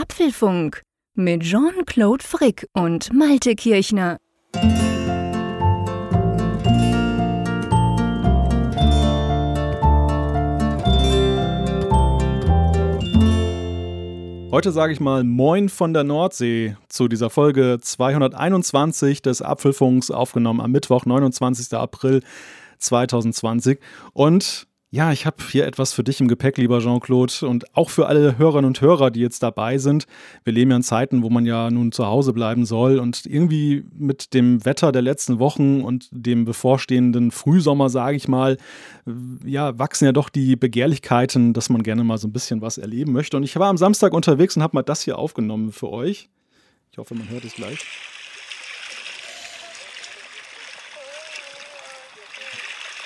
Apfelfunk mit Jean-Claude Frick und Malte Kirchner. Heute sage ich mal Moin von der Nordsee zu dieser Folge 221 des Apfelfunks, aufgenommen am Mittwoch, 29. April 2020. Und ja, ich habe hier etwas für dich im Gepäck, lieber Jean-Claude, und auch für alle Hörerinnen und Hörer, die jetzt dabei sind. Wir leben ja in Zeiten, wo man ja nun zu Hause bleiben soll und irgendwie mit dem Wetter der letzten Wochen und dem bevorstehenden Frühsommer, sage ich mal, ja, wachsen ja doch die Begehrlichkeiten, dass man gerne mal so ein bisschen was erleben möchte. Und ich war am Samstag unterwegs und habe mal das hier aufgenommen für euch. Ich hoffe, man hört es gleich.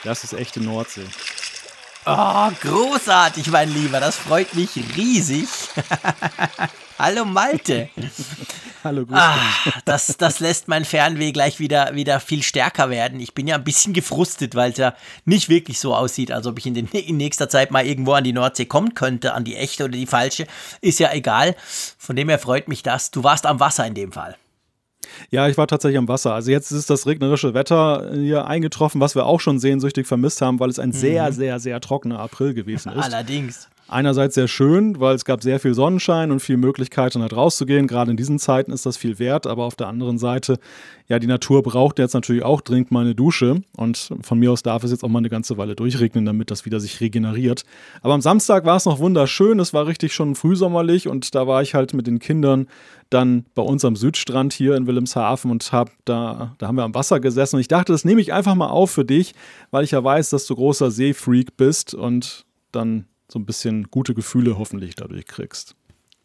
Das ist echte Nordsee. Oh, großartig, mein Lieber. Das freut mich riesig. Hallo Malte. Hallo, grüß ah, das, das lässt mein Fernweh gleich wieder, wieder viel stärker werden. Ich bin ja ein bisschen gefrustet, weil es ja nicht wirklich so aussieht, als ob ich in, den, in nächster Zeit mal irgendwo an die Nordsee kommen könnte, an die echte oder die falsche. Ist ja egal. Von dem her freut mich das. Du warst am Wasser in dem Fall. Ja, ich war tatsächlich am Wasser. Also jetzt ist das regnerische Wetter hier eingetroffen, was wir auch schon sehnsüchtig vermisst haben, weil es ein mhm. sehr, sehr, sehr trockener April gewesen ist. Allerdings einerseits sehr schön, weil es gab sehr viel Sonnenschein und viel Möglichkeiten, halt rauszugehen. Gerade in diesen Zeiten ist das viel wert, aber auf der anderen Seite, ja, die Natur braucht jetzt natürlich auch dringend mal eine Dusche. Und von mir aus darf es jetzt auch mal eine ganze Weile durchregnen, damit das wieder sich regeneriert. Aber am Samstag war es noch wunderschön, es war richtig schon frühsommerlich. Und da war ich halt mit den Kindern dann bei uns am Südstrand hier in Wilhelmshaven und hab da, da haben wir am Wasser gesessen. Und ich dachte, das nehme ich einfach mal auf für dich, weil ich ja weiß, dass du großer Seefreak bist. Und dann so ein bisschen gute Gefühle hoffentlich dadurch kriegst.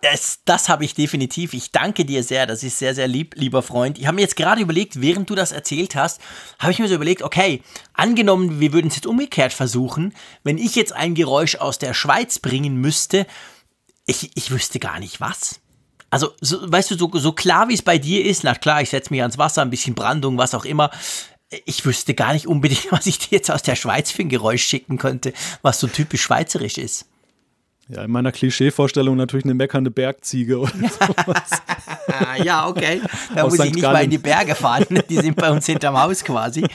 Das, das habe ich definitiv. Ich danke dir sehr. Das ist sehr, sehr lieb, lieber Freund. Ich habe mir jetzt gerade überlegt, während du das erzählt hast, habe ich mir so überlegt, okay, angenommen, wir würden es jetzt umgekehrt versuchen, wenn ich jetzt ein Geräusch aus der Schweiz bringen müsste, ich, ich wüsste gar nicht was. Also, so, weißt du, so, so klar wie es bei dir ist, na klar, ich setze mich ans Wasser, ein bisschen Brandung, was auch immer ich wüsste gar nicht unbedingt, was ich dir jetzt aus der Schweiz für ein Geräusch schicken könnte, was so typisch schweizerisch ist. Ja, in meiner Klischeevorstellung natürlich eine meckernde Bergziege oder sowas. ja, okay. Da Aus muss St. ich nicht Gallen. mal in die Berge fahren. Die sind bei uns hinterm Haus quasi.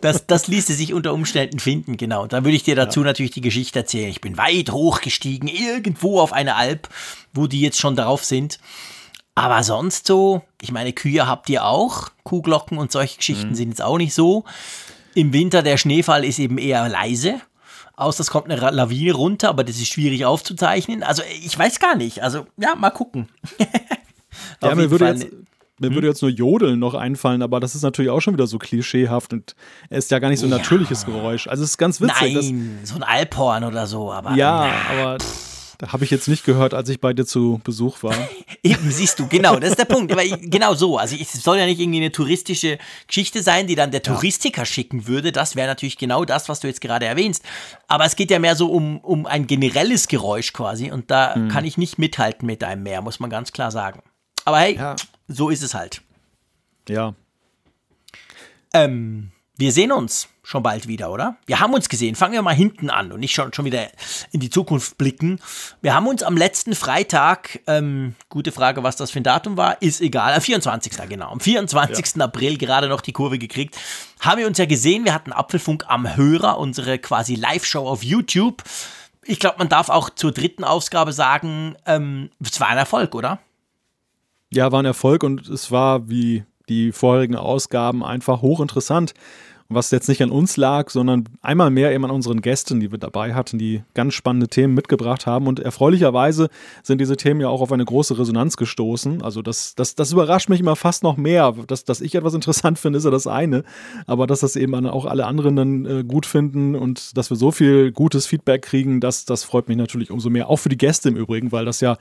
Das, das ließe sich unter Umständen finden, genau. Dann würde ich dir dazu ja. natürlich die Geschichte erzählen. Ich bin weit hochgestiegen, irgendwo auf eine Alp, wo die jetzt schon drauf sind. Aber sonst so, ich meine, Kühe habt ihr auch, Kuhglocken und solche Geschichten mhm. sind jetzt auch nicht so. Im Winter der Schneefall ist eben eher leise. Außer es kommt eine Lawine runter, aber das ist schwierig aufzuzeichnen. Also ich weiß gar nicht. Also ja, mal gucken. ja, mir würde, jetzt, mir hm? würde jetzt nur Jodeln noch einfallen, aber das ist natürlich auch schon wieder so klischeehaft und es ist ja gar nicht so ein ja. natürliches Geräusch. Also es ist ganz witzig. Nein, so ein Alphorn oder so, aber. Ja, aber. Pff habe ich jetzt nicht gehört, als ich bei dir zu Besuch war. Eben, siehst du, genau, das ist der Punkt. Aber genau so. Also es soll ja nicht irgendwie eine touristische Geschichte sein, die dann der Touristiker schicken würde. Das wäre natürlich genau das, was du jetzt gerade erwähnst. Aber es geht ja mehr so um, um ein generelles Geräusch quasi. Und da hm. kann ich nicht mithalten mit deinem Meer, muss man ganz klar sagen. Aber hey, ja. so ist es halt. Ja. Ähm, wir sehen uns schon bald wieder, oder? Wir haben uns gesehen. Fangen wir mal hinten an und nicht schon, schon wieder in die Zukunft blicken. Wir haben uns am letzten Freitag, ähm, gute Frage, was das für ein Datum war, ist egal, am 24. genau, am 24. Ja. April gerade noch die Kurve gekriegt. Haben wir uns ja gesehen, wir hatten Apfelfunk am Hörer, unsere quasi Live-Show auf YouTube. Ich glaube, man darf auch zur dritten Ausgabe sagen, ähm, es war ein Erfolg, oder? Ja, war ein Erfolg und es war wie die vorherigen Ausgaben einfach hochinteressant was jetzt nicht an uns lag, sondern einmal mehr eben an unseren Gästen, die wir dabei hatten, die ganz spannende Themen mitgebracht haben. Und erfreulicherweise sind diese Themen ja auch auf eine große Resonanz gestoßen. Also das, das, das überrascht mich immer fast noch mehr. Dass, dass ich etwas interessant finde, ist ja das eine. Aber dass das eben auch alle anderen dann äh, gut finden und dass wir so viel gutes Feedback kriegen, das, das freut mich natürlich umso mehr. Auch für die Gäste im Übrigen, weil das ja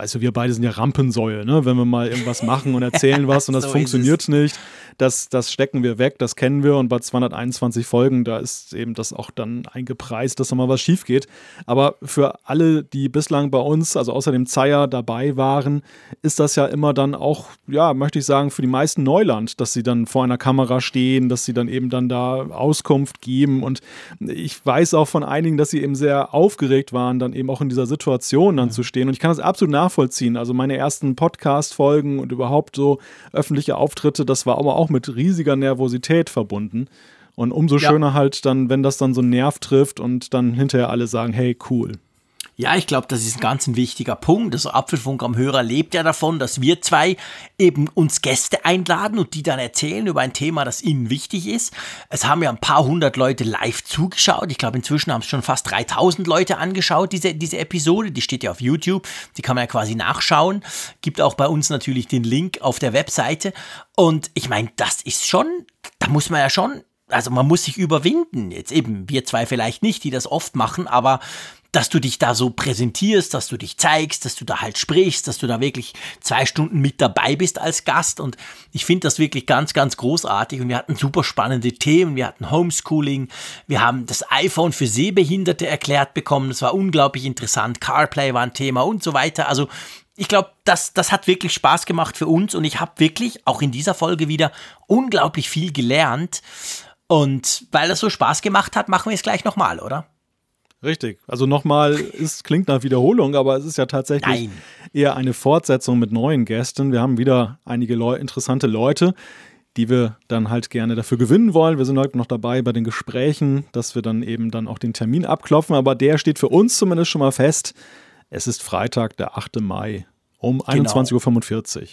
weißt du, wir beide sind ja Rampensäue, ne? Wenn wir mal irgendwas machen und erzählen was und das so funktioniert nicht, das, das stecken wir weg, das kennen wir und bei 221 Folgen, da ist eben das auch dann eingepreist, dass da mal was schief geht. Aber für alle, die bislang bei uns, also außer dem Zeier dabei waren, ist das ja immer dann auch, ja, möchte ich sagen, für die meisten Neuland, dass sie dann vor einer Kamera stehen, dass sie dann eben dann da Auskunft geben und ich weiß auch von einigen, dass sie eben sehr aufgeregt waren, dann eben auch in dieser Situation dann zu stehen und ich kann das absolut nachvollziehen nachvollziehen. Also meine ersten Podcast-Folgen und überhaupt so öffentliche Auftritte, das war aber auch mit riesiger Nervosität verbunden. Und umso ja. schöner halt dann, wenn das dann so einen Nerv trifft und dann hinterher alle sagen, hey, cool. Ja, ich glaube, das ist ein ganz ein wichtiger Punkt. Also Apfelfunk am Hörer lebt ja davon, dass wir zwei eben uns Gäste einladen und die dann erzählen über ein Thema, das ihnen wichtig ist. Es haben ja ein paar hundert Leute live zugeschaut. Ich glaube, inzwischen haben es schon fast 3000 Leute angeschaut, diese, diese Episode. Die steht ja auf YouTube. Die kann man ja quasi nachschauen. Gibt auch bei uns natürlich den Link auf der Webseite. Und ich meine, das ist schon, da muss man ja schon also man muss sich überwinden. Jetzt eben, wir zwei vielleicht nicht, die das oft machen, aber dass du dich da so präsentierst, dass du dich zeigst, dass du da halt sprichst, dass du da wirklich zwei Stunden mit dabei bist als Gast. Und ich finde das wirklich ganz, ganz großartig. Und wir hatten super spannende Themen. Wir hatten Homeschooling. Wir haben das iPhone für Sehbehinderte erklärt bekommen. Das war unglaublich interessant. CarPlay war ein Thema und so weiter. Also ich glaube, das, das hat wirklich Spaß gemacht für uns. Und ich habe wirklich auch in dieser Folge wieder unglaublich viel gelernt. Und weil das so Spaß gemacht hat, machen wir es gleich nochmal, oder? Richtig. Also nochmal, es klingt nach Wiederholung, aber es ist ja tatsächlich Nein. eher eine Fortsetzung mit neuen Gästen. Wir haben wieder einige Leu interessante Leute, die wir dann halt gerne dafür gewinnen wollen. Wir sind heute noch dabei bei den Gesprächen, dass wir dann eben dann auch den Termin abklopfen, aber der steht für uns zumindest schon mal fest. Es ist Freitag, der 8. Mai um genau. 21.45 Uhr.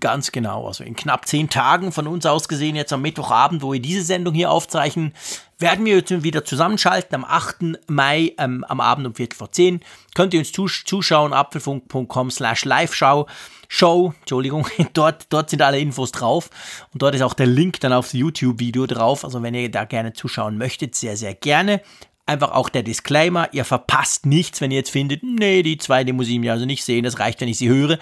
Ganz genau. Also in knapp zehn Tagen von uns aus gesehen, jetzt am Mittwochabend, wo wir diese Sendung hier aufzeichnen, werden wir jetzt wieder zusammenschalten am 8. Mai ähm, am Abend um Viertel vor zehn. Könnt ihr uns zuschauen, apfelfunk.com slash live-show. Show, Entschuldigung, dort, dort sind alle Infos drauf und dort ist auch der Link dann aufs YouTube-Video drauf. Also wenn ihr da gerne zuschauen möchtet, sehr, sehr gerne. Einfach auch der Disclaimer, ihr verpasst nichts, wenn ihr jetzt findet, nee, die zwei, die muss ich mir also nicht sehen, das reicht, wenn ich sie höre.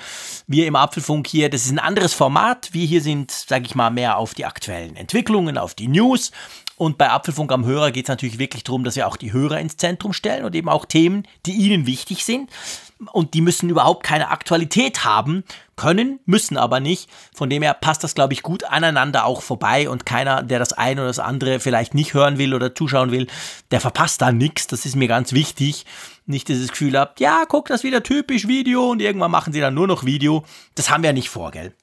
Wir im Apfelfunk hier, das ist ein anderes Format. Wir hier sind, sage ich mal, mehr auf die aktuellen Entwicklungen, auf die News. Und bei Apfelfunk am Hörer geht es natürlich wirklich darum, dass wir auch die Hörer ins Zentrum stellen und eben auch Themen, die ihnen wichtig sind und die müssen überhaupt keine Aktualität haben, können, müssen aber nicht. Von dem her passt das, glaube ich, gut aneinander auch vorbei und keiner, der das eine oder das andere vielleicht nicht hören will oder zuschauen will, der verpasst da nichts. Das ist mir ganz wichtig. Nicht dieses Gefühl habt, ja, guck, das wieder typisch Video und irgendwann machen sie dann nur noch Video. Das haben wir ja nicht vor, gell?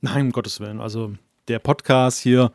Nein, um Gottes Willen. Also der Podcast hier,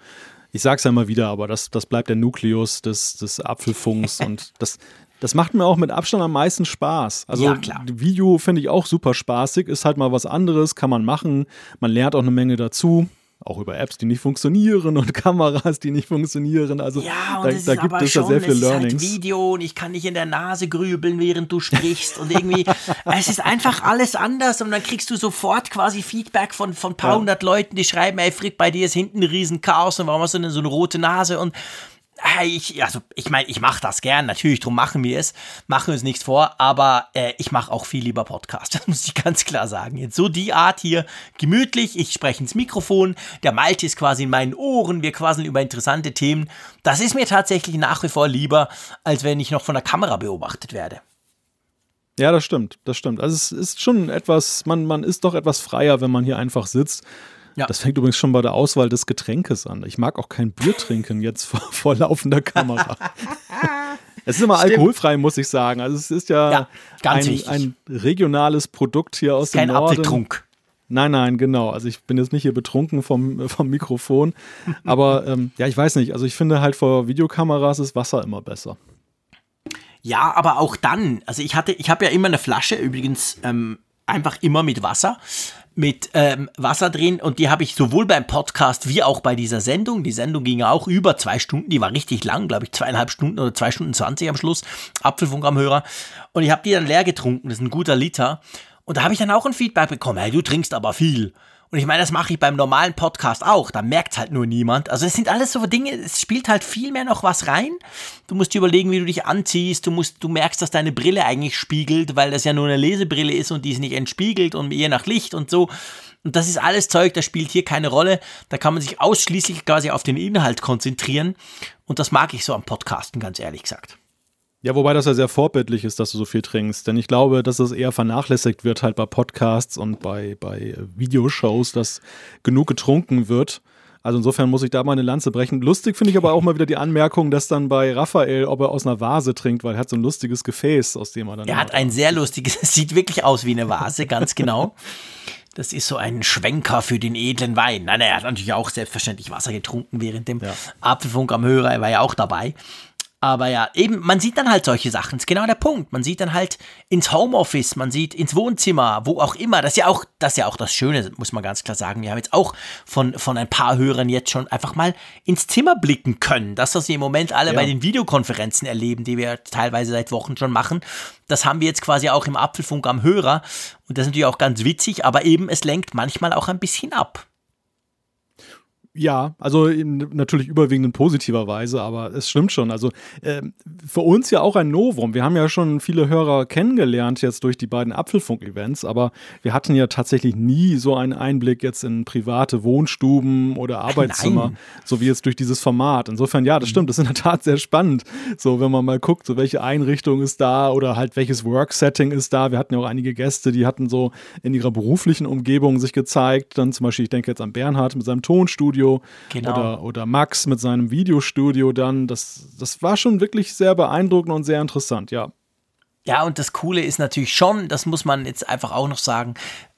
ich sag's ja immer wieder, aber das, das bleibt der Nukleus des, des Apfelfunks und das, das macht mir auch mit Abstand am meisten Spaß. Also ja, Video finde ich auch super spaßig, ist halt mal was anderes, kann man machen. Man lernt auch eine Menge dazu. Auch über Apps, die nicht funktionieren und Kameras, die nicht funktionieren. Also ja, da, da gibt es ja sehr viel Learnings. Halt Video und ich kann nicht in der Nase grübeln, während du sprichst. und irgendwie, es ist einfach alles anders und dann kriegst du sofort quasi Feedback von, von ein paar ja. hundert Leuten, die schreiben, ey Frick, bei dir ist hinten ein riesen Chaos und warum hast du denn so eine rote Nase? Und ich, also ich meine, ich mache das gern, natürlich, darum machen wir es, machen uns nichts vor, aber äh, ich mache auch viel lieber Podcast, das muss ich ganz klar sagen. Jetzt so die Art hier, gemütlich, ich spreche ins Mikrofon, der Malte ist quasi in meinen Ohren, wir quasseln über interessante Themen. Das ist mir tatsächlich nach wie vor lieber, als wenn ich noch von der Kamera beobachtet werde. Ja, das stimmt, das stimmt. Also es ist schon etwas, man, man ist doch etwas freier, wenn man hier einfach sitzt ja. Das fängt übrigens schon bei der Auswahl des Getränkes an. Ich mag auch kein Bier trinken jetzt vor, vor laufender Kamera. es ist immer Stimmt. alkoholfrei, muss ich sagen. Also es ist ja, ja ein, ein, regionales Produkt hier aus dem Norden. Kein Apfeltrunk. Nein, nein, genau. Also ich bin jetzt nicht hier betrunken vom, vom Mikrofon. Aber ähm, ja, ich weiß nicht. Also ich finde halt vor Videokameras ist Wasser immer besser. Ja, aber auch dann. Also ich hatte, ich habe ja immer eine Flasche, übrigens ähm, einfach immer mit Wasser mit ähm, Wasser drin und die habe ich sowohl beim Podcast wie auch bei dieser Sendung. Die Sendung ging auch über zwei Stunden, die war richtig lang, glaube ich, zweieinhalb Stunden oder zwei Stunden zwanzig am Schluss. Apfelfunk am Hörer. Und ich habe die dann leer getrunken, das ist ein guter Liter. Und da habe ich dann auch ein Feedback bekommen, hey, du trinkst aber viel. Und ich meine, das mache ich beim normalen Podcast auch. Da merkt halt nur niemand. Also es sind alles so Dinge, es spielt halt viel mehr noch was rein. Du musst dir überlegen, wie du dich anziehst. Du musst, du merkst, dass deine Brille eigentlich spiegelt, weil das ja nur eine Lesebrille ist und die ist nicht entspiegelt und je nach Licht und so. Und das ist alles Zeug, das spielt hier keine Rolle. Da kann man sich ausschließlich quasi auf den Inhalt konzentrieren. Und das mag ich so am Podcasten, ganz ehrlich gesagt. Ja, wobei das ja sehr vorbildlich ist, dass du so viel trinkst. Denn ich glaube, dass es eher vernachlässigt wird halt bei Podcasts und bei, bei Videoshows, dass genug getrunken wird. Also insofern muss ich da mal eine Lanze brechen. Lustig finde ich aber auch mal wieder die Anmerkung, dass dann bei Raphael, ob er aus einer Vase trinkt, weil er hat so ein lustiges Gefäß, aus dem er dann. Er hat ein sehr lustiges, es sieht wirklich aus wie eine Vase, ganz genau. Das ist so ein Schwenker für den edlen Wein. Nein, er hat natürlich auch selbstverständlich Wasser getrunken während dem ja. Apfelfunk am Hörer. Er war ja auch dabei. Aber ja, eben, man sieht dann halt solche Sachen. Das ist genau der Punkt. Man sieht dann halt ins Homeoffice, man sieht ins Wohnzimmer, wo auch immer. Das ist ja auch das, ist ja auch das Schöne, muss man ganz klar sagen. Wir haben jetzt auch von, von ein paar Hörern jetzt schon einfach mal ins Zimmer blicken können. Das, was wir im Moment alle ja. bei den Videokonferenzen erleben, die wir teilweise seit Wochen schon machen, das haben wir jetzt quasi auch im Apfelfunk am Hörer. Und das ist natürlich auch ganz witzig, aber eben, es lenkt manchmal auch ein bisschen ab. Ja, also natürlich überwiegend in positiver Weise, aber es stimmt schon. Also äh, für uns ja auch ein Novum. Wir haben ja schon viele Hörer kennengelernt jetzt durch die beiden Apfelfunk-Events, aber wir hatten ja tatsächlich nie so einen Einblick jetzt in private Wohnstuben oder Arbeitszimmer, Nein. so wie jetzt durch dieses Format. Insofern, ja, das mhm. stimmt, das ist in der Tat sehr spannend. So, wenn man mal guckt, so welche Einrichtung ist da oder halt welches Work-Setting ist da. Wir hatten ja auch einige Gäste, die hatten so in ihrer beruflichen Umgebung sich gezeigt. Dann zum Beispiel, ich denke jetzt an Bernhard mit seinem Tonstudio genau. oder, oder Max mit seinem Videostudio dann. Das, das war schon wirklich sehr beeindruckend und sehr interessant, ja. Ja, und das Coole ist natürlich schon, das muss man jetzt einfach auch noch sagen,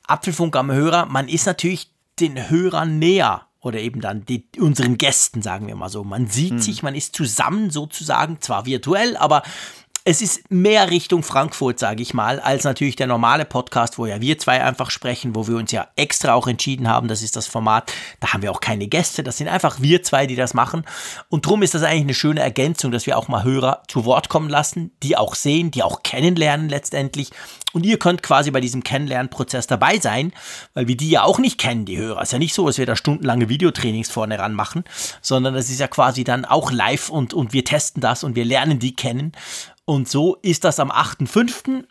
Apfelfunk am Hörer, man ist natürlich den Hörern näher oder eben dann die, unseren Gästen, sagen wir mal so. Man sieht hm. sich, man ist zusammen sozusagen, zwar virtuell, aber es ist mehr Richtung Frankfurt, sage ich mal, als natürlich der normale Podcast, wo ja wir zwei einfach sprechen, wo wir uns ja extra auch entschieden haben, das ist das Format, da haben wir auch keine Gäste, das sind einfach wir zwei, die das machen. Und darum ist das eigentlich eine schöne Ergänzung, dass wir auch mal Hörer zu Wort kommen lassen, die auch sehen, die auch kennenlernen letztendlich. Und ihr könnt quasi bei diesem Kennenlernprozess dabei sein, weil wir die ja auch nicht kennen, die Hörer. Es ist ja nicht so, dass wir da stundenlange Videotrainings vorne ran machen, sondern es ist ja quasi dann auch live und, und wir testen das und wir lernen die kennen. Und so ist das am 8.5.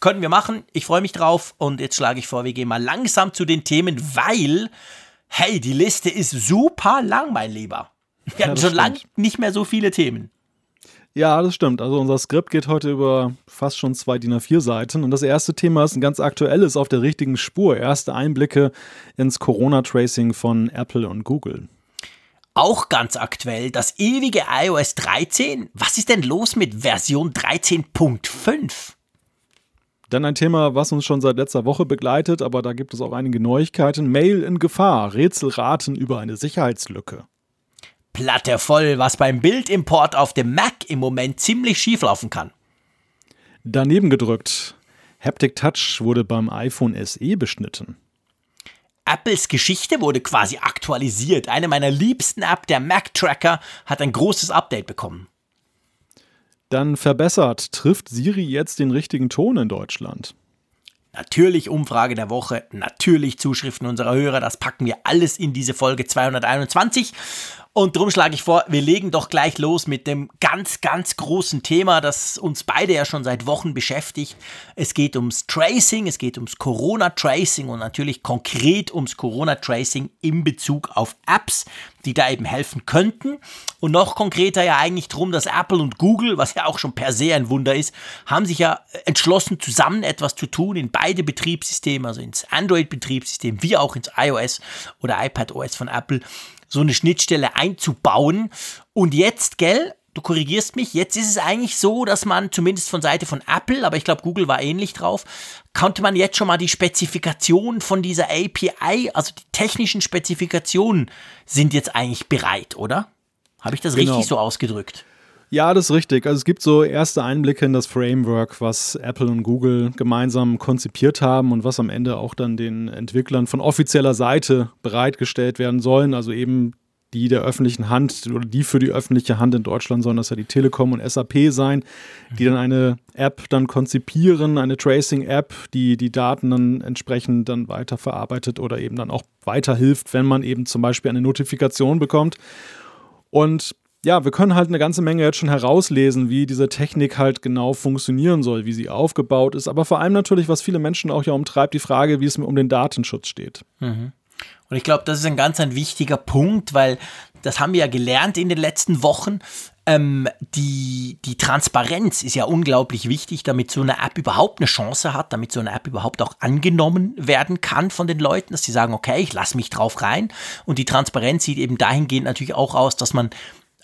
Können wir machen. Ich freue mich drauf. Und jetzt schlage ich vor, wir gehen mal langsam zu den Themen, weil, hey, die Liste ist super lang, mein Lieber. Wir hatten ja, schon lange nicht mehr so viele Themen. Ja, das stimmt. Also unser Skript geht heute über fast schon zwei DIN A4 Seiten. Und das erste Thema ist ein ganz aktuelles auf der richtigen Spur. Erste Einblicke ins Corona-Tracing von Apple und Google. Auch ganz aktuell, das ewige iOS 13. Was ist denn los mit Version 13.5? Dann ein Thema, was uns schon seit letzter Woche begleitet, aber da gibt es auch einige Neuigkeiten. Mail in Gefahr, Rätselraten über eine Sicherheitslücke. Platte voll, was beim Bildimport auf dem Mac im Moment ziemlich schief laufen kann. Daneben gedrückt. Haptic Touch wurde beim iPhone SE beschnitten. Apples Geschichte wurde quasi aktualisiert. Eine meiner liebsten App, der Mac Tracker, hat ein großes Update bekommen. Dann verbessert, trifft Siri jetzt den richtigen Ton in Deutschland? Natürlich Umfrage der Woche, natürlich Zuschriften unserer Hörer, das packen wir alles in diese Folge 221. Und darum schlage ich vor, wir legen doch gleich los mit dem ganz, ganz großen Thema, das uns beide ja schon seit Wochen beschäftigt. Es geht ums Tracing, es geht ums Corona-Tracing und natürlich konkret ums Corona-Tracing in Bezug auf Apps, die da eben helfen könnten. Und noch konkreter ja eigentlich darum, dass Apple und Google, was ja auch schon per se ein Wunder ist, haben sich ja entschlossen, zusammen etwas zu tun in beide Betriebssysteme, also ins Android-Betriebssystem wie auch ins iOS oder iPadOS von Apple so eine Schnittstelle einzubauen. Und jetzt, gell, du korrigierst mich, jetzt ist es eigentlich so, dass man zumindest von Seite von Apple, aber ich glaube, Google war ähnlich drauf, konnte man jetzt schon mal die Spezifikationen von dieser API, also die technischen Spezifikationen, sind jetzt eigentlich bereit, oder? Habe ich das genau. richtig so ausgedrückt? Ja, das ist richtig. Also es gibt so erste Einblicke in das Framework, was Apple und Google gemeinsam konzipiert haben und was am Ende auch dann den Entwicklern von offizieller Seite bereitgestellt werden sollen. Also eben die der öffentlichen Hand oder die für die öffentliche Hand in Deutschland sollen das ja die Telekom und SAP sein, die dann eine App dann konzipieren, eine Tracing-App, die die Daten dann entsprechend dann weiterverarbeitet oder eben dann auch weiterhilft, wenn man eben zum Beispiel eine Notifikation bekommt. Und ja, wir können halt eine ganze Menge jetzt schon herauslesen, wie diese Technik halt genau funktionieren soll, wie sie aufgebaut ist, aber vor allem natürlich, was viele Menschen auch ja umtreibt, die Frage, wie es um den Datenschutz steht. Mhm. Und ich glaube, das ist ein ganz ein wichtiger Punkt, weil das haben wir ja gelernt in den letzten Wochen. ähm, die, die Transparenz ist ja unglaublich wichtig, damit so eine App überhaupt eine Chance hat, damit so eine App überhaupt auch angenommen werden kann von den Leuten, dass sie sagen, okay, ich lasse mich drauf rein. Und die Transparenz sieht eben dahingehend natürlich auch aus, dass man,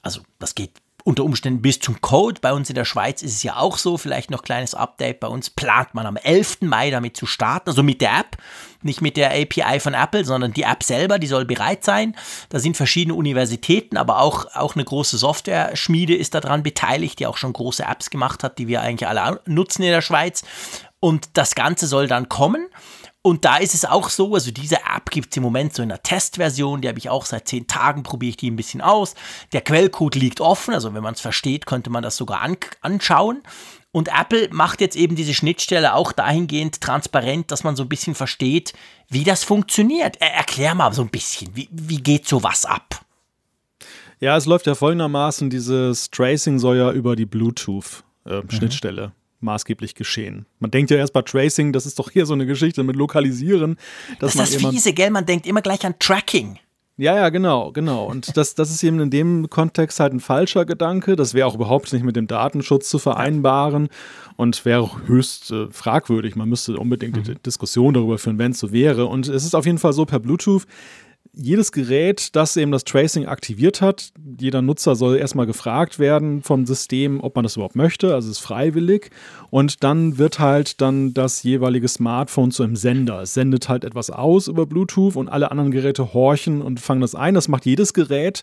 also das geht unter Umständen bis zum Code. Bei uns in der Schweiz ist es ja auch so, vielleicht noch kleines Update. Bei uns plant man am 11. Mai damit zu starten, also mit der App, nicht mit der API von Apple, sondern die App selber, die soll bereit sein. Da sind verschiedene Universitäten, aber auch, auch eine große Software-Schmiede ist daran beteiligt, die auch schon große Apps gemacht hat, die wir eigentlich alle nutzen in der Schweiz. Und das Ganze soll dann kommen. Und da ist es auch so, also diese App gibt es im Moment so in einer Testversion, die habe ich auch seit zehn Tagen, probiere ich die ein bisschen aus. Der Quellcode liegt offen, also wenn man es versteht, könnte man das sogar an anschauen. Und Apple macht jetzt eben diese Schnittstelle auch dahingehend transparent, dass man so ein bisschen versteht, wie das funktioniert. Er erklär mal so ein bisschen, wie, wie geht sowas ab? Ja, es läuft ja folgendermaßen, dieses Tracing soll ja über die Bluetooth-Schnittstelle äh, mhm maßgeblich geschehen. Man denkt ja erst bei Tracing, das ist doch hier so eine Geschichte mit Lokalisieren. Dass das ist das Fiese, gell? Man denkt immer gleich an Tracking. Ja, ja, genau, genau. Und das, das ist eben in dem Kontext halt ein falscher Gedanke. Das wäre auch überhaupt nicht mit dem Datenschutz zu vereinbaren und wäre höchst äh, fragwürdig. Man müsste unbedingt mhm. eine Diskussion darüber führen, wenn es so wäre. Und es ist auf jeden Fall so per Bluetooth, jedes Gerät, das eben das Tracing aktiviert hat, jeder Nutzer soll erstmal gefragt werden vom System, ob man das überhaupt möchte, also es ist freiwillig. Und dann wird halt dann das jeweilige Smartphone zu einem Sender. Es sendet halt etwas aus über Bluetooth und alle anderen Geräte horchen und fangen das ein. Das macht jedes Gerät.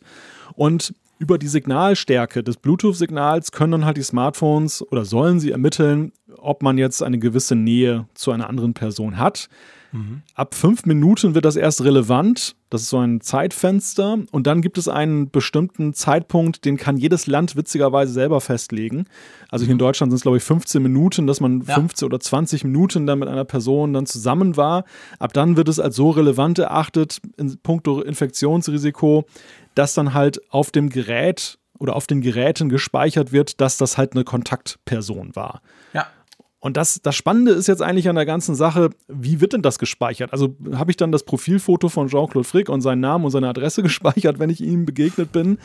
Und über die Signalstärke des Bluetooth-Signals können dann halt die Smartphones oder sollen sie ermitteln, ob man jetzt eine gewisse Nähe zu einer anderen Person hat. Mhm. Ab fünf Minuten wird das erst relevant. Das ist so ein Zeitfenster. Und dann gibt es einen bestimmten Zeitpunkt, den kann jedes Land witzigerweise selber festlegen. Also hier in. Deutschland sind es, glaube ich, 15 Minuten, dass man ja. 15 oder 20 Minuten dann mit einer Person dann zusammen war. Ab dann wird es als so relevant erachtet in puncto Infektionsrisiko, dass dann halt auf dem Gerät oder auf den Geräten gespeichert wird, dass das halt eine Kontaktperson war. Ja. Und das, das Spannende ist jetzt eigentlich an der ganzen Sache, wie wird denn das gespeichert? Also habe ich dann das Profilfoto von Jean-Claude Frick und seinen Namen und seine Adresse gespeichert, wenn ich ihm begegnet bin,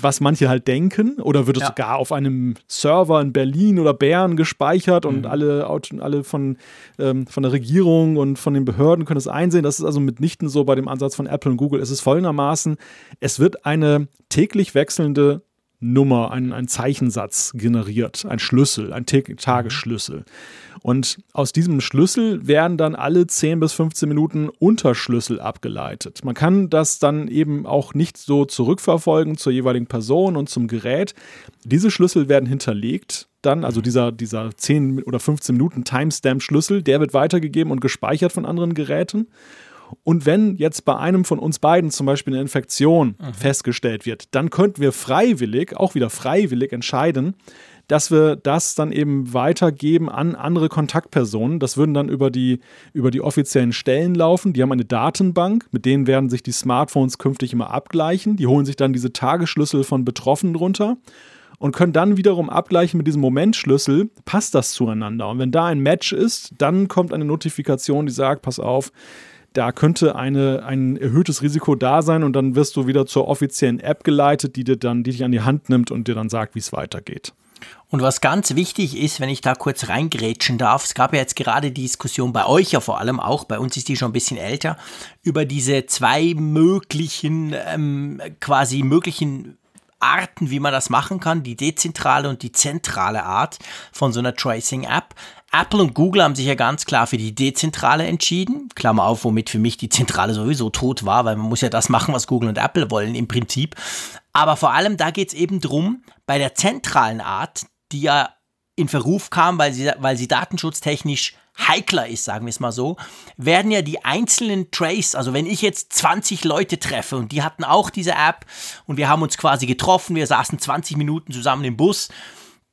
was manche halt denken? Oder wird es ja. sogar auf einem Server in Berlin oder Bern gespeichert und mhm. alle, alle von, ähm, von der Regierung und von den Behörden können es einsehen? Das ist also mitnichten so bei dem Ansatz von Apple und Google. Es ist folgendermaßen, es wird eine täglich wechselnde Nummer, ein, ein Zeichensatz generiert, ein Schlüssel, ein Tagesschlüssel. Und aus diesem Schlüssel werden dann alle 10 bis 15 Minuten Unterschlüssel abgeleitet. Man kann das dann eben auch nicht so zurückverfolgen zur jeweiligen Person und zum Gerät. Diese Schlüssel werden hinterlegt dann, also dieser, dieser 10 oder 15 Minuten Timestamp-Schlüssel, der wird weitergegeben und gespeichert von anderen Geräten. Und wenn jetzt bei einem von uns beiden zum Beispiel eine Infektion mhm. festgestellt wird, dann könnten wir freiwillig, auch wieder freiwillig entscheiden, dass wir das dann eben weitergeben an andere Kontaktpersonen. Das würden dann über die, über die offiziellen Stellen laufen. Die haben eine Datenbank, mit denen werden sich die Smartphones künftig immer abgleichen. Die holen sich dann diese Tagesschlüssel von Betroffenen runter und können dann wiederum abgleichen mit diesem Momentschlüssel, passt das zueinander. Und wenn da ein Match ist, dann kommt eine Notifikation, die sagt, pass auf, da könnte eine, ein erhöhtes Risiko da sein und dann wirst du wieder zur offiziellen App geleitet, die dir dann, die dich an die Hand nimmt und dir dann sagt, wie es weitergeht. Und was ganz wichtig ist, wenn ich da kurz reingrätschen darf, es gab ja jetzt gerade die Diskussion bei euch ja vor allem auch, bei uns ist die schon ein bisschen älter, über diese zwei möglichen, ähm, quasi möglichen Arten, wie man das machen kann, die dezentrale und die zentrale Art von so einer Tracing-App. Apple und Google haben sich ja ganz klar für die dezentrale entschieden. Klammer auf, womit für mich die zentrale sowieso tot war, weil man muss ja das machen, was Google und Apple wollen im Prinzip. Aber vor allem da geht es eben drum, bei der zentralen Art, die ja in Verruf kam, weil sie, weil sie datenschutztechnisch heikler ist, sagen wir es mal so, werden ja die einzelnen Trace, also wenn ich jetzt 20 Leute treffe und die hatten auch diese App und wir haben uns quasi getroffen, wir saßen 20 Minuten zusammen im Bus,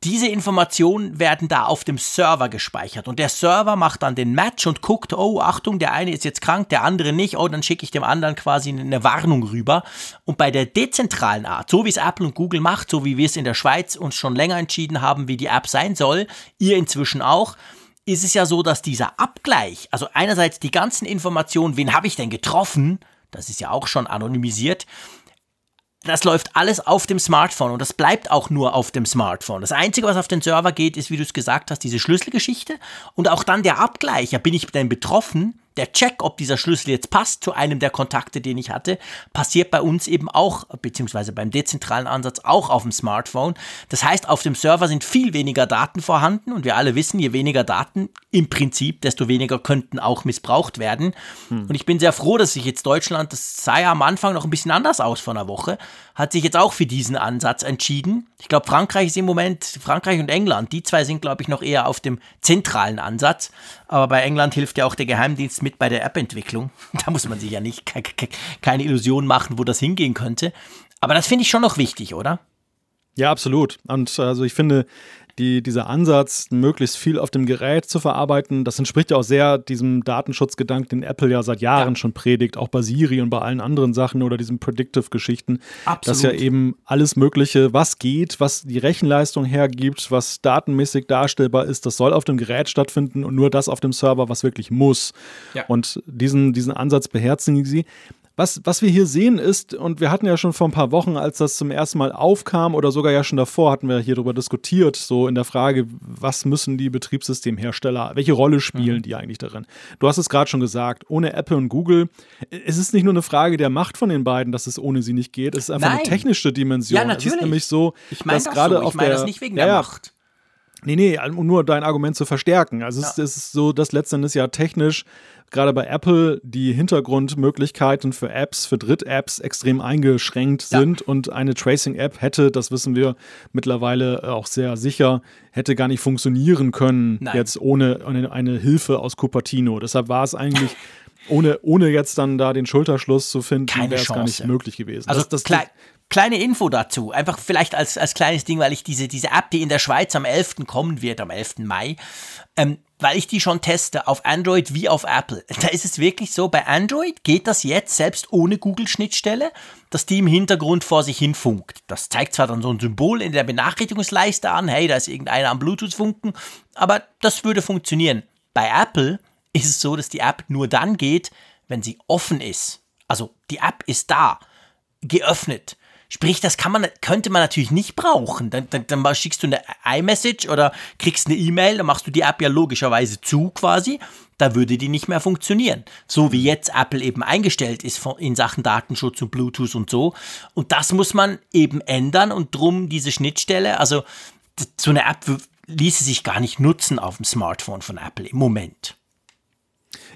diese Informationen werden da auf dem Server gespeichert und der Server macht dann den Match und guckt, oh Achtung, der eine ist jetzt krank, der andere nicht, oh, dann schicke ich dem anderen quasi eine Warnung rüber. Und bei der dezentralen Art, so wie es Apple und Google macht, so wie wir es in der Schweiz uns schon länger entschieden haben, wie die App sein soll, ihr inzwischen auch, ist es ja so, dass dieser Abgleich, also einerseits die ganzen Informationen, wen habe ich denn getroffen, das ist ja auch schon anonymisiert, das läuft alles auf dem Smartphone und das bleibt auch nur auf dem Smartphone. Das Einzige, was auf den Server geht, ist, wie du es gesagt hast, diese Schlüsselgeschichte und auch dann der Abgleich. Ja, bin ich denn betroffen? Der Check, ob dieser Schlüssel jetzt passt zu einem der Kontakte, den ich hatte, passiert bei uns eben auch, beziehungsweise beim dezentralen Ansatz auch auf dem Smartphone. Das heißt, auf dem Server sind viel weniger Daten vorhanden und wir alle wissen, je weniger Daten im Prinzip, desto weniger könnten auch missbraucht werden. Hm. Und ich bin sehr froh, dass sich jetzt Deutschland, das sah ja am Anfang noch ein bisschen anders aus vor einer Woche, hat sich jetzt auch für diesen Ansatz entschieden. Ich glaube, Frankreich ist im Moment, Frankreich und England, die zwei sind, glaube ich, noch eher auf dem zentralen Ansatz. Aber bei England hilft ja auch der Geheimdienst mit bei der App-Entwicklung. Da muss man sich ja nicht keine Illusion machen, wo das hingehen könnte. Aber das finde ich schon noch wichtig, oder? Ja, absolut. Und also ich finde, die, dieser Ansatz, möglichst viel auf dem Gerät zu verarbeiten, das entspricht ja auch sehr diesem Datenschutzgedanken, den Apple ja seit Jahren ja. schon predigt, auch bei Siri und bei allen anderen Sachen oder diesen Predictive-Geschichten. Dass ja eben alles Mögliche, was geht, was die Rechenleistung hergibt, was datenmäßig darstellbar ist, das soll auf dem Gerät stattfinden und nur das auf dem Server, was wirklich muss. Ja. Und diesen, diesen Ansatz beherzigen sie. Was, was wir hier sehen ist, und wir hatten ja schon vor ein paar Wochen, als das zum ersten Mal aufkam, oder sogar ja schon davor, hatten wir hier darüber diskutiert, so in der Frage, was müssen die Betriebssystemhersteller, welche Rolle spielen mhm. die eigentlich darin? Du hast es gerade schon gesagt, ohne Apple und Google, es ist nicht nur eine Frage der Macht von den beiden, dass es ohne sie nicht geht, es ist einfach Nein. eine technische Dimension. Ja, natürlich. Es ist nämlich so, ich meine dass gerade so. ich meine das nicht wegen der ja, Macht. Nee, nee, um nur dein Argument zu verstärken. Also ja. es, es, ist so, dass letztendlich ja technisch gerade bei Apple die Hintergrundmöglichkeiten für Apps, für Dritt-Apps extrem eingeschränkt ja. sind und eine Tracing-App hätte, das wissen wir mittlerweile auch sehr sicher, hätte gar nicht funktionieren können Nein. jetzt ohne eine, eine Hilfe aus Cupertino. Deshalb war es eigentlich ohne, ohne jetzt dann da den Schulterschluss zu finden, wäre es gar nicht möglich gewesen. Also das, das kle kleine Info dazu, einfach vielleicht als, als kleines Ding, weil ich diese, diese App, die in der Schweiz am 11. kommen wird, am 11. Mai, ähm, weil ich die schon teste, auf Android wie auf Apple. Da ist es wirklich so, bei Android geht das jetzt selbst ohne Google-Schnittstelle, dass die im Hintergrund vor sich hin funkt. Das zeigt zwar dann so ein Symbol in der Benachrichtigungsleiste an, hey, da ist irgendeiner am Bluetooth-Funken, aber das würde funktionieren. Bei Apple ist es so, dass die App nur dann geht, wenn sie offen ist. Also die App ist da, geöffnet. Sprich, das kann man, könnte man natürlich nicht brauchen. Dann, dann, dann schickst du eine iMessage oder kriegst eine E-Mail, dann machst du die App ja logischerweise zu quasi. Da würde die nicht mehr funktionieren. So wie jetzt Apple eben eingestellt ist in Sachen Datenschutz und Bluetooth und so. Und das muss man eben ändern und drum diese Schnittstelle, also so eine App ließe sich gar nicht nutzen auf dem Smartphone von Apple im Moment.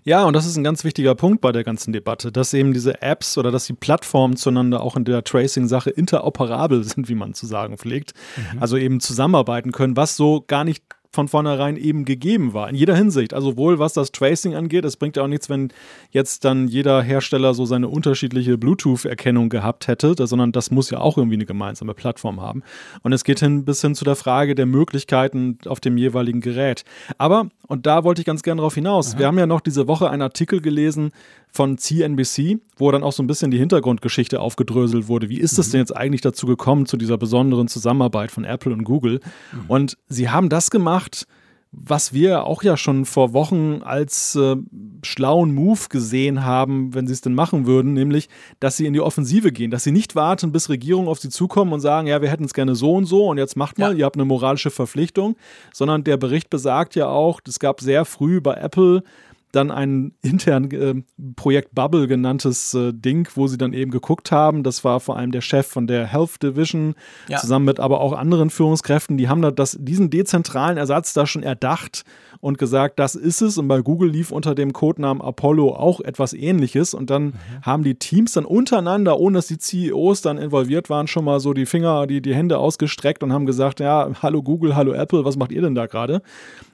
Ja, und das ist ein ganz wichtiger Punkt bei der ganzen Debatte, dass eben diese Apps oder dass die Plattformen zueinander auch in der Tracing-Sache interoperabel sind, wie man zu sagen pflegt. Mhm. Also eben zusammenarbeiten können, was so gar nicht von vornherein eben gegeben war, in jeder Hinsicht. Also wohl was das Tracing angeht, es bringt ja auch nichts, wenn jetzt dann jeder Hersteller so seine unterschiedliche Bluetooth-Erkennung gehabt hätte, sondern das muss ja auch irgendwie eine gemeinsame Plattform haben. Und es geht hin bis hin zu der Frage der Möglichkeiten auf dem jeweiligen Gerät. Aber, und da wollte ich ganz gerne darauf hinaus, Aha. wir haben ja noch diese Woche einen Artikel gelesen von CNBC, wo dann auch so ein bisschen die Hintergrundgeschichte aufgedröselt wurde. Wie ist es mhm. denn jetzt eigentlich dazu gekommen, zu dieser besonderen Zusammenarbeit von Apple und Google? Mhm. Und sie haben das gemacht, was wir auch ja schon vor Wochen als äh, schlauen Move gesehen haben, wenn sie es denn machen würden, nämlich, dass sie in die Offensive gehen, dass sie nicht warten, bis Regierungen auf sie zukommen und sagen, ja, wir hätten es gerne so und so und jetzt macht mal, ja. ihr habt eine moralische Verpflichtung, sondern der Bericht besagt ja auch, es gab sehr früh bei Apple dann ein intern äh, Projekt Bubble genanntes äh, Ding, wo sie dann eben geguckt haben. Das war vor allem der Chef von der Health Division, ja. zusammen mit aber auch anderen Führungskräften. Die haben da das, diesen dezentralen Ersatz da schon erdacht und gesagt, das ist es. Und bei Google lief unter dem Codenamen Apollo auch etwas ähnliches. Und dann mhm. haben die Teams dann untereinander, ohne dass die CEOs dann involviert waren, schon mal so die Finger, die, die Hände ausgestreckt und haben gesagt, ja, hallo Google, hallo Apple, was macht ihr denn da gerade?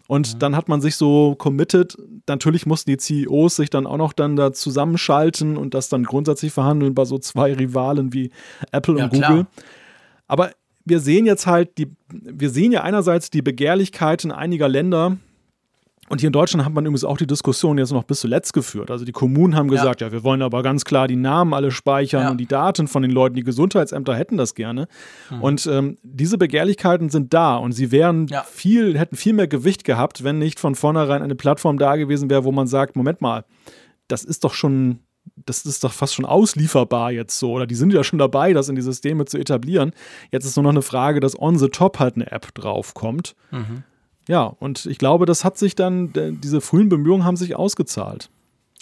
Und ja. dann hat man sich so committed. Natürlich mussten die CEOs sich dann auch noch dann da zusammenschalten und das dann grundsätzlich verhandeln bei so zwei Rivalen wie Apple ja, und Google. Klar. Aber wir sehen jetzt halt die, wir sehen ja einerseits die Begehrlichkeiten einiger Länder, und hier in Deutschland hat man übrigens auch die Diskussion jetzt noch bis zuletzt geführt. Also die Kommunen haben gesagt, ja, ja wir wollen aber ganz klar die Namen alle speichern ja. und die Daten von den Leuten. Die Gesundheitsämter hätten das gerne. Mhm. Und ähm, diese Begehrlichkeiten sind da und sie wären ja. viel, hätten viel mehr Gewicht gehabt, wenn nicht von vornherein eine Plattform da gewesen wäre, wo man sagt, Moment mal, das ist doch schon das ist doch fast schon auslieferbar jetzt so. Oder die sind ja schon dabei, das in die Systeme zu etablieren. Jetzt ist nur noch eine Frage, dass on the top halt eine App draufkommt. Mhm. Ja, und ich glaube, das hat sich dann, diese frühen Bemühungen haben sich ausgezahlt.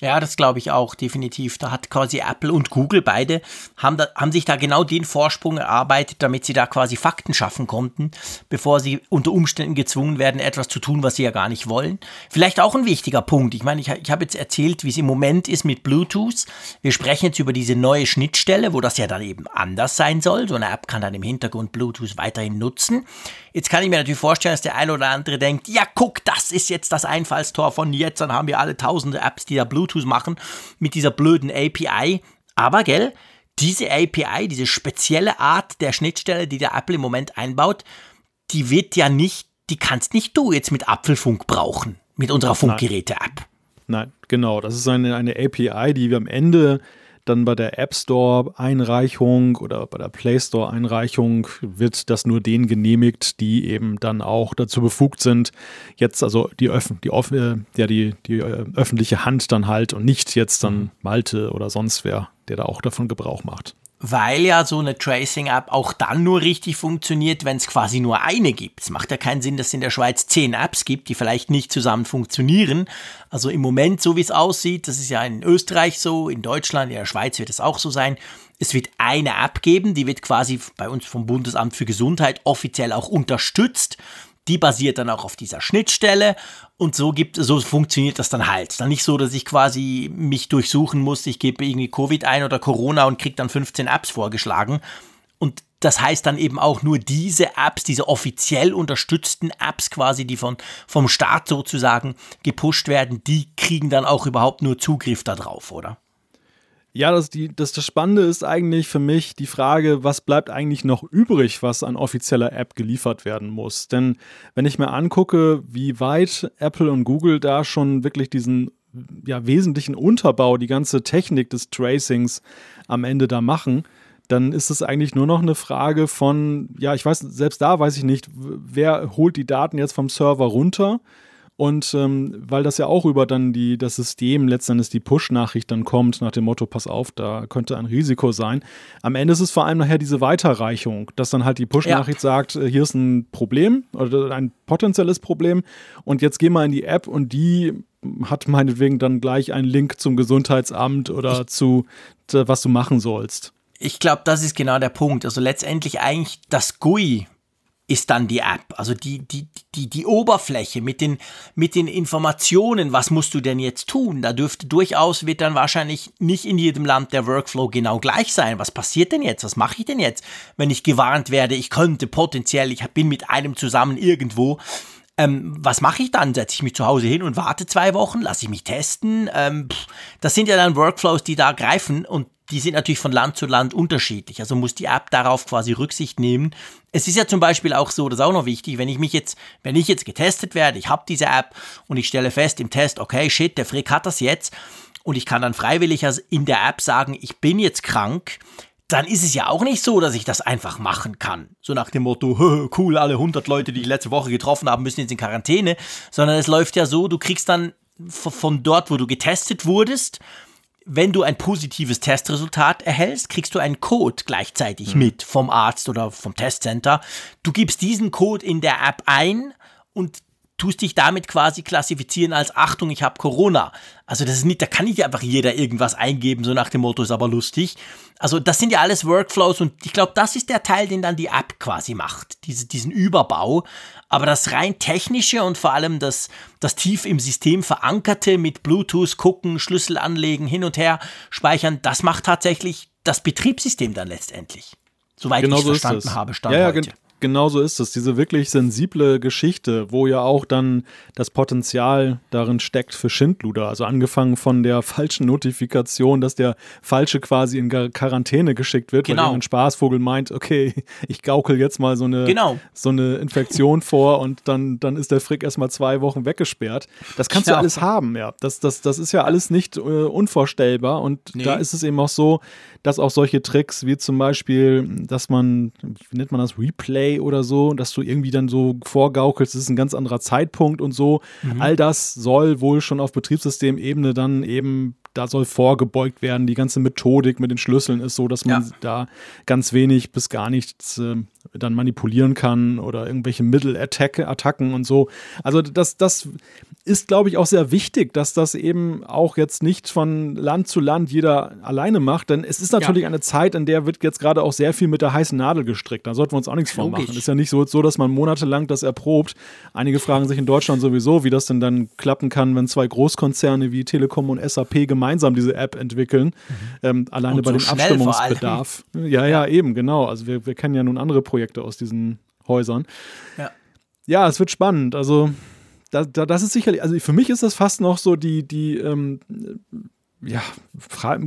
Ja, das glaube ich auch, definitiv. Da hat quasi Apple und Google beide, haben, da, haben sich da genau den Vorsprung erarbeitet, damit sie da quasi Fakten schaffen konnten, bevor sie unter Umständen gezwungen werden, etwas zu tun, was sie ja gar nicht wollen. Vielleicht auch ein wichtiger Punkt. Ich meine, ich, ich habe jetzt erzählt, wie es im Moment ist mit Bluetooth. Wir sprechen jetzt über diese neue Schnittstelle, wo das ja dann eben anders sein soll. So eine App kann dann im Hintergrund Bluetooth weiterhin nutzen. Jetzt kann ich mir natürlich vorstellen, dass der eine oder andere denkt, ja guck, das ist jetzt das Einfallstor von jetzt, dann haben wir alle tausende Apps, die da Bluetooth machen mit dieser blöden API. Aber gell, diese API, diese spezielle Art der Schnittstelle, die der Apple im Moment einbaut, die wird ja nicht, die kannst nicht du jetzt mit Apfelfunk brauchen, mit unserer Funkgeräte-App. Nein, genau. Das ist eine, eine API, die wir am Ende dann bei der App Store-Einreichung oder bei der Play Store-Einreichung wird das nur denen genehmigt, die eben dann auch dazu befugt sind, jetzt also die, Öff die, äh, ja, die, die äh, öffentliche Hand dann halt und nicht jetzt dann mhm. Malte oder sonst wer, der da auch davon Gebrauch macht weil ja so eine Tracing-App auch dann nur richtig funktioniert, wenn es quasi nur eine gibt. Es macht ja keinen Sinn, dass es in der Schweiz zehn Apps gibt, die vielleicht nicht zusammen funktionieren. Also im Moment, so wie es aussieht, das ist ja in Österreich so, in Deutschland, in der Schweiz wird es auch so sein. Es wird eine App geben, die wird quasi bei uns vom Bundesamt für Gesundheit offiziell auch unterstützt. Die basiert dann auch auf dieser Schnittstelle und so gibt so funktioniert das dann halt. Dann nicht so, dass ich quasi mich durchsuchen muss, ich gebe irgendwie Covid ein oder Corona und kriege dann 15 Apps vorgeschlagen. Und das heißt dann eben auch nur diese Apps, diese offiziell unterstützten Apps quasi, die von, vom Staat sozusagen gepusht werden, die kriegen dann auch überhaupt nur Zugriff darauf, oder? Ja, das, die, das, das Spannende ist eigentlich für mich die Frage, was bleibt eigentlich noch übrig, was an offizieller App geliefert werden muss. Denn wenn ich mir angucke, wie weit Apple und Google da schon wirklich diesen ja, wesentlichen Unterbau, die ganze Technik des Tracings am Ende da machen, dann ist es eigentlich nur noch eine Frage von, ja, ich weiß, selbst da weiß ich nicht, wer holt die Daten jetzt vom Server runter und ähm, weil das ja auch über dann die, das System letztendlich die Push-Nachricht dann kommt, nach dem Motto, pass auf, da könnte ein Risiko sein. Am Ende ist es vor allem nachher diese Weiterreichung, dass dann halt die Push-Nachricht ja. sagt, äh, hier ist ein Problem oder ein potenzielles Problem und jetzt geh mal in die App und die hat meinetwegen dann gleich einen Link zum Gesundheitsamt oder ich, zu, was du machen sollst. Ich glaube, das ist genau der Punkt. Also letztendlich eigentlich das GUI, ist dann die App. Also die, die, die, die Oberfläche mit den, mit den Informationen, was musst du denn jetzt tun? Da dürfte durchaus, wird dann wahrscheinlich nicht in jedem Land der Workflow genau gleich sein. Was passiert denn jetzt? Was mache ich denn jetzt, wenn ich gewarnt werde, ich könnte potenziell, ich bin mit einem zusammen irgendwo. Ähm, was mache ich dann? Setze ich mich zu Hause hin und warte zwei Wochen? Lasse ich mich testen? Ähm, das sind ja dann Workflows, die da greifen und die sind natürlich von Land zu Land unterschiedlich. Also muss die App darauf quasi Rücksicht nehmen. Es ist ja zum Beispiel auch so, das ist auch noch wichtig, wenn ich mich jetzt, wenn ich jetzt getestet werde, ich habe diese App und ich stelle fest im Test, okay, shit, der Frick hat das jetzt und ich kann dann freiwillig in der App sagen, ich bin jetzt krank, dann ist es ja auch nicht so, dass ich das einfach machen kann. So nach dem Motto, cool, alle 100 Leute, die ich letzte Woche getroffen habe, müssen jetzt in Quarantäne, sondern es läuft ja so, du kriegst dann von dort, wo du getestet wurdest, wenn du ein positives Testresultat erhältst, kriegst du einen Code gleichzeitig mhm. mit vom Arzt oder vom Testcenter. Du gibst diesen Code in der App ein und tust dich damit quasi klassifizieren als Achtung, ich habe Corona. Also das ist nicht, da kann nicht einfach jeder irgendwas eingeben, so nach dem Motto ist aber lustig. Also das sind ja alles Workflows und ich glaube, das ist der Teil, den dann die App quasi macht, diese, diesen Überbau. Aber das rein technische und vor allem das, das tief im System verankerte mit Bluetooth gucken, Schlüssel anlegen, hin und her speichern, das macht tatsächlich das Betriebssystem dann letztendlich. Soweit genau ich so verstanden habe, stand ja, ja, heute so ist es. Diese wirklich sensible Geschichte, wo ja auch dann das Potenzial darin steckt für Schindluder. Also angefangen von der falschen Notifikation, dass der Falsche quasi in Quarantäne geschickt wird, genau. weil ein Spaßvogel meint, okay, ich gaukel jetzt mal so eine, genau. so eine Infektion vor und dann, dann ist der Frick erstmal zwei Wochen weggesperrt. Das kannst ja. du alles haben, ja. Das, das, das ist ja alles nicht äh, unvorstellbar und nee. da ist es eben auch so, dass auch solche Tricks wie zum Beispiel, dass man, wie nennt man das, Replay oder so, dass du irgendwie dann so vorgaukelst, das ist ein ganz anderer Zeitpunkt und so. Mhm. All das soll wohl schon auf Betriebssystemebene dann eben da soll vorgebeugt werden. Die ganze Methodik mit den Schlüsseln ist so, dass man ja. da ganz wenig bis gar nichts äh, dann manipulieren kann oder irgendwelche Mittelattacken und so. Also das, das ist, glaube ich, auch sehr wichtig, dass das eben auch jetzt nicht von Land zu Land jeder alleine macht, denn es ist natürlich ja. eine Zeit, in der wird jetzt gerade auch sehr viel mit der heißen Nadel gestrickt. Da sollten wir uns auch nichts vormachen. Es ist ja nicht so, so, dass man monatelang das erprobt. Einige fragen sich in Deutschland sowieso, wie das denn dann klappen kann, wenn zwei Großkonzerne wie Telekom und SAP gemeinsam diese App entwickeln. Mhm. Ähm, alleine und bei so dem Abstimmungsbedarf. Ja, ja, eben, genau. Also wir, wir kennen ja nun andere Projekte aus diesen Häusern. Ja. Ja, es wird spannend. Also, da, da, das ist sicherlich, also für mich ist das fast noch so die, die ähm, ja,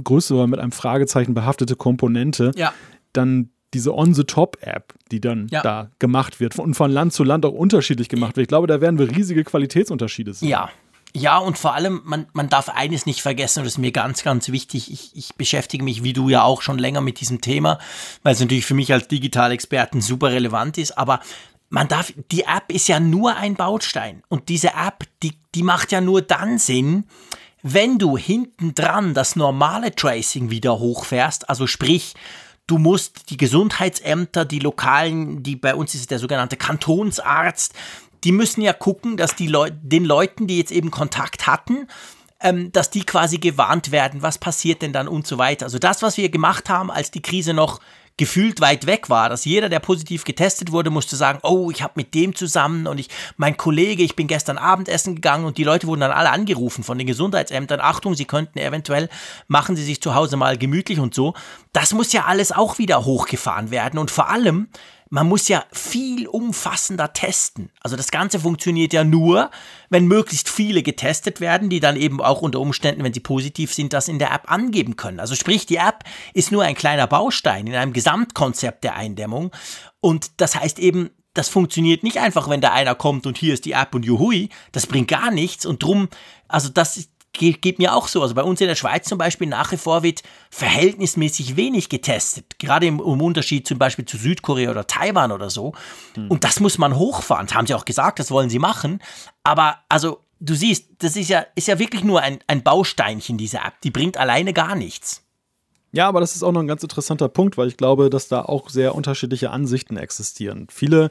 größere mit einem Fragezeichen behaftete Komponente. Ja. Dann diese On-the-Top-App, die dann ja. da gemacht wird und von Land zu Land auch unterschiedlich gemacht wird. Ich glaube, da werden wir riesige Qualitätsunterschiede sehen. Ja, ja, und vor allem, man, man darf eines nicht vergessen, und das ist mir ganz, ganz wichtig. Ich, ich beschäftige mich, wie du ja auch schon länger mit diesem Thema, weil es natürlich für mich als Digitalexperten super relevant ist. Aber man darf, die App ist ja nur ein Baustein. Und diese App, die, die macht ja nur dann Sinn, wenn du hinten dran das normale Tracing wieder hochfährst. Also sprich, du musst die Gesundheitsämter, die lokalen, die bei uns ist der sogenannte Kantonsarzt, die müssen ja gucken, dass die Leu den Leuten, die jetzt eben Kontakt hatten, ähm, dass die quasi gewarnt werden, was passiert denn dann und so weiter. Also das, was wir gemacht haben, als die Krise noch gefühlt weit weg war, dass jeder, der positiv getestet wurde, musste sagen, oh, ich habe mit dem zusammen und ich, mein Kollege, ich bin gestern Abendessen gegangen und die Leute wurden dann alle angerufen von den Gesundheitsämtern, Achtung, sie könnten eventuell, machen sie sich zu Hause mal gemütlich und so. Das muss ja alles auch wieder hochgefahren werden und vor allem, man muss ja viel umfassender testen. Also das Ganze funktioniert ja nur, wenn möglichst viele getestet werden, die dann eben auch unter Umständen, wenn sie positiv sind, das in der App angeben können. Also sprich, die App ist nur ein kleiner Baustein in einem Gesamtkonzept der Eindämmung. Und das heißt eben, das funktioniert nicht einfach, wenn da einer kommt und hier ist die App und juhui, das bringt gar nichts und drum, also das ist geht, geht mir auch so. Also bei uns in der Schweiz zum Beispiel nach wie vor wird verhältnismäßig wenig getestet. Gerade im, im Unterschied zum Beispiel zu Südkorea oder Taiwan oder so. Hm. Und das muss man hochfahren. Das haben sie auch gesagt, das wollen sie machen. Aber also du siehst, das ist ja, ist ja wirklich nur ein, ein Bausteinchen, diese App. Die bringt alleine gar nichts. Ja, aber das ist auch noch ein ganz interessanter Punkt, weil ich glaube, dass da auch sehr unterschiedliche Ansichten existieren. Viele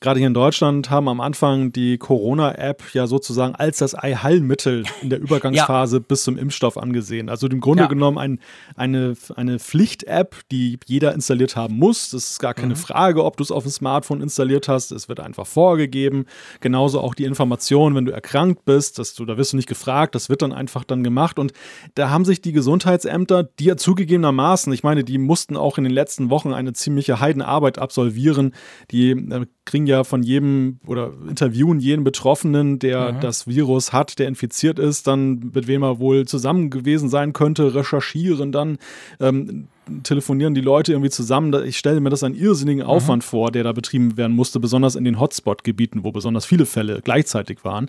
gerade hier in Deutschland haben am Anfang die Corona-App ja sozusagen als das Allheilmittel in der Übergangsphase ja. bis zum Impfstoff angesehen. Also im Grunde ja. genommen ein, eine, eine Pflicht-App, die jeder installiert haben muss. Das ist gar keine mhm. Frage, ob du es auf dem Smartphone installiert hast. Es wird einfach vorgegeben. Genauso auch die Information, wenn du erkrankt bist, dass du, da wirst du nicht gefragt, das wird dann einfach dann gemacht. Und da haben sich die Gesundheitsämter, die ja zugegebenermaßen, ich meine, die mussten auch in den letzten Wochen eine ziemliche Heidenarbeit absolvieren. Die äh, kriegen ja von jedem oder interviewen jeden Betroffenen, der mhm. das Virus hat, der infiziert ist, dann mit wem er wohl zusammen gewesen sein könnte, recherchieren dann. Ähm, telefonieren die Leute irgendwie zusammen. Ich stelle mir das einen irrsinnigen mhm. Aufwand mhm. vor, der da betrieben werden musste, besonders in den Hotspot-Gebieten, wo besonders viele Fälle gleichzeitig waren.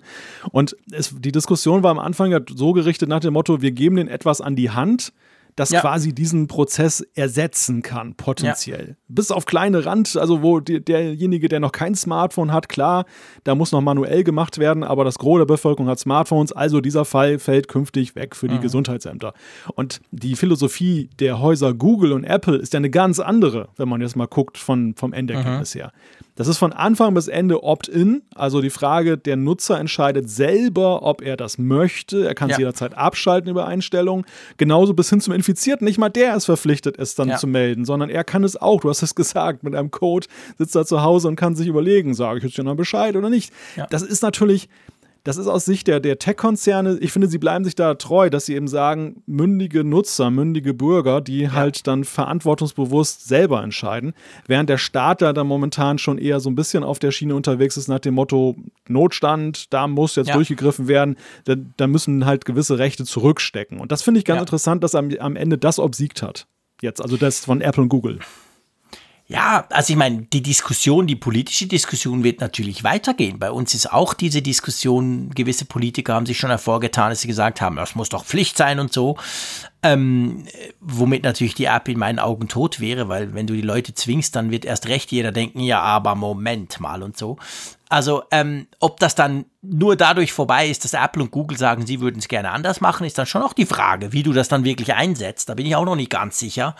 Und es, die Diskussion war am Anfang ja so gerichtet nach dem Motto, wir geben denen etwas an die Hand, das ja. quasi diesen Prozess ersetzen kann, potenziell. Ja. Bis auf kleine Rand, also wo die, derjenige, der noch kein Smartphone hat, klar, da muss noch manuell gemacht werden, aber das Gros der Bevölkerung hat Smartphones, also dieser Fall fällt künftig weg für die mhm. Gesundheitsämter. Und die Philosophie der Häuser Google und Apple ist ja eine ganz andere, wenn man jetzt mal guckt von, vom Endergebnis mhm. her. Das ist von Anfang bis Ende Opt-in, also die Frage, der Nutzer entscheidet selber, ob er das möchte. Er kann es ja. jederzeit abschalten über Einstellungen. Genauso bis hin zum Infizierten. Nicht mal der ist verpflichtet, es dann ja. zu melden, sondern er kann es auch. Du hast es gesagt, mit einem Code sitzt er zu Hause und kann sich überlegen, sage ich jetzt noch Bescheid oder nicht. Ja. Das ist natürlich das ist aus Sicht der, der Tech-Konzerne, ich finde, sie bleiben sich da treu, dass sie eben sagen, mündige Nutzer, mündige Bürger, die ja. halt dann verantwortungsbewusst selber entscheiden, während der Staat da dann momentan schon eher so ein bisschen auf der Schiene unterwegs ist nach dem Motto Notstand, da muss jetzt ja. durchgegriffen werden, da, da, müssen halt gewisse Rechte zurückstecken. Und das finde ich ganz ja. interessant, dass am, am Ende das obsiegt hat. Jetzt, also das von Apple und Google. Ja, also ich meine, die Diskussion, die politische Diskussion wird natürlich weitergehen. Bei uns ist auch diese Diskussion, gewisse Politiker haben sich schon hervorgetan, dass sie gesagt haben, das muss doch Pflicht sein und so. Ähm, womit natürlich die App in meinen Augen tot wäre, weil wenn du die Leute zwingst, dann wird erst recht jeder denken, ja, aber Moment mal und so. Also, ähm, ob das dann nur dadurch vorbei ist, dass Apple und Google sagen, sie würden es gerne anders machen, ist dann schon auch die Frage, wie du das dann wirklich einsetzt. Da bin ich auch noch nicht ganz sicher.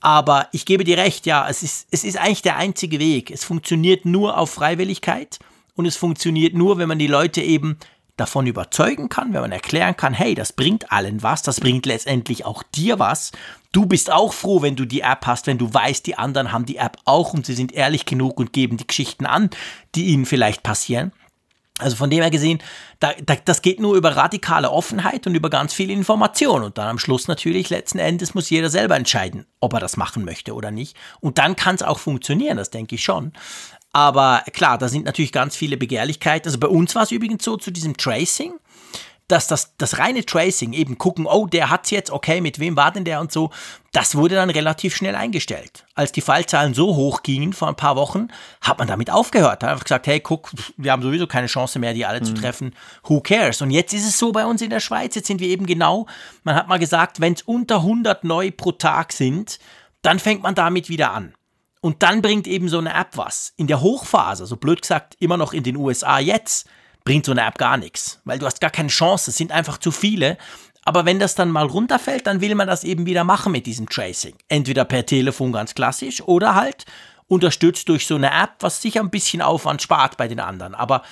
Aber ich gebe dir recht, ja, es ist, es ist eigentlich der einzige Weg. Es funktioniert nur auf Freiwilligkeit und es funktioniert nur, wenn man die Leute eben davon überzeugen kann, wenn man erklären kann, hey, das bringt allen was, das bringt letztendlich auch dir was. Du bist auch froh, wenn du die App hast, wenn du weißt, die anderen haben die App auch und sie sind ehrlich genug und geben die Geschichten an, die ihnen vielleicht passieren. Also von dem her gesehen, da, da, das geht nur über radikale Offenheit und über ganz viel Information. Und dann am Schluss natürlich, letzten Endes muss jeder selber entscheiden, ob er das machen möchte oder nicht. Und dann kann es auch funktionieren, das denke ich schon. Aber klar, da sind natürlich ganz viele Begehrlichkeiten. Also bei uns war es übrigens so zu diesem Tracing, dass das, das reine Tracing, eben gucken, oh, der hat's jetzt, okay, mit wem war denn der und so, das wurde dann relativ schnell eingestellt. Als die Fallzahlen so hoch gingen vor ein paar Wochen, hat man damit aufgehört. Hat einfach gesagt, hey, guck, wir haben sowieso keine Chance mehr, die alle mhm. zu treffen. Who cares? Und jetzt ist es so bei uns in der Schweiz, jetzt sind wir eben genau, man hat mal gesagt, wenn es unter 100 neu pro Tag sind, dann fängt man damit wieder an. Und dann bringt eben so eine App was. In der Hochphase, so blöd gesagt, immer noch in den USA jetzt, bringt so eine App gar nichts, weil du hast gar keine Chance, es sind einfach zu viele. Aber wenn das dann mal runterfällt, dann will man das eben wieder machen mit diesem Tracing. Entweder per Telefon ganz klassisch oder halt unterstützt durch so eine App, was sicher ein bisschen Aufwand spart bei den anderen. Aber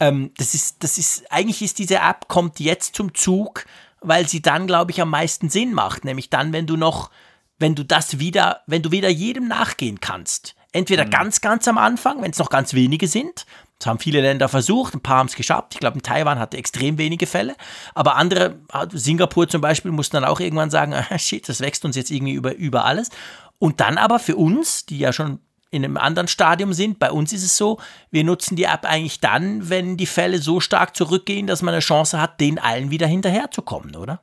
ähm, das ist, das ist, eigentlich ist diese App, kommt jetzt zum Zug, weil sie dann, glaube ich, am meisten Sinn macht. Nämlich dann, wenn du noch wenn du das wieder, wenn du wieder jedem nachgehen kannst. Entweder mhm. ganz, ganz am Anfang, wenn es noch ganz wenige sind. Das haben viele Länder versucht, ein paar haben es geschafft. Ich glaube, Taiwan hatte extrem wenige Fälle. Aber andere, Singapur zum Beispiel, mussten dann auch irgendwann sagen, ah, shit, das wächst uns jetzt irgendwie über, über alles. Und dann aber für uns, die ja schon in einem anderen Stadium sind. Bei uns ist es so, wir nutzen die App eigentlich dann, wenn die Fälle so stark zurückgehen, dass man eine Chance hat, den allen wieder hinterherzukommen, oder?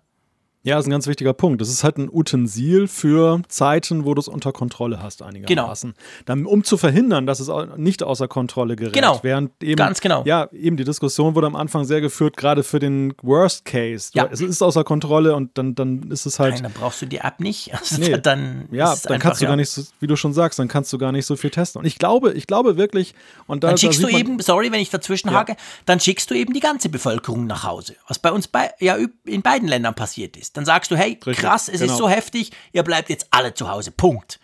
Ja, ist ein ganz wichtiger Punkt. Das ist halt ein Utensil für Zeiten, wo du es unter Kontrolle hast, einigermaßen. Genau. Dann, um zu verhindern, dass es nicht außer Kontrolle gerät. Genau. Während eben, ganz genau. Ja, eben die Diskussion wurde am Anfang sehr geführt, gerade für den Worst Case. Ja. Es ist außer Kontrolle und dann, dann ist es halt. Nein, dann brauchst du die App nicht. Also nee. dann ja, dann einfach, kannst du ja. gar nicht, so, wie du schon sagst, dann kannst du gar nicht so viel testen. Und ich glaube, ich glaube wirklich, und da, dann schickst da du eben, sorry, wenn ich dazwischen ja. hake, dann schickst du eben die ganze Bevölkerung nach Hause. Was bei uns bei, ja in beiden Ländern passiert ist. Dann sagst du, hey, Richtig, krass, es genau. ist so heftig, ihr bleibt jetzt alle zu Hause. Punkt.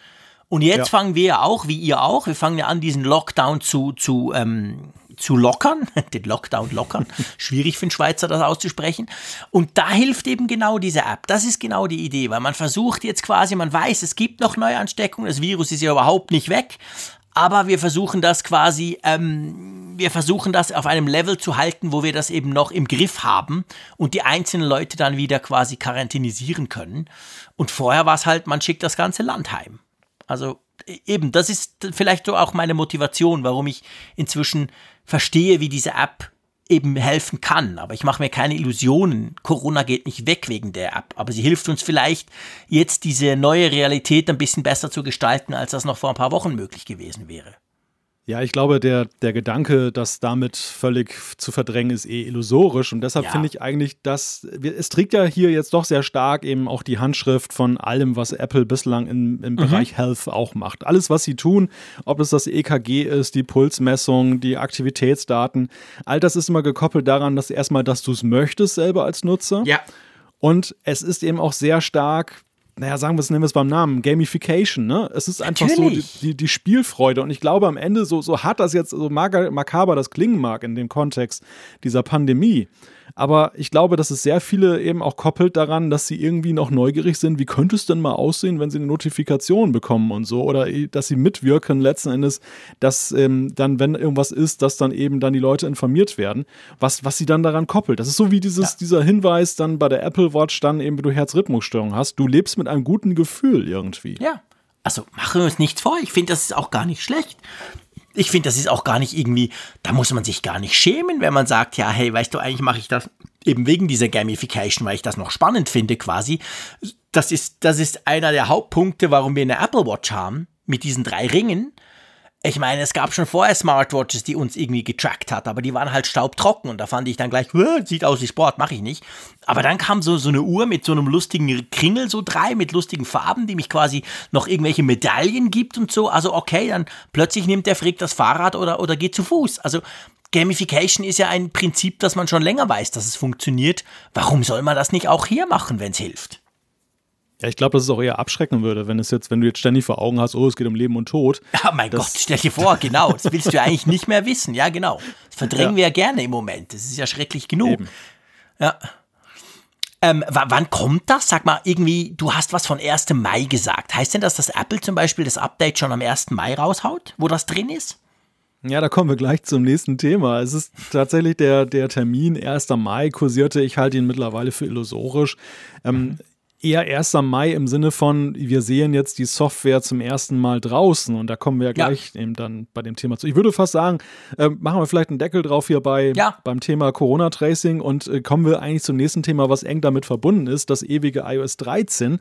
Und jetzt ja. fangen wir ja auch, wie ihr auch, wir fangen ja an, diesen Lockdown zu, zu, ähm, zu lockern, den Lockdown lockern. Schwierig für einen Schweizer das auszusprechen. Und da hilft eben genau diese App. Das ist genau die Idee, weil man versucht jetzt quasi, man weiß, es gibt noch Neuansteckungen, das Virus ist ja überhaupt nicht weg, aber wir versuchen das quasi, ähm, wir versuchen das auf einem Level zu halten, wo wir das eben noch im Griff haben und die einzelnen Leute dann wieder quasi quarantänisieren können. Und vorher war es halt, man schickt das ganze Land heim. Also e, eben, das ist vielleicht so auch meine Motivation, warum ich inzwischen verstehe, wie diese App eben helfen kann. Aber ich mache mir keine Illusionen. Corona geht nicht weg wegen der App. Aber sie hilft uns vielleicht, jetzt diese neue Realität ein bisschen besser zu gestalten, als das noch vor ein paar Wochen möglich gewesen wäre. Ja, ich glaube, der, der Gedanke, das damit völlig zu verdrängen, ist eh illusorisch. Und deshalb ja. finde ich eigentlich, dass es trägt ja hier jetzt doch sehr stark eben auch die Handschrift von allem, was Apple bislang im, im mhm. Bereich Health auch macht. Alles, was sie tun, ob es das EKG ist, die Pulsmessung, die Aktivitätsdaten, all das ist immer gekoppelt daran, dass erstmal, dass du es möchtest selber als Nutzer. Ja. Und es ist eben auch sehr stark naja, sagen wir es, nennen wir es beim Namen, Gamification, ne? Es ist einfach Natürlich. so die, die, die, Spielfreude. Und ich glaube, am Ende, so, so hart das jetzt, so makaber das klingen mag in dem Kontext dieser Pandemie, aber ich glaube, dass es sehr viele eben auch koppelt daran, dass sie irgendwie noch neugierig sind, wie könnte es denn mal aussehen, wenn sie eine Notifikation bekommen und so. Oder dass sie mitwirken letzten Endes, dass ähm, dann, wenn irgendwas ist, dass dann eben dann die Leute informiert werden, was, was sie dann daran koppelt. Das ist so wie dieses, ja. dieser Hinweis dann bei der Apple Watch dann eben, wenn du Herzrhythmusstörung hast. Du lebst mit einem guten Gefühl irgendwie. Ja. Also machen wir uns nichts vor. Ich finde, das ist auch gar nicht schlecht. Ich finde, das ist auch gar nicht irgendwie, da muss man sich gar nicht schämen, wenn man sagt, ja, hey, weißt du, eigentlich mache ich das eben wegen dieser Gamification, weil ich das noch spannend finde quasi. Das ist, das ist einer der Hauptpunkte, warum wir eine Apple Watch haben, mit diesen drei Ringen. Ich meine, es gab schon vorher Smartwatches, die uns irgendwie getrackt hat, aber die waren halt staubtrocken und da fand ich dann gleich, sieht aus wie Sport, mache ich nicht. Aber dann kam so, so eine Uhr mit so einem lustigen Kringel, so drei, mit lustigen Farben, die mich quasi noch irgendwelche Medaillen gibt und so. Also okay, dann plötzlich nimmt der Frick das Fahrrad oder, oder geht zu Fuß. Also Gamification ist ja ein Prinzip, das man schon länger weiß, dass es funktioniert. Warum soll man das nicht auch hier machen, wenn es hilft? Ja, ich glaube, dass es auch eher abschrecken würde, wenn es jetzt, wenn du jetzt ständig vor Augen hast, oh, es geht um Leben und Tod. Ja, mein Gott, stell dir vor, genau. Das willst du ja eigentlich nicht mehr wissen. Ja, genau. Das verdrängen ja. wir ja gerne im Moment. Das ist ja schrecklich genug. Eben. Ja. Ähm, wann kommt das? Sag mal, irgendwie, du hast was von 1. Mai gesagt. Heißt denn das, dass Apple zum Beispiel das Update schon am 1. Mai raushaut, wo das drin ist? Ja, da kommen wir gleich zum nächsten Thema. Es ist tatsächlich der, der Termin 1. Mai kursierte. Ich halte ihn mittlerweile für illusorisch. Ähm, mhm eher 1. Mai im Sinne von, wir sehen jetzt die Software zum ersten Mal draußen und da kommen wir ja gleich ja. eben dann bei dem Thema zu. Ich würde fast sagen, äh, machen wir vielleicht einen Deckel drauf hier bei, ja. beim Thema Corona-Tracing und äh, kommen wir eigentlich zum nächsten Thema, was eng damit verbunden ist, das ewige iOS 13.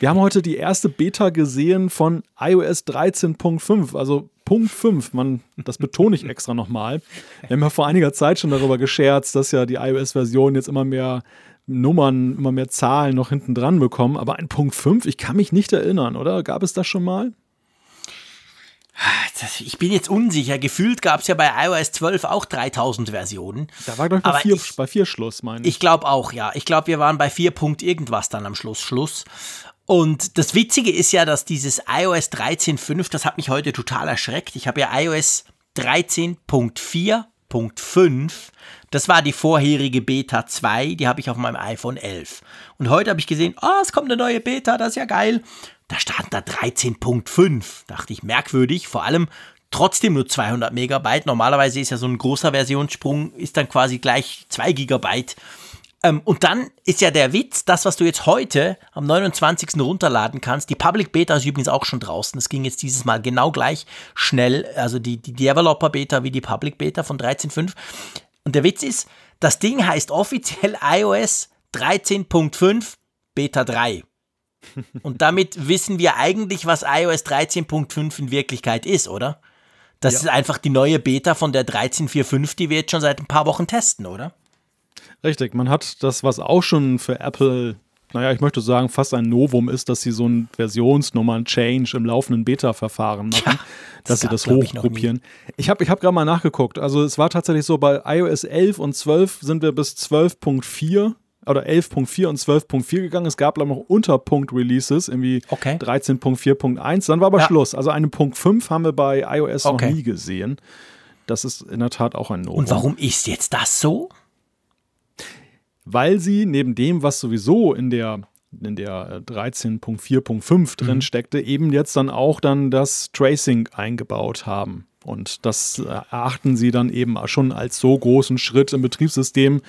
Wir haben heute die erste Beta gesehen von iOS 13.5, also Punkt 5, man, das betone ich extra nochmal. Wir haben ja vor einiger Zeit schon darüber gescherzt, dass ja die iOS-Version jetzt immer mehr Nummern, immer mehr Zahlen noch hinten dran bekommen. Aber ein Punkt 5, ich kann mich nicht erinnern, oder? Gab es das schon mal? Ich bin jetzt unsicher. Gefühlt gab es ja bei iOS 12 auch 3000 Versionen. Da war, glaube ich, bei vier, ich, bei vier Schluss, meine ich. Ich glaube auch, ja. Ich glaube, wir waren bei 4 Punkt irgendwas dann am Schluss. Schluss. Und das Witzige ist ja, dass dieses iOS 13.5, das hat mich heute total erschreckt. Ich habe ja iOS 13.4.5 das war die vorherige Beta 2, die habe ich auf meinem iPhone 11. Und heute habe ich gesehen, oh, es kommt eine neue Beta, das ist ja geil. Da stand da 13.5. Dachte ich, merkwürdig, vor allem trotzdem nur 200 Megabyte. Normalerweise ist ja so ein großer Versionssprung, ist dann quasi gleich 2 Gigabyte. Ähm, und dann ist ja der Witz, das, was du jetzt heute am 29. runterladen kannst, die Public Beta ist übrigens auch schon draußen. Das ging jetzt dieses Mal genau gleich schnell, also die, die Developer Beta wie die Public Beta von 13.5. Und der Witz ist, das Ding heißt offiziell iOS 13.5 Beta 3. Und damit wissen wir eigentlich, was iOS 13.5 in Wirklichkeit ist, oder? Das ja. ist einfach die neue Beta von der 13.4.5, die wir jetzt schon seit ein paar Wochen testen, oder? Richtig, man hat das, was auch schon für Apple naja, ich möchte sagen, fast ein Novum ist, dass sie so ein Versionsnummern-Change im laufenden Beta-Verfahren machen, ja, dass sie das hochgruppieren. Ich habe ich hab gerade mal nachgeguckt. Also es war tatsächlich so, bei iOS 11 und 12 sind wir bis 12.4 oder 11.4 und 12.4 gegangen. Es gab, ich, noch Unterpunkt-Releases, irgendwie okay. 13.4.1. Dann war aber ja. Schluss. Also einen Punkt 5 haben wir bei iOS okay. noch nie gesehen. Das ist in der Tat auch ein Novum. Und warum ist jetzt das so? Weil sie neben dem, was sowieso in der in der 13.4.5 mhm. drin steckte, eben jetzt dann auch dann das Tracing eingebaut haben. Und das erachten sie dann eben schon als so großen Schritt im Betriebssystem. Und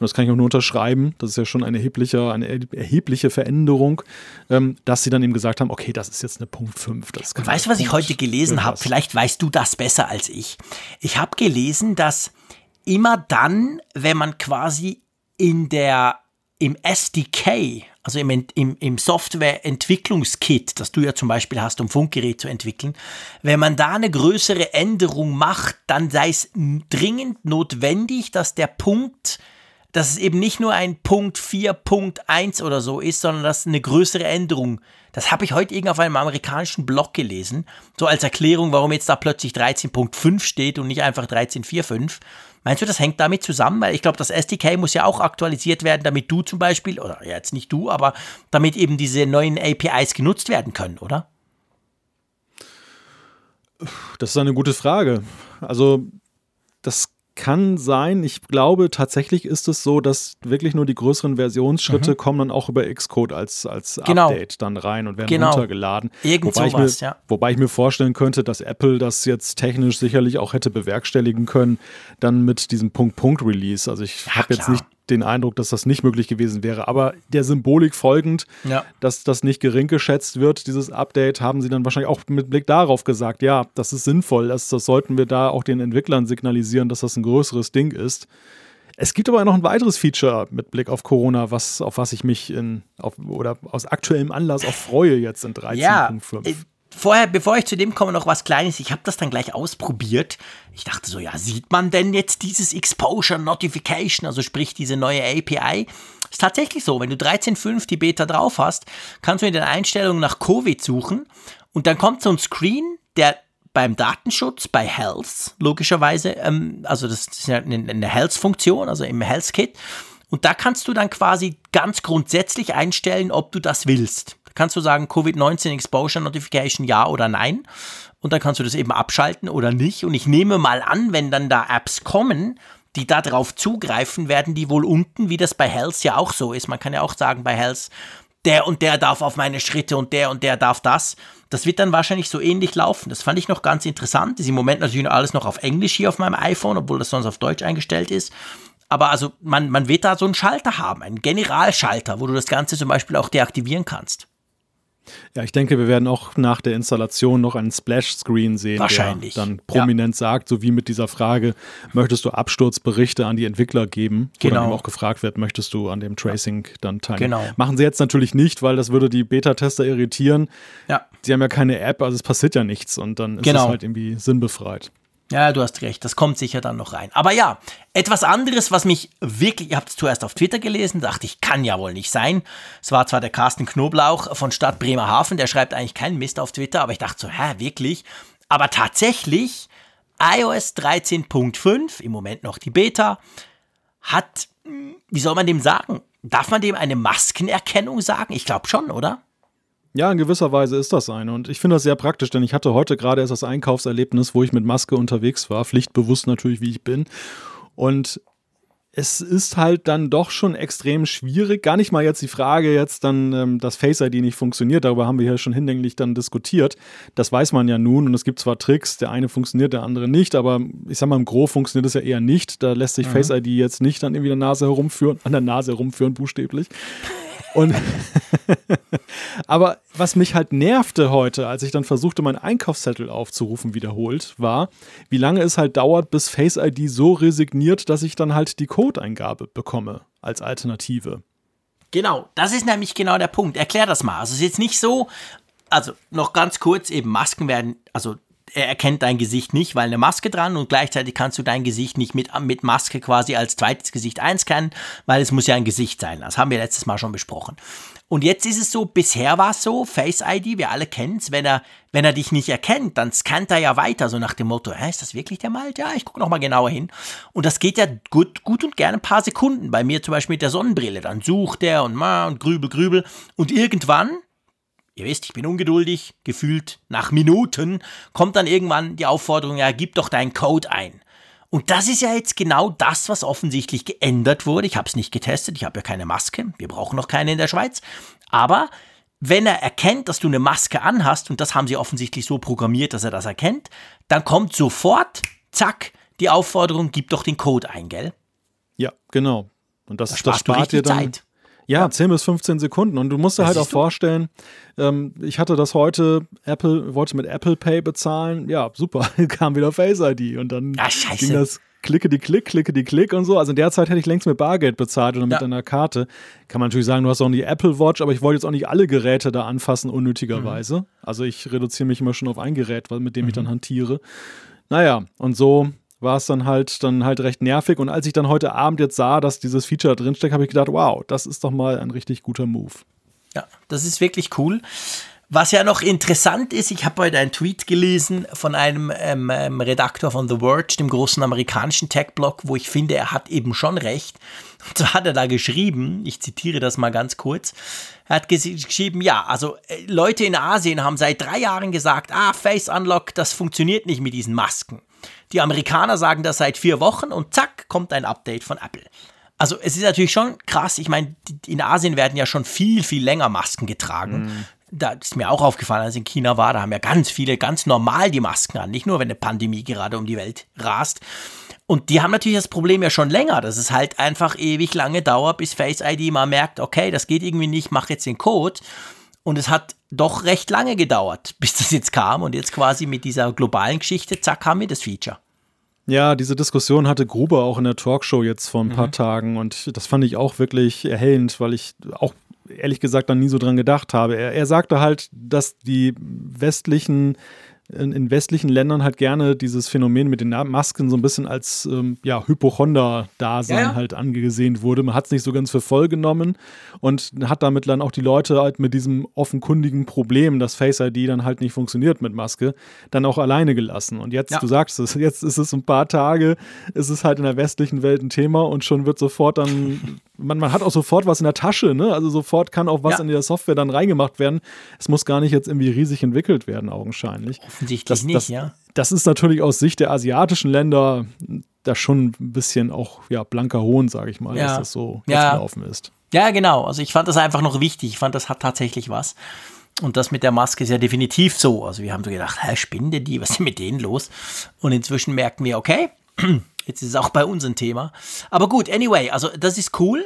das kann ich auch nur unterschreiben. Das ist ja schon eine erhebliche, eine erhebliche Veränderung, ähm, dass sie dann eben gesagt haben, okay, das ist jetzt eine Punkt 5. Das Und weißt du, was ich heute gelesen habe? Vielleicht weißt du das besser als ich. Ich habe gelesen, dass immer dann, wenn man quasi in der, im SDK, also im, im, im Softwareentwicklungskit, das du ja zum Beispiel hast, um Funkgerät zu entwickeln, wenn man da eine größere Änderung macht, dann sei es dringend notwendig, dass der Punkt, dass es eben nicht nur ein Punkt 4.1 oder so ist, sondern dass eine größere Änderung. Das habe ich heute irgendwo auf einem amerikanischen Blog gelesen, so als Erklärung, warum jetzt da plötzlich 13.5 steht und nicht einfach 13.4.5. Meinst du, das hängt damit zusammen? Weil ich glaube, das SDK muss ja auch aktualisiert werden, damit du zum Beispiel, oder jetzt nicht du, aber damit eben diese neuen APIs genutzt werden können, oder? Das ist eine gute Frage. Also, das kann sein. Ich glaube, tatsächlich ist es so, dass wirklich nur die größeren Versionsschritte mhm. kommen dann auch über Xcode als, als genau. Update dann rein und werden genau. runtergeladen. Irgend wobei, sowas, ich mir, ja. wobei ich mir vorstellen könnte, dass Apple das jetzt technisch sicherlich auch hätte bewerkstelligen können, dann mit diesem Punkt-Punkt-Release. Also ich ja, habe jetzt nicht den Eindruck, dass das nicht möglich gewesen wäre. Aber der Symbolik folgend, ja. dass das nicht gering geschätzt wird, dieses Update, haben sie dann wahrscheinlich auch mit Blick darauf gesagt, ja, das ist sinnvoll, das, das sollten wir da auch den Entwicklern signalisieren, dass das ein größeres Ding ist. Es gibt aber noch ein weiteres Feature mit Blick auf Corona, was, auf was ich mich in, auf, oder aus aktuellem Anlass auch freue jetzt in 13.5. Ja, vorher, bevor ich zu dem komme, noch was Kleines. Ich habe das dann gleich ausprobiert. Ich dachte so, ja, sieht man denn jetzt dieses Exposure Notification, also sprich diese neue API? Ist tatsächlich so, wenn du 13.5 die Beta drauf hast, kannst du in den Einstellungen nach Covid suchen und dann kommt so ein Screen, der beim Datenschutz, bei Health, logischerweise, ähm, also das ist ja eine, Health-Funktion, also im Health-Kit. Und da kannst du dann quasi ganz grundsätzlich einstellen, ob du das willst. Kannst du sagen, Covid-19 Exposure Notification ja oder nein. Und dann kannst du das eben abschalten oder nicht. Und ich nehme mal an, wenn dann da Apps kommen, die darauf zugreifen, werden die wohl unten, wie das bei Health ja auch so ist. Man kann ja auch sagen bei Health, der und der darf auf meine Schritte und der und der darf das. Das wird dann wahrscheinlich so ähnlich laufen. Das fand ich noch ganz interessant. Ist im Moment natürlich alles noch auf Englisch hier auf meinem iPhone, obwohl das sonst auf Deutsch eingestellt ist. Aber also man, man wird da so einen Schalter haben, einen Generalschalter, wo du das Ganze zum Beispiel auch deaktivieren kannst. Ja, ich denke, wir werden auch nach der Installation noch einen Splash-Screen sehen, Wahrscheinlich. der dann prominent ja. sagt, so wie mit dieser Frage, möchtest du Absturzberichte an die Entwickler geben? Genau. Oder eben auch gefragt wird, möchtest du an dem Tracing dann teilnehmen? Genau. Machen sie jetzt natürlich nicht, weil das würde die Beta-Tester irritieren. Ja. Sie haben ja keine App, also es passiert ja nichts und dann ist genau. es halt irgendwie sinnbefreit. Ja, du hast recht, das kommt sicher dann noch rein. Aber ja, etwas anderes, was mich wirklich, ihr habt es zuerst auf Twitter gelesen, dachte ich, kann ja wohl nicht sein. Es war zwar der Carsten Knoblauch von Stadt Bremerhaven, der schreibt eigentlich keinen Mist auf Twitter, aber ich dachte so, hä, wirklich? Aber tatsächlich, iOS 13.5, im Moment noch die Beta, hat, wie soll man dem sagen? Darf man dem eine Maskenerkennung sagen? Ich glaube schon, oder? Ja, in gewisser Weise ist das eine. Und ich finde das sehr praktisch, denn ich hatte heute gerade erst das Einkaufserlebnis, wo ich mit Maske unterwegs war, pflichtbewusst natürlich, wie ich bin. Und es ist halt dann doch schon extrem schwierig. Gar nicht mal jetzt die Frage, jetzt dann, ähm, dass Face ID nicht funktioniert. Darüber haben wir ja schon hinlänglich dann diskutiert. Das weiß man ja nun. Und es gibt zwar Tricks, der eine funktioniert, der andere nicht. Aber ich sag mal, im Gro funktioniert es ja eher nicht. Da lässt sich mhm. Face ID jetzt nicht dann irgendwie der Nase herumführen, an der Nase herumführen, buchstäblich. Und aber was mich halt nervte heute, als ich dann versuchte, meinen Einkaufszettel aufzurufen, wiederholt, war, wie lange es halt dauert, bis Face ID so resigniert, dass ich dann halt die Codeingabe bekomme als Alternative. Genau, das ist nämlich genau der Punkt. Erklär das mal. Also es ist jetzt nicht so, also noch ganz kurz, eben Masken werden, also er erkennt dein Gesicht nicht, weil eine Maske dran und gleichzeitig kannst du dein Gesicht nicht mit, mit Maske quasi als zweites Gesicht einscannen, weil es muss ja ein Gesicht sein. Das haben wir letztes Mal schon besprochen. Und jetzt ist es so, bisher war es so, Face ID, wir alle kennen es, wenn er, wenn er dich nicht erkennt, dann scannt er ja weiter, so nach dem Motto, hä, ist das wirklich der Malt? Ja, ich gucke nochmal genauer hin. Und das geht ja gut, gut und gerne ein paar Sekunden. Bei mir zum Beispiel mit der Sonnenbrille. Dann sucht er und ma und grübel, grübel. Und irgendwann, Ihr wisst, ich bin ungeduldig, gefühlt nach Minuten kommt dann irgendwann die Aufforderung, ja, gib doch deinen Code ein. Und das ist ja jetzt genau das, was offensichtlich geändert wurde. Ich habe es nicht getestet, ich habe ja keine Maske, wir brauchen noch keine in der Schweiz. Aber wenn er erkennt, dass du eine Maske anhast, und das haben sie offensichtlich so programmiert, dass er das erkennt, dann kommt sofort, zack, die Aufforderung, gib doch den Code ein, gell? Ja, genau. Und das, spart, das spart dir dann, Zeit. Ja, 10 bis 15 Sekunden. Und du musst dir halt auch vorstellen, ähm, ich hatte das heute, Apple, wollte mit Apple Pay bezahlen. Ja, super, kam wieder Face ID. Und dann ja, ging das klicke die Klick, klicke die Klick und so. Also in der Zeit hätte ich längst mit Bargeld bezahlt oder mit ja. einer Karte. Kann man natürlich sagen, du hast auch die Apple Watch, aber ich wollte jetzt auch nicht alle Geräte da anfassen, unnötigerweise. Mhm. Also ich reduziere mich immer schon auf ein Gerät, mit dem mhm. ich dann hantiere. Naja, und so war es dann halt dann halt recht nervig. Und als ich dann heute Abend jetzt sah, dass dieses Feature drinsteckt, habe ich gedacht, wow, das ist doch mal ein richtig guter Move. Ja, das ist wirklich cool. Was ja noch interessant ist, ich habe heute einen Tweet gelesen von einem ähm, ähm, Redakteur von The Verge, dem großen amerikanischen Tech-Blog, wo ich finde, er hat eben schon recht. Und zwar hat er da geschrieben, ich zitiere das mal ganz kurz, er hat geschrieben, ja, also äh, Leute in Asien haben seit drei Jahren gesagt, ah, Face Unlock, das funktioniert nicht mit diesen Masken. Die Amerikaner sagen das seit vier Wochen und zack, kommt ein Update von Apple. Also es ist natürlich schon krass. Ich meine, in Asien werden ja schon viel, viel länger Masken getragen. Mhm. Da ist mir auch aufgefallen, als ich in China war, da haben ja ganz viele ganz normal die Masken an. Nicht nur, wenn eine Pandemie gerade um die Welt rast. Und die haben natürlich das Problem ja schon länger, dass es halt einfach ewig lange dauert, bis Face ID mal merkt, okay, das geht irgendwie nicht, mach jetzt den Code. Und es hat doch recht lange gedauert, bis das jetzt kam. Und jetzt quasi mit dieser globalen Geschichte, zack, haben wir das Feature. Ja, diese Diskussion hatte Gruber auch in der Talkshow jetzt vor ein paar mhm. Tagen und das fand ich auch wirklich erhellend, weil ich auch ehrlich gesagt dann nie so dran gedacht habe. Er, er sagte halt, dass die westlichen in, in, westlichen Ländern halt gerne dieses Phänomen mit den Masken so ein bisschen als ähm, ja, Hypochonder-Dasein ja, ja. halt angesehen wurde. Man hat es nicht so ganz für voll genommen und hat damit dann auch die Leute halt mit diesem offenkundigen Problem, dass Face ID dann halt nicht funktioniert mit Maske, dann auch alleine gelassen. Und jetzt, ja. du sagst es, jetzt ist es ein paar Tage, ist es halt in der westlichen Welt ein Thema und schon wird sofort dann man, man hat auch sofort was in der Tasche, ne? Also sofort kann auch was ja. in der Software dann reingemacht werden. Es muss gar nicht jetzt irgendwie riesig entwickelt werden, augenscheinlich. Offensichtlich das, nicht, das, ja. Das ist natürlich aus Sicht der asiatischen Länder da schon ein bisschen auch ja, blanker Hohn, sage ich mal, ja. dass das so ja. gelaufen ist. Ja, genau. Also ich fand das einfach noch wichtig. Ich fand, das hat tatsächlich was. Und das mit der Maske ist ja definitiv so. Also wir haben so gedacht, hä, spinde die, was ist mit denen los? Und inzwischen merken wir, okay, Jetzt ist es auch bei uns ein Thema. Aber gut, anyway, also das ist cool.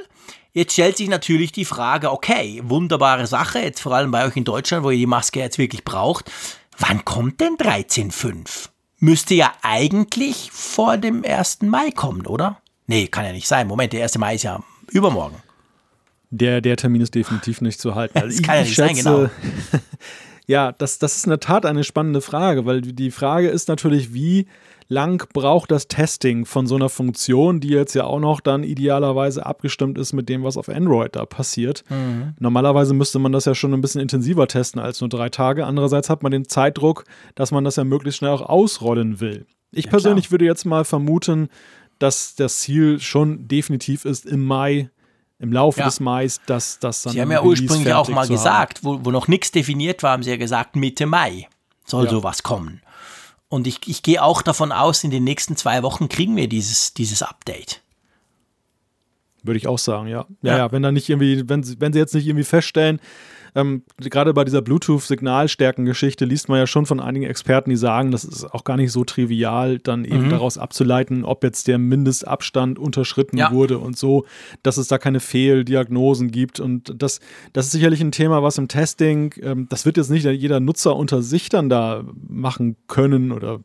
Jetzt stellt sich natürlich die Frage, okay, wunderbare Sache, jetzt vor allem bei euch in Deutschland, wo ihr die Maske jetzt wirklich braucht. Wann kommt denn 13.5? Müsste ja eigentlich vor dem 1. Mai kommen, oder? Nee, kann ja nicht sein. Moment, der 1. Mai ist ja übermorgen. Der, der Termin ist definitiv nicht zu halten. Also das kann ja nicht schätze, sein, genau. ja, das, das ist in der Tat eine spannende Frage, weil die Frage ist natürlich, wie lang braucht das Testing von so einer Funktion, die jetzt ja auch noch dann idealerweise abgestimmt ist mit dem, was auf Android da passiert. Mhm. Normalerweise müsste man das ja schon ein bisschen intensiver testen als nur drei Tage. Andererseits hat man den Zeitdruck, dass man das ja möglichst schnell auch ausrollen will. Ich ja, persönlich klar. würde jetzt mal vermuten, dass das Ziel schon definitiv ist, im Mai im Laufe ja. des Mai, dass das dann. Sie haben ja ursprünglich auch mal gesagt, wo, wo noch nichts definiert war, haben Sie ja gesagt, Mitte Mai soll ja. sowas kommen. Und ich, ich gehe auch davon aus, in den nächsten zwei Wochen kriegen wir dieses, dieses Update. Würde ich auch sagen, ja. Ja, ja, ja wenn da nicht irgendwie, wenn, wenn sie jetzt nicht irgendwie feststellen, ähm, gerade bei dieser Bluetooth-Signalstärken-Geschichte liest man ja schon von einigen Experten, die sagen, das ist auch gar nicht so trivial, dann eben mhm. daraus abzuleiten, ob jetzt der Mindestabstand unterschritten ja. wurde und so, dass es da keine Fehldiagnosen gibt. Und das, das ist sicherlich ein Thema, was im Testing, ähm, das wird jetzt nicht jeder Nutzer unter sich dann da machen können oder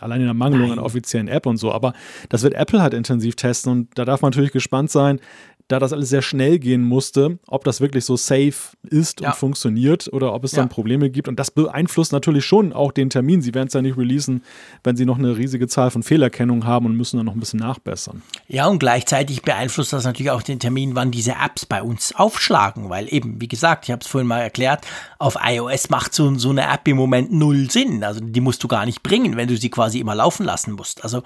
allein in der Mangelung an offiziellen App und so. Aber das wird Apple halt intensiv testen und da darf man natürlich gespannt sein, da das alles sehr schnell gehen musste, ob das wirklich so safe ist ja. und funktioniert oder ob es ja. dann Probleme gibt. Und das beeinflusst natürlich schon auch den Termin. Sie werden es ja nicht releasen, wenn sie noch eine riesige Zahl von Fehlerkennungen haben und müssen dann noch ein bisschen nachbessern. Ja, und gleichzeitig beeinflusst das natürlich auch den Termin, wann diese Apps bei uns aufschlagen, weil eben, wie gesagt, ich habe es vorhin mal erklärt, auf iOS macht so, so eine App im Moment null Sinn. Also die musst du gar nicht bringen, wenn du sie quasi immer laufen lassen musst. Also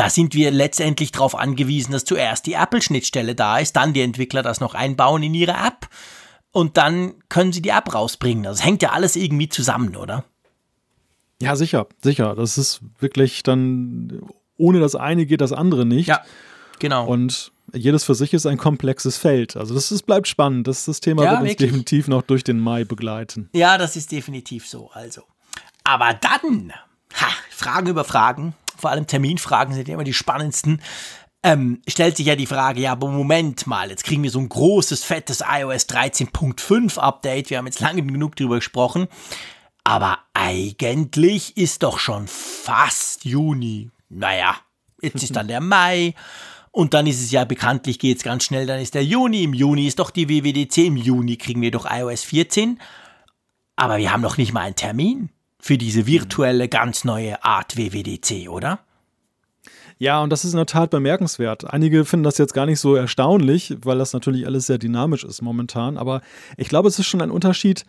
da sind wir letztendlich darauf angewiesen, dass zuerst die Apple-Schnittstelle da ist, dann die Entwickler das noch einbauen in ihre App und dann können sie die App rausbringen. Das hängt ja alles irgendwie zusammen, oder? Ja, sicher, sicher. Das ist wirklich dann, ohne das eine geht das andere nicht. Ja, genau. Und jedes für sich ist ein komplexes Feld. Also das ist, bleibt spannend. Das, das Thema ja, wird uns wirklich. definitiv noch durch den Mai begleiten. Ja, das ist definitiv so. Also. Aber dann, ha, Fragen über Fragen vor allem Terminfragen sind immer die spannendsten. Ähm, stellt sich ja die Frage, ja, aber Moment mal, jetzt kriegen wir so ein großes, fettes iOS 13.5 Update. Wir haben jetzt lange genug drüber gesprochen. Aber eigentlich ist doch schon fast Juni. Naja, jetzt ist dann der Mai. Und dann ist es ja bekanntlich, geht es ganz schnell, dann ist der Juni. Im Juni ist doch die WWDC. Im Juni kriegen wir doch iOS 14. Aber wir haben noch nicht mal einen Termin für diese virtuelle, ganz neue Art WWDC, oder? Ja, und das ist in der Tat bemerkenswert. Einige finden das jetzt gar nicht so erstaunlich, weil das natürlich alles sehr dynamisch ist momentan. Aber ich glaube, es ist schon ein Unterschied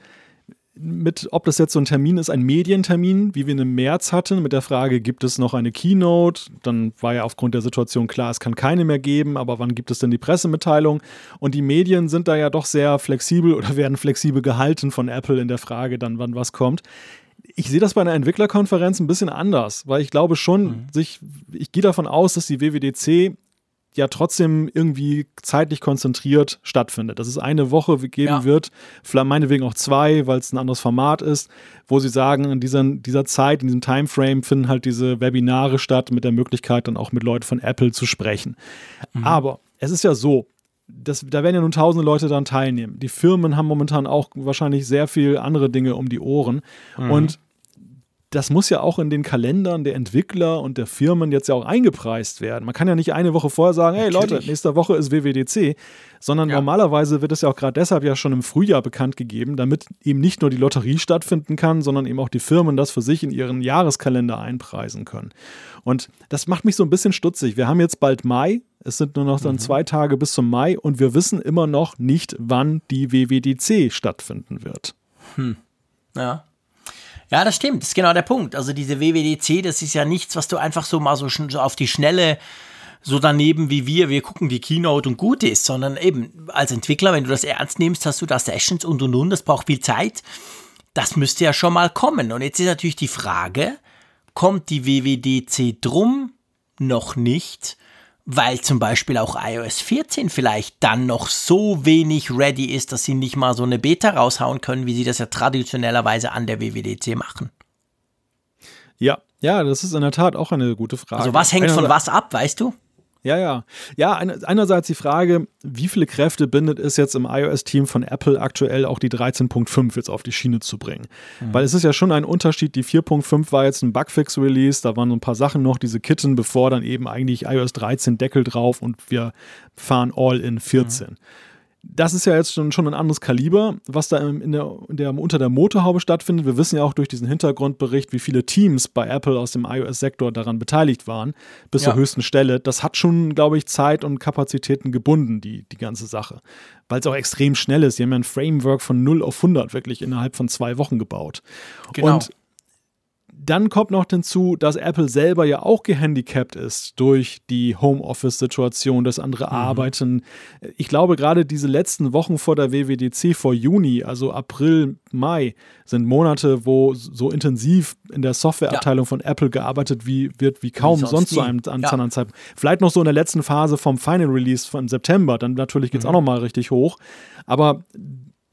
mit, ob das jetzt so ein Termin ist, ein Medientermin, wie wir ihn im März hatten, mit der Frage, gibt es noch eine Keynote? Dann war ja aufgrund der Situation klar, es kann keine mehr geben, aber wann gibt es denn die Pressemitteilung? Und die Medien sind da ja doch sehr flexibel oder werden flexibel gehalten von Apple in der Frage, dann wann was kommt ich sehe das bei einer Entwicklerkonferenz ein bisschen anders, weil ich glaube schon, mhm. sich, ich gehe davon aus, dass die WWDC ja trotzdem irgendwie zeitlich konzentriert stattfindet. Dass es eine Woche geben ja. wird, vielleicht meinetwegen auch zwei, weil es ein anderes Format ist, wo sie sagen, in dieser, dieser Zeit, in diesem Timeframe finden halt diese Webinare statt mit der Möglichkeit, dann auch mit Leuten von Apple zu sprechen. Mhm. Aber es ist ja so, das, da werden ja nun tausende Leute daran teilnehmen. Die Firmen haben momentan auch wahrscheinlich sehr viel andere Dinge um die Ohren. Mhm. Und das muss ja auch in den Kalendern der Entwickler und der Firmen jetzt ja auch eingepreist werden. Man kann ja nicht eine Woche vorher sagen, hey Natürlich. Leute, nächste Woche ist WWDC, sondern ja. normalerweise wird es ja auch gerade deshalb ja schon im Frühjahr bekannt gegeben, damit eben nicht nur die Lotterie stattfinden kann, sondern eben auch die Firmen das für sich in ihren Jahreskalender einpreisen können. Und das macht mich so ein bisschen stutzig. Wir haben jetzt bald Mai, es sind nur noch dann mhm. zwei Tage bis zum Mai und wir wissen immer noch nicht, wann die WWDC stattfinden wird. Hm. Ja. Ja, das stimmt. Das ist genau der Punkt. Also diese WWDC, das ist ja nichts, was du einfach so mal so, so auf die Schnelle so daneben wie wir, wir gucken die Keynote und gut ist, sondern eben als Entwickler, wenn du das ernst nimmst, hast du da Sessions und und und, das braucht viel Zeit. Das müsste ja schon mal kommen. Und jetzt ist natürlich die Frage, kommt die WWDC drum noch nicht? Weil zum Beispiel auch iOS 14 vielleicht dann noch so wenig ready ist, dass sie nicht mal so eine Beta raushauen können, wie sie das ja traditionellerweise an der WWDC machen. Ja, ja, das ist in der Tat auch eine gute Frage. Also was hängt von was ab, weißt du? Ja, ja. Ja, einerseits die Frage, wie viele Kräfte bindet es jetzt im iOS-Team von Apple aktuell auch die 13.5 jetzt auf die Schiene zu bringen? Mhm. Weil es ist ja schon ein Unterschied, die 4.5 war jetzt ein Bugfix-Release, da waren ein paar Sachen noch, diese Kitten, bevor dann eben eigentlich iOS 13 Deckel drauf und wir fahren all in 14. Mhm das ist ja jetzt schon, schon ein anderes Kaliber, was da in der, in der, unter der Motorhaube stattfindet. Wir wissen ja auch durch diesen Hintergrundbericht, wie viele Teams bei Apple aus dem iOS-Sektor daran beteiligt waren, bis ja. zur höchsten Stelle. Das hat schon, glaube ich, Zeit und Kapazitäten gebunden, die, die ganze Sache. Weil es auch extrem schnell ist. Die haben ja ein Framework von 0 auf 100 wirklich innerhalb von zwei Wochen gebaut. Genau. Und dann kommt noch hinzu, dass Apple selber ja auch gehandicapt ist durch die Homeoffice-Situation, das andere mhm. Arbeiten. Ich glaube, gerade diese letzten Wochen vor der WWDC, vor Juni, also April, Mai, sind Monate, wo so intensiv in der Softwareabteilung ja. von Apple gearbeitet wie, wird wie kaum wie sonst, sonst zu einem an ja. anderen Zeitpunkt. Vielleicht noch so in der letzten Phase vom Final Release von September, dann natürlich geht es mhm. auch nochmal richtig hoch. Aber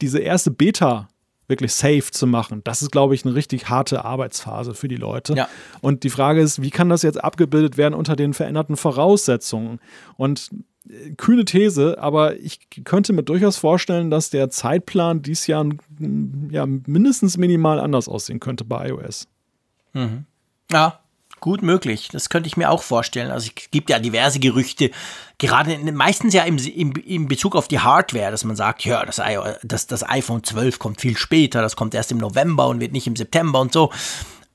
diese erste Beta- wirklich safe zu machen. Das ist, glaube ich, eine richtig harte Arbeitsphase für die Leute. Ja. Und die Frage ist, wie kann das jetzt abgebildet werden unter den veränderten Voraussetzungen? Und äh, kühne These, aber ich könnte mir durchaus vorstellen, dass der Zeitplan dieses Jahr ja, mindestens minimal anders aussehen könnte bei iOS. Mhm. Ja, Gut möglich, das könnte ich mir auch vorstellen. Also es gibt ja diverse Gerüchte, gerade meistens ja im, im, im Bezug auf die Hardware, dass man sagt, ja, das, das, das iPhone 12 kommt viel später, das kommt erst im November und wird nicht im September und so.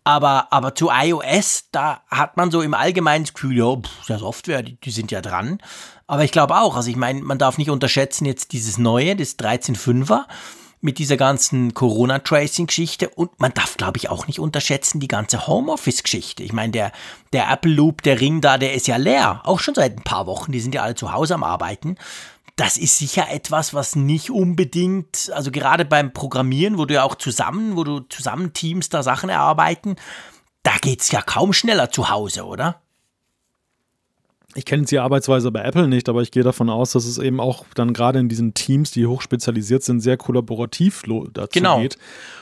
Aber, aber zu iOS, da hat man so im Allgemeinen das Gefühl, ja, pff, der Software, die, die sind ja dran. Aber ich glaube auch, also ich meine, man darf nicht unterschätzen jetzt dieses neue, das 13.5er mit dieser ganzen Corona-Tracing-Geschichte und man darf, glaube ich, auch nicht unterschätzen die ganze Homeoffice-Geschichte. Ich meine, der, der Apple Loop, der Ring da, der ist ja leer, auch schon seit ein paar Wochen, die sind ja alle zu Hause am Arbeiten. Das ist sicher etwas, was nicht unbedingt, also gerade beim Programmieren, wo du ja auch zusammen, wo du zusammen Teams da Sachen erarbeiten, da geht es ja kaum schneller zu Hause, oder? Ich kenne jetzt die Arbeitsweise bei Apple nicht, aber ich gehe davon aus, dass es eben auch dann gerade in diesen Teams, die hochspezialisiert sind, sehr kollaborativ dazu genau. geht.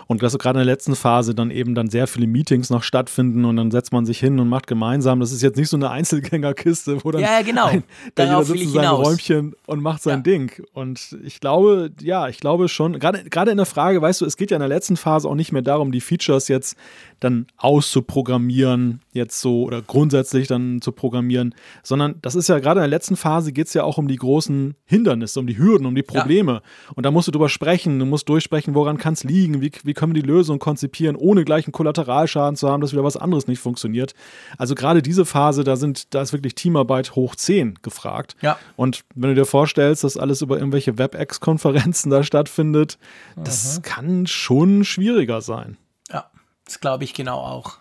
Und dass gerade in der letzten Phase dann eben dann sehr viele Meetings noch stattfinden und dann setzt man sich hin und macht gemeinsam. Das ist jetzt nicht so eine Einzelgängerkiste, wo dann ja, genau. ein, da jeder sitzt in seinem Räumchen und macht sein ja. Ding. Und ich glaube, ja, ich glaube schon, gerade, gerade in der Frage, weißt du, es geht ja in der letzten Phase auch nicht mehr darum, die Features jetzt dann auszuprogrammieren, jetzt so oder grundsätzlich dann zu programmieren, sondern das ist ja gerade in der letzten Phase geht es ja auch um die großen Hindernisse, um die Hürden, um die Probleme. Ja. Und da musst du drüber sprechen, du musst durchsprechen, woran kann es liegen, wie, wie können wir die Lösung konzipieren, ohne gleich einen Kollateralschaden zu haben, dass wieder was anderes nicht funktioniert. Also gerade diese Phase, da sind, da ist wirklich Teamarbeit hoch 10 gefragt. Ja. Und wenn du dir vorstellst, dass alles über irgendwelche WebEx-Konferenzen da stattfindet, mhm. das kann schon schwieriger sein. Das glaube ich genau auch.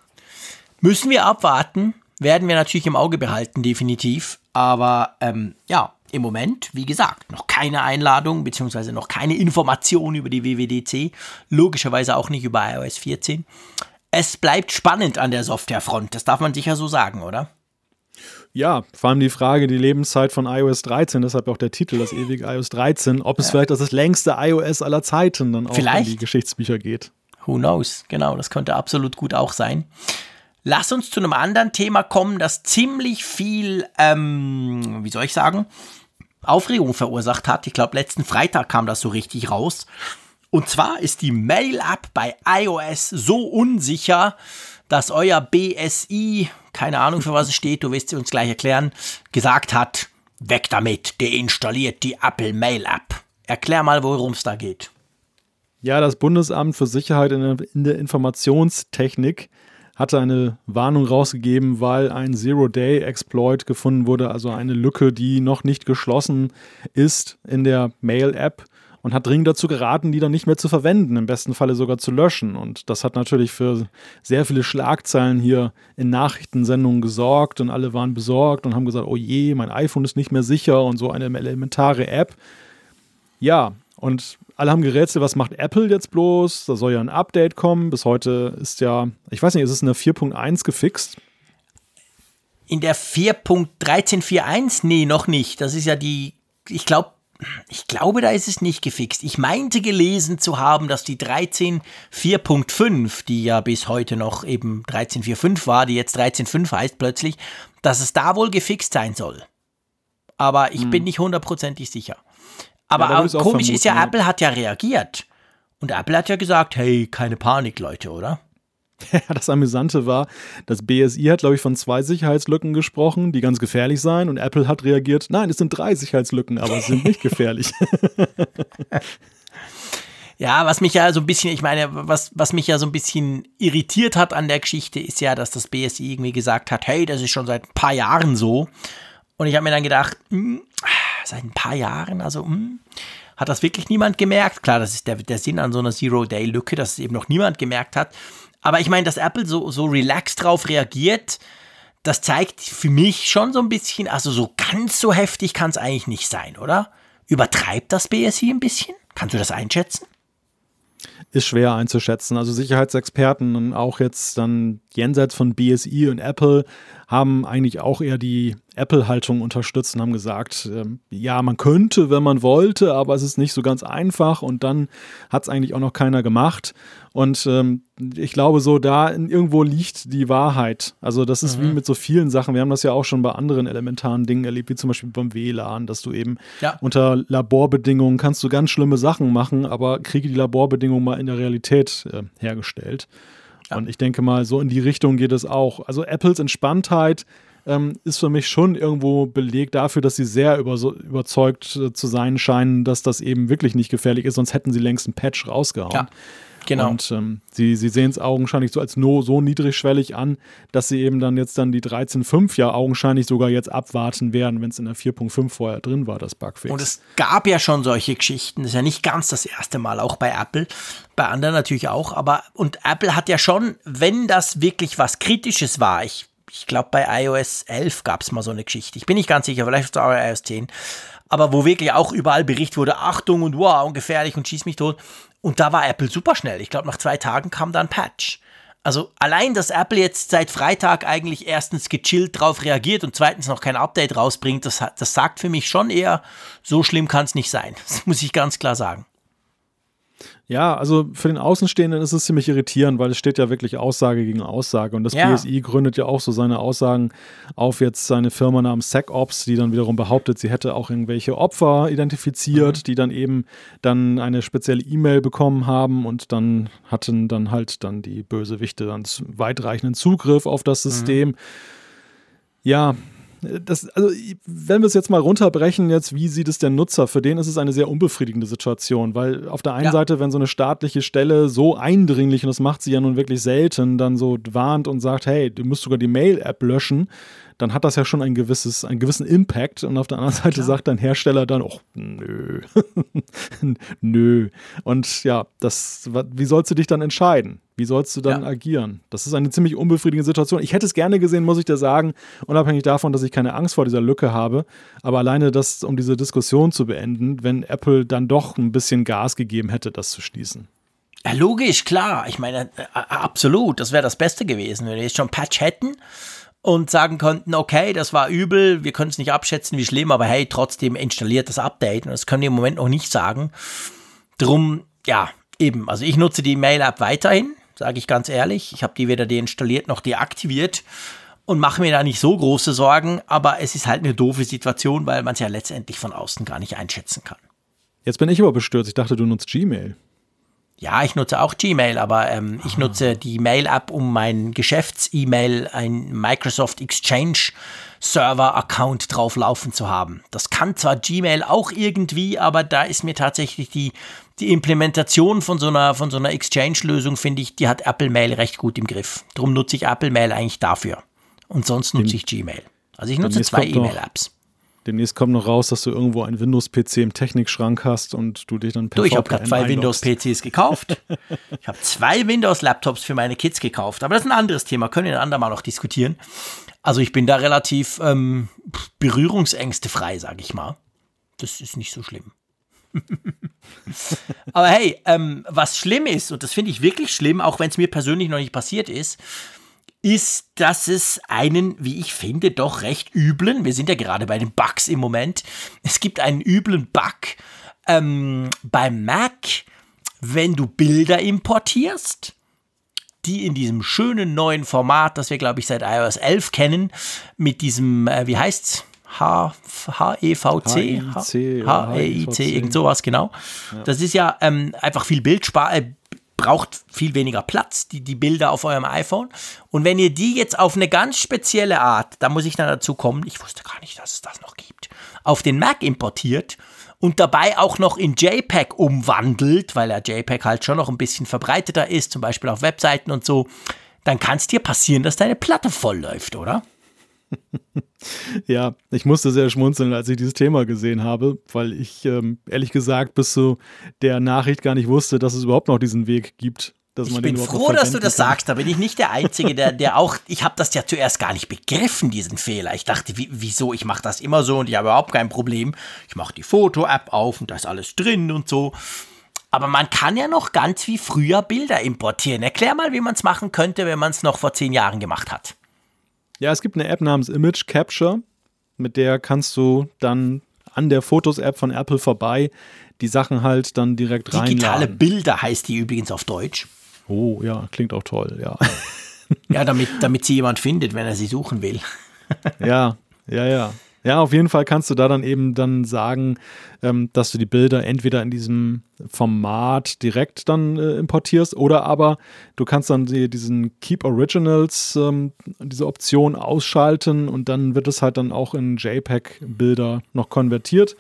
Müssen wir abwarten, werden wir natürlich im Auge behalten, definitiv. Aber ähm, ja, im Moment, wie gesagt, noch keine Einladung beziehungsweise noch keine Information über die WWDC. Logischerweise auch nicht über iOS 14. Es bleibt spannend an der Softwarefront, das darf man sicher so sagen, oder? Ja, vor allem die Frage, die Lebenszeit von iOS 13, deshalb auch der Titel, das ewige iOS 13, ob es ja. vielleicht das längste iOS aller Zeiten dann auch vielleicht. in die Geschichtsbücher geht. Who knows? Genau, das könnte absolut gut auch sein. Lass uns zu einem anderen Thema kommen, das ziemlich viel, ähm, wie soll ich sagen, Aufregung verursacht hat. Ich glaube, letzten Freitag kam das so richtig raus. Und zwar ist die Mail-App bei iOS so unsicher, dass euer BSI, keine Ahnung für was es steht, du wirst sie uns gleich erklären, gesagt hat, weg damit, deinstalliert die Apple Mail App. Erklär mal, worum es da geht. Ja, das Bundesamt für Sicherheit in der Informationstechnik hatte eine Warnung rausgegeben, weil ein Zero-Day-Exploit gefunden wurde, also eine Lücke, die noch nicht geschlossen ist in der Mail-App und hat dringend dazu geraten, die dann nicht mehr zu verwenden, im besten Falle sogar zu löschen. Und das hat natürlich für sehr viele Schlagzeilen hier in Nachrichtensendungen gesorgt und alle waren besorgt und haben gesagt, oh je, mein iPhone ist nicht mehr sicher und so eine elementare App. Ja, und alle haben gerätselt, was macht Apple jetzt bloß? Da soll ja ein Update kommen. Bis heute ist ja, ich weiß nicht, ist es in der 4.1 gefixt? In der 4.1341? Nee, noch nicht. Das ist ja die, ich glaube, ich glaube, da ist es nicht gefixt. Ich meinte gelesen zu haben, dass die 13.4.5, die ja bis heute noch eben 13.4.5 war, die jetzt 13.5 heißt plötzlich, dass es da wohl gefixt sein soll. Aber ich hm. bin nicht hundertprozentig sicher. Aber ja, auch komisch ist ja, Apple hat ja reagiert. Und Apple hat ja gesagt, hey, keine Panik, Leute, oder? Ja, das Amüsante war, das BSI hat, glaube ich, von zwei Sicherheitslücken gesprochen, die ganz gefährlich seien. Und Apple hat reagiert, nein, es sind drei Sicherheitslücken, aber sie sind nicht gefährlich. Ja, was mich ja so ein bisschen, ich meine, was, was mich ja so ein bisschen irritiert hat an der Geschichte, ist ja, dass das BSI irgendwie gesagt hat, hey, das ist schon seit ein paar Jahren so. Und ich habe mir dann gedacht, mh, hm, seit ein paar Jahren, also mh, hm, hat das wirklich niemand gemerkt. Klar, das ist der, der Sinn an so einer Zero-Day-Lücke, dass es eben noch niemand gemerkt hat. Aber ich meine, dass Apple so, so relaxed drauf reagiert, das zeigt für mich schon so ein bisschen, also so ganz so heftig kann es eigentlich nicht sein, oder? Übertreibt das BSI ein bisschen? Kannst du das einschätzen? Ist schwer einzuschätzen. Also Sicherheitsexperten und auch jetzt dann jenseits von BSI und Apple haben eigentlich auch eher die Apple-Haltung unterstützt und haben gesagt, ähm, ja, man könnte, wenn man wollte, aber es ist nicht so ganz einfach und dann hat es eigentlich auch noch keiner gemacht. Und ähm, ich glaube, so da irgendwo liegt die Wahrheit. Also das ist mhm. wie mit so vielen Sachen. Wir haben das ja auch schon bei anderen elementaren Dingen erlebt, wie zum Beispiel beim WLAN, dass du eben ja. unter Laborbedingungen kannst du ganz schlimme Sachen machen, aber kriege die Laborbedingungen mal in der Realität äh, hergestellt. Ja. Und ich denke mal, so in die Richtung geht es auch. Also Apples Entspanntheit ähm, ist für mich schon irgendwo Beleg dafür, dass sie sehr über, überzeugt äh, zu sein scheinen, dass das eben wirklich nicht gefährlich ist, sonst hätten sie längst einen Patch rausgehauen. Ja. Genau. Und ähm, sie, sie sehen es augenscheinlich so als no, so niedrigschwellig an, dass sie eben dann jetzt dann die 13.5 ja augenscheinlich sogar jetzt abwarten werden, wenn es in der 4.5 vorher drin war, das Bugfix. Und es gab ja schon solche Geschichten. Das ist ja nicht ganz das erste Mal, auch bei Apple. Bei anderen natürlich auch. Aber und Apple hat ja schon, wenn das wirklich was Kritisches war, ich, ich glaube bei iOS 11 gab es mal so eine Geschichte. Ich bin nicht ganz sicher, vielleicht auch iOS 10 aber wo wirklich auch überall Bericht wurde, Achtung und wow und gefährlich und schieß mich tot. Und da war Apple super schnell. Ich glaube, nach zwei Tagen kam da ein Patch. Also allein, dass Apple jetzt seit Freitag eigentlich erstens gechillt drauf reagiert und zweitens noch kein Update rausbringt, das, das sagt für mich schon eher, so schlimm kann es nicht sein. Das muss ich ganz klar sagen. Ja, also für den Außenstehenden ist es ziemlich irritierend, weil es steht ja wirklich Aussage gegen Aussage. Und das ja. BSI gründet ja auch so seine Aussagen auf jetzt seine Firma namens SecOps, die dann wiederum behauptet, sie hätte auch irgendwelche Opfer identifiziert, mhm. die dann eben dann eine spezielle E-Mail bekommen haben und dann hatten dann halt dann die Bösewichte dann weitreichenden Zugriff auf das mhm. System. Mhm. Ja, das, also, wenn wir es jetzt mal runterbrechen, jetzt, wie sieht es der Nutzer? Für den ist es eine sehr unbefriedigende Situation, weil auf der einen ja. Seite, wenn so eine staatliche Stelle so eindringlich, und das macht sie ja nun wirklich selten, dann so warnt und sagt, hey, du musst sogar die Mail-App löschen, dann hat das ja schon ein gewisses, einen gewissen Impact. Und auf der anderen Seite Klar. sagt dein Hersteller dann, oh, nö, nö. Und ja, das, wie sollst du dich dann entscheiden? Wie sollst du dann ja. agieren? Das ist eine ziemlich unbefriedigende Situation. Ich hätte es gerne gesehen, muss ich dir sagen, unabhängig davon, dass ich keine Angst vor dieser Lücke habe. Aber alleine das, um diese Diskussion zu beenden, wenn Apple dann doch ein bisschen Gas gegeben hätte, das zu schließen. Ja, logisch, klar. Ich meine, äh, absolut. Das wäre das Beste gewesen, wenn wir jetzt schon Patch hätten und sagen konnten, okay, das war übel, wir können es nicht abschätzen, wie schlimm, aber hey, trotzdem installiert das Update. Und das können wir im Moment noch nicht sagen. Drum, ja, eben. Also ich nutze die Mail-App weiterhin, sage ich ganz ehrlich. Ich habe die weder deinstalliert noch deaktiviert und mache mir da nicht so große Sorgen, aber es ist halt eine doofe Situation, weil man es ja letztendlich von außen gar nicht einschätzen kann. Jetzt bin ich aber bestürzt. Ich dachte, du nutzt Gmail. Ja, ich nutze auch Gmail, aber ähm, ich nutze die Mail-App, um mein Geschäfts-E-Mail, ein Microsoft Exchange Server-Account drauf laufen zu haben. Das kann zwar Gmail auch irgendwie, aber da ist mir tatsächlich die, die Implementation von so einer, von so einer Exchange-Lösung, finde ich, die hat Apple Mail recht gut im Griff. Darum nutze ich Apple Mail eigentlich dafür. Und sonst nutze ich Gmail. Also ich nutze zwei E-Mail-Apps. Demnächst kommt noch raus, dass du irgendwo ein Windows-PC im Technikschrank hast und du dich dann per Du, ich habe gerade zwei Windows-PCs gekauft. ich habe zwei Windows-Laptops für meine Kids gekauft. Aber das ist ein anderes Thema, können wir ein andermal noch diskutieren. Also ich bin da relativ ähm, berührungsängste frei, sage ich mal. Das ist nicht so schlimm. Aber hey, ähm, was schlimm ist, und das finde ich wirklich schlimm, auch wenn es mir persönlich noch nicht passiert ist, ist, dass es einen, wie ich finde, doch recht üblen, wir sind ja gerade bei den Bugs im Moment, es gibt einen üblen Bug ähm, beim Mac, wenn du Bilder importierst, die in diesem schönen neuen Format, das wir, glaube ich, seit iOS 11 kennen, mit diesem, äh, wie heißt's? H-E-V-C, H-E-I-C, irgend sowas, genau. Ja. Das ist ja ähm, einfach viel Bildspar, äh, braucht viel weniger Platz, die, die Bilder auf eurem iPhone. Und wenn ihr die jetzt auf eine ganz spezielle Art, da muss ich dann dazu kommen, ich wusste gar nicht, dass es das noch gibt, auf den Mac importiert und dabei auch noch in JPEG umwandelt, weil der JPEG halt schon noch ein bisschen verbreiteter ist, zum Beispiel auf Webseiten und so, dann kann es dir passieren, dass deine Platte voll läuft, oder? ja, ich musste sehr schmunzeln, als ich dieses Thema gesehen habe, weil ich ähm, ehrlich gesagt bis zu der Nachricht gar nicht wusste, dass es überhaupt noch diesen Weg gibt. ich bin froh, dass du das kann. sagst. Da bin ich nicht der Einzige, der, der auch. Ich habe das ja zuerst gar nicht begriffen, diesen Fehler. Ich dachte, wie, wieso? Ich mache das immer so und ich habe überhaupt kein Problem. Ich mache die Foto-App auf und da ist alles drin und so. Aber man kann ja noch ganz wie früher Bilder importieren. Erklär mal, wie man es machen könnte, wenn man es noch vor zehn Jahren gemacht hat. Ja, es gibt eine App namens Image Capture, mit der kannst du dann an der Fotos-App von Apple vorbei die Sachen halt dann direkt rein. Digitale Bilder heißt die übrigens auf Deutsch. Oh ja, klingt auch toll, ja. ja, damit, damit sie jemand findet, wenn er sie suchen will. ja, ja, ja. Ja, auf jeden Fall kannst du da dann eben dann sagen, ähm, dass du die Bilder entweder in diesem Format direkt dann äh, importierst oder aber du kannst dann die, diesen Keep Originals, ähm, diese Option ausschalten und dann wird es halt dann auch in JPEG-Bilder noch konvertiert.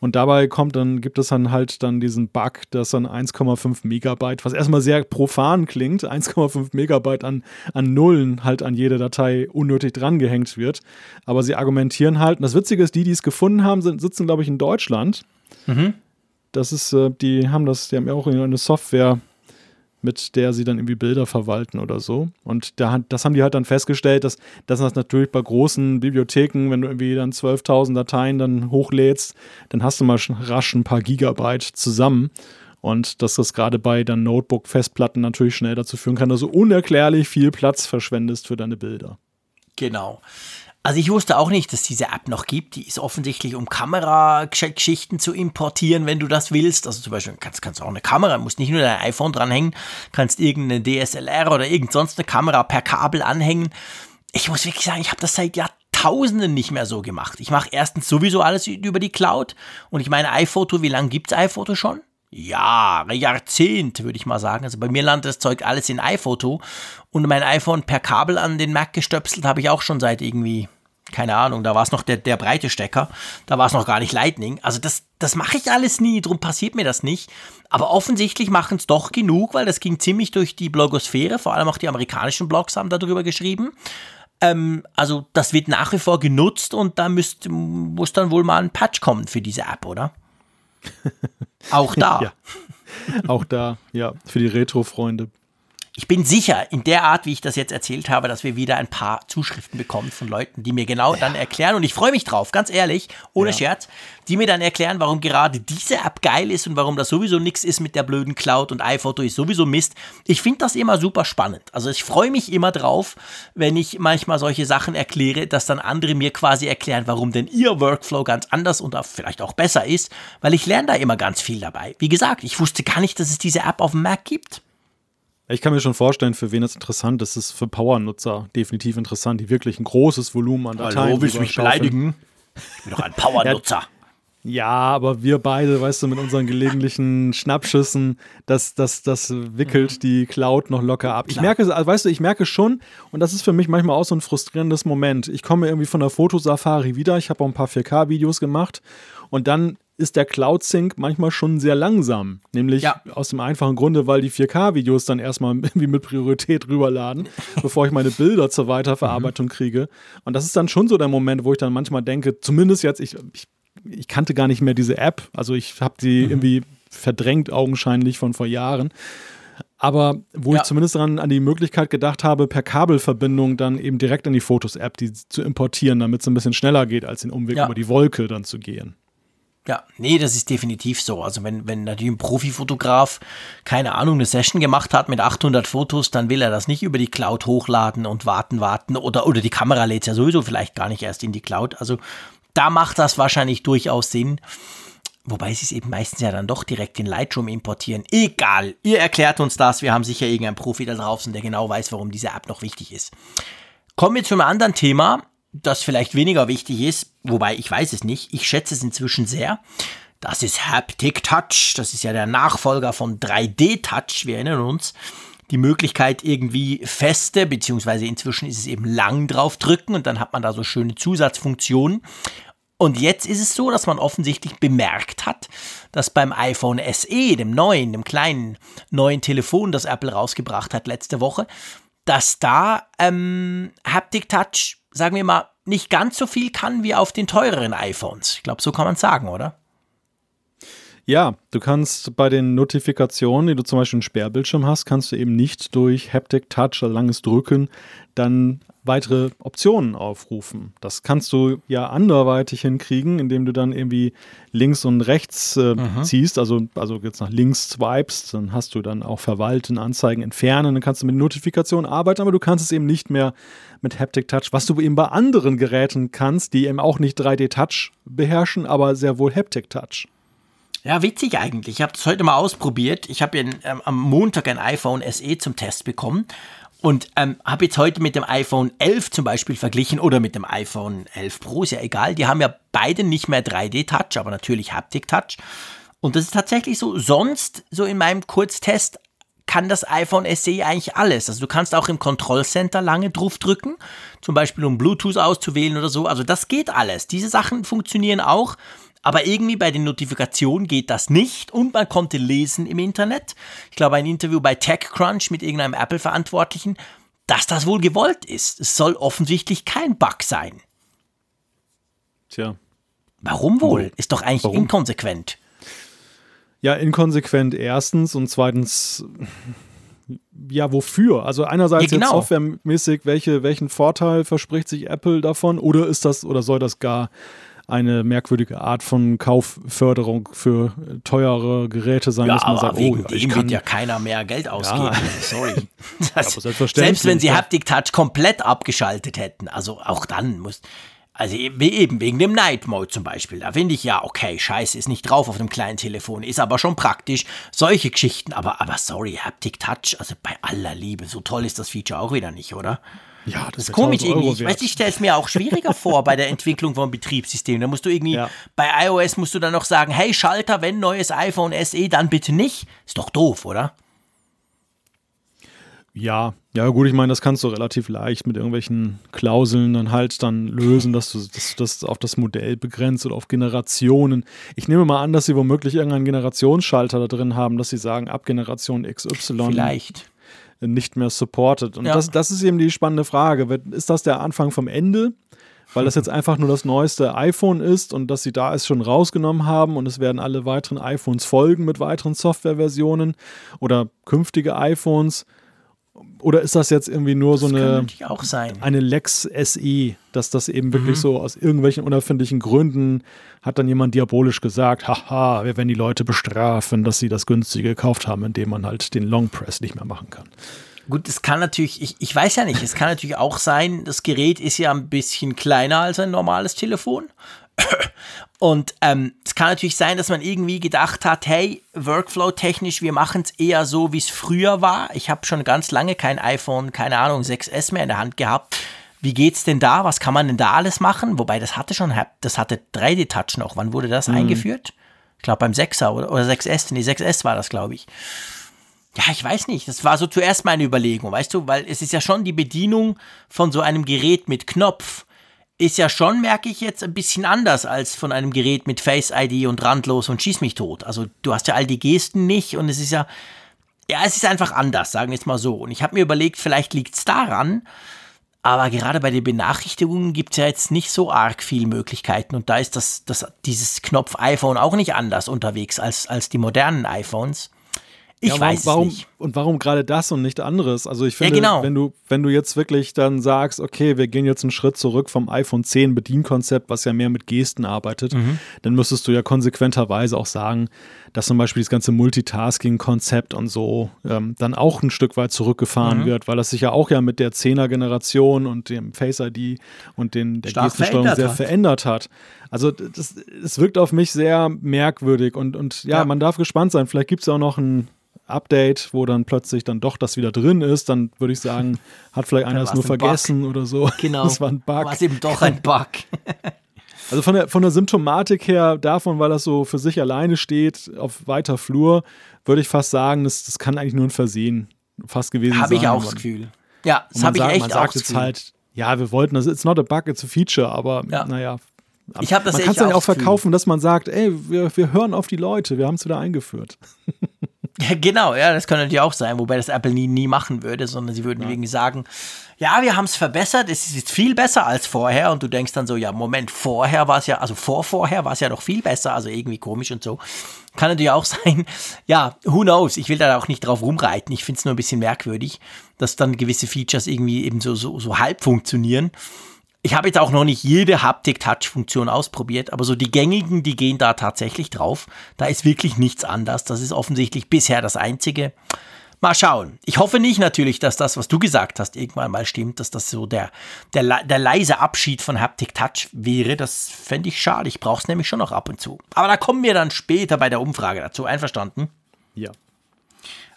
Und dabei kommt dann, gibt es dann halt dann diesen Bug, dass dann 1,5 Megabyte, was erstmal sehr profan klingt, 1,5 Megabyte an, an Nullen halt an jede Datei unnötig drangehängt wird. Aber sie argumentieren halt, und das Witzige ist, die, die es gefunden haben, sind, sitzen, glaube ich, in Deutschland. Mhm. Das ist, äh, die haben das, die haben ja auch eine Software mit der sie dann irgendwie Bilder verwalten oder so. Und da, das haben die halt dann festgestellt, dass, dass das natürlich bei großen Bibliotheken, wenn du irgendwie dann 12.000 Dateien dann hochlädst, dann hast du mal rasch ein paar Gigabyte zusammen. Und dass das gerade bei dann Notebook-Festplatten natürlich schnell dazu führen kann, dass du unerklärlich viel Platz verschwendest für deine Bilder. Genau. Also ich wusste auch nicht, dass diese App noch gibt. Die ist offensichtlich, um Kamerageschichten zu importieren, wenn du das willst. Also zum Beispiel kannst, du auch eine Kamera, musst nicht nur dein iPhone dranhängen, kannst irgendeine DSLR oder irgend sonst eine Kamera per Kabel anhängen. Ich muss wirklich sagen, ich habe das seit Jahrtausenden nicht mehr so gemacht. Ich mache erstens sowieso alles über die Cloud und ich meine iPhoto, wie lange gibt es iPhoto schon? Jahre, Jahrzehnte, würde ich mal sagen. Also bei mir landet das Zeug alles in iPhoto und mein iPhone per Kabel an den Mac gestöpselt habe ich auch schon seit irgendwie, keine Ahnung, da war es noch der, der breite Stecker, da war es noch gar nicht Lightning. Also das, das mache ich alles nie, darum passiert mir das nicht. Aber offensichtlich machen es doch genug, weil das ging ziemlich durch die Blogosphäre, vor allem auch die amerikanischen Blogs haben darüber geschrieben. Ähm, also das wird nach wie vor genutzt und da müsst, muss dann wohl mal ein Patch kommen für diese App, oder? Auch da. ja. Auch da, ja, für die Retro-Freunde. Ich bin sicher, in der Art, wie ich das jetzt erzählt habe, dass wir wieder ein paar Zuschriften bekommen von Leuten, die mir genau ja. dann erklären, und ich freue mich drauf, ganz ehrlich, ohne ja. Scherz, die mir dann erklären, warum gerade diese App geil ist und warum das sowieso nichts ist mit der blöden Cloud und iPhoto ist sowieso Mist. Ich finde das immer super spannend. Also ich freue mich immer drauf, wenn ich manchmal solche Sachen erkläre, dass dann andere mir quasi erklären, warum denn ihr Workflow ganz anders und vielleicht auch besser ist, weil ich lerne da immer ganz viel dabei. Wie gesagt, ich wusste gar nicht, dass es diese App auf dem Mac gibt. Ich kann mir schon vorstellen, für wen das interessant ist. Es ist für Power-Nutzer definitiv interessant, die wirklich ein großes Volumen an Dateien Hallo, willst du mich beleidigen? Ich bin doch ein Power-Nutzer. Ja, aber wir beide, weißt du, mit unseren gelegentlichen Schnappschüssen, das, das, das wickelt mhm. die Cloud noch locker ab. Ich merke, also, weißt du, ich merke schon, und das ist für mich manchmal auch so ein frustrierendes Moment. Ich komme irgendwie von der Fotosafari wieder, ich habe auch ein paar 4K-Videos gemacht und dann ist der Cloud Sync manchmal schon sehr langsam. Nämlich ja. aus dem einfachen Grunde, weil die 4K-Videos dann erstmal irgendwie mit Priorität rüberladen, bevor ich meine Bilder zur Weiterverarbeitung mhm. kriege. Und das ist dann schon so der Moment, wo ich dann manchmal denke, zumindest jetzt, ich, ich, ich kannte gar nicht mehr diese App. Also ich habe die mhm. irgendwie verdrängt, augenscheinlich von vor Jahren. Aber wo ja. ich zumindest daran an die Möglichkeit gedacht habe, per Kabelverbindung dann eben direkt in die Fotos-App die zu importieren, damit es ein bisschen schneller geht, als den Umweg ja. über die Wolke dann zu gehen. Ja, nee, das ist definitiv so. Also wenn, wenn natürlich ein Profifotograf, keine Ahnung, eine Session gemacht hat mit 800 Fotos, dann will er das nicht über die Cloud hochladen und warten, warten oder, oder die Kamera lädt ja sowieso vielleicht gar nicht erst in die Cloud. Also da macht das wahrscheinlich durchaus Sinn. Wobei sie es eben meistens ja dann doch direkt in Lightroom importieren. Egal, ihr erklärt uns das. Wir haben sicher irgendeinen Profi da draußen, der genau weiß, warum diese App noch wichtig ist. Kommen wir zu einem anderen Thema das vielleicht weniger wichtig ist, wobei ich weiß es nicht, ich schätze es inzwischen sehr. Das ist Haptic Touch, das ist ja der Nachfolger von 3D Touch, wir erinnern uns. Die Möglichkeit irgendwie feste, beziehungsweise inzwischen ist es eben lang drauf drücken und dann hat man da so schöne Zusatzfunktionen. Und jetzt ist es so, dass man offensichtlich bemerkt hat, dass beim iPhone SE, dem neuen, dem kleinen neuen Telefon, das Apple rausgebracht hat letzte Woche, dass da ähm, Haptic Touch sagen wir mal, nicht ganz so viel kann wie auf den teureren iPhones. Ich glaube, so kann man sagen, oder? Ja, du kannst bei den Notifikationen, die du zum Beispiel einen Sperrbildschirm hast, kannst du eben nicht durch Haptic Touch, oder langes Drücken, dann weitere Optionen aufrufen. Das kannst du ja anderweitig hinkriegen, indem du dann irgendwie links und rechts äh, mhm. ziehst, also, also jetzt nach links swipest, dann hast du dann auch Verwalten, Anzeigen, Entfernen, dann kannst du mit Notifikationen arbeiten, aber du kannst es eben nicht mehr mit Haptic Touch, was du eben bei anderen Geräten kannst, die eben auch nicht 3D Touch beherrschen, aber sehr wohl Haptic Touch. Ja, witzig eigentlich. Ich habe das heute mal ausprobiert. Ich habe ähm, am Montag ein iPhone SE zum Test bekommen und ähm, habe jetzt heute mit dem iPhone 11 zum Beispiel verglichen oder mit dem iPhone 11 Pro, ist ja egal. Die haben ja beide nicht mehr 3D-Touch, aber natürlich Haptic-Touch. Und das ist tatsächlich so. Sonst, so in meinem Kurztest, kann das iPhone SE eigentlich alles. Also du kannst auch im Kontrollcenter lange drauf drücken, zum Beispiel um Bluetooth auszuwählen oder so. Also das geht alles. Diese Sachen funktionieren auch. Aber irgendwie bei den Notifikationen geht das nicht und man konnte lesen im Internet. Ich glaube, ein Interview bei TechCrunch mit irgendeinem Apple-Verantwortlichen, dass das wohl gewollt ist. Es soll offensichtlich kein Bug sein. Tja. Warum wohl? Ist doch eigentlich Warum? inkonsequent. Ja, inkonsequent erstens und zweitens, ja, wofür? Also einerseits ja, genau. jetzt softwaremäßig, welche, welchen Vorteil verspricht sich Apple davon? Oder ist das, oder soll das gar eine merkwürdige Art von Kaufförderung für teure Geräte sein, ja, dass man sagt, oh, wegen oh, dem wird ja keiner mehr Geld ausgeben. Ja. Sorry. Das, selbst wenn sie Haptic Touch komplett abgeschaltet hätten, also auch dann muss. Also eben wegen dem Night Mode zum Beispiel. Da finde ich ja, okay, scheiße, ist nicht drauf auf dem kleinen Telefon, ist aber schon praktisch. Solche Geschichten, aber, aber sorry, Haptic Touch, also bei aller Liebe, so toll ist das Feature auch wieder nicht, oder? Ja, das, ist komisch irgendwie. Ich weiß, ich stelle es mir auch schwieriger vor bei der Entwicklung von Betriebssystemen. Da musst du irgendwie, ja. bei iOS musst du dann noch sagen, hey Schalter, wenn neues iPhone SE, dann bitte nicht. Ist doch doof, oder? Ja, ja gut, ich meine, das kannst du relativ leicht mit irgendwelchen Klauseln dann halt dann lösen, dass du das, das auf das Modell begrenzt oder auf Generationen. Ich nehme mal an, dass sie womöglich irgendeinen Generationsschalter da drin haben, dass sie sagen, ab Generation XY. Vielleicht nicht mehr supportet. Und ja. das, das ist eben die spannende Frage. Ist das der Anfang vom Ende? Weil das jetzt einfach nur das neueste iPhone ist und dass sie da es schon rausgenommen haben und es werden alle weiteren iPhones folgen mit weiteren Softwareversionen oder künftige iPhones. Oder ist das jetzt irgendwie nur das so eine, eine Lex SE, dass das eben wirklich mhm. so aus irgendwelchen unerfindlichen Gründen hat dann jemand diabolisch gesagt, haha, wir werden die Leute bestrafen, dass sie das günstige gekauft haben, indem man halt den Long Press nicht mehr machen kann. Gut, es kann natürlich, ich, ich weiß ja nicht, es kann natürlich auch sein, das Gerät ist ja ein bisschen kleiner als ein normales Telefon. Und ähm, es kann natürlich sein, dass man irgendwie gedacht hat, hey, Workflow-technisch, wir machen es eher so, wie es früher war. Ich habe schon ganz lange kein iPhone, keine Ahnung, 6S mehr in der Hand gehabt, Wie geht's denn da? Was kann man denn da alles machen? Wobei das hatte schon, das hatte 3D-Touch noch. Wann wurde das mhm. eingeführt? Ich glaube beim 6er oder, oder 6S. Nee, 6S war das, glaube ich. Ja, ich weiß nicht. Das war so zuerst meine Überlegung, weißt du, weil es ist ja schon die Bedienung von so einem Gerät mit Knopf ist ja schon, merke ich jetzt, ein bisschen anders als von einem Gerät mit Face ID und randlos und schieß mich tot. Also du hast ja all die Gesten nicht und es ist ja, ja, es ist einfach anders, sagen wir jetzt mal so. Und ich habe mir überlegt, vielleicht liegt es daran, aber gerade bei den Benachrichtigungen gibt es ja jetzt nicht so arg viele Möglichkeiten. Und da ist das, das, dieses Knopf-iPhone auch nicht anders unterwegs als, als die modernen iPhones. Ich ja, weiß warum, nicht. Und warum gerade das und nicht anderes? Also ich finde, ja, genau. wenn du wenn du jetzt wirklich dann sagst, okay, wir gehen jetzt einen Schritt zurück vom iPhone 10 Bedienkonzept, was ja mehr mit Gesten arbeitet, mhm. dann müsstest du ja konsequenterweise auch sagen, dass zum Beispiel das ganze Multitasking-Konzept und so ähm, dann auch ein Stück weit zurückgefahren mhm. wird, weil das sich ja auch ja mit der 10er-Generation und dem Face ID und den, der Stark Gestensteuerung sehr hat. verändert hat. Also es wirkt auf mich sehr merkwürdig und, und ja, ja. man darf gespannt sein. Vielleicht gibt es auch noch ein Update, wo dann plötzlich dann doch das wieder drin ist, dann würde ich sagen, hat vielleicht einer es nur vergessen Bug. oder so. Genau. Das war ein Bug. War es eben doch ein Bug. also von der, von der Symptomatik her, davon, weil das so für sich alleine steht, auf weiter Flur, würde ich fast sagen, das, das kann eigentlich nur ein Versehen fast gewesen hab sein. Habe ich auch das Gefühl. Ja, das habe ich echt man sagt jetzt halt, ja, wir wollten das, it's not a bug, it's a feature, aber ja. naja, ich habe das Man kann es ja auch verkaufen, dass man sagt, ey, wir, wir hören auf die Leute, wir haben es wieder eingeführt. Ja, genau, ja, das könnte natürlich auch sein, wobei das Apple nie, nie machen würde, sondern sie würden ja. wegen sagen, ja, wir haben es verbessert, es ist jetzt viel besser als vorher und du denkst dann so, ja, Moment, vorher war es ja, also vor vorher war es ja noch viel besser, also irgendwie komisch und so. Kann natürlich auch sein, ja, who knows, ich will da auch nicht drauf rumreiten, ich finde es nur ein bisschen merkwürdig, dass dann gewisse Features irgendwie eben so, so, so halb funktionieren. Ich habe jetzt auch noch nicht jede Haptik-Touch-Funktion ausprobiert, aber so die gängigen, die gehen da tatsächlich drauf. Da ist wirklich nichts anders. Das ist offensichtlich bisher das Einzige. Mal schauen. Ich hoffe nicht natürlich, dass das, was du gesagt hast, irgendwann mal stimmt, dass das so der, der, der leise Abschied von Haptic Touch wäre. Das fände ich schade. Ich brauche es nämlich schon noch ab und zu. Aber da kommen wir dann später bei der Umfrage dazu. Einverstanden? Ja.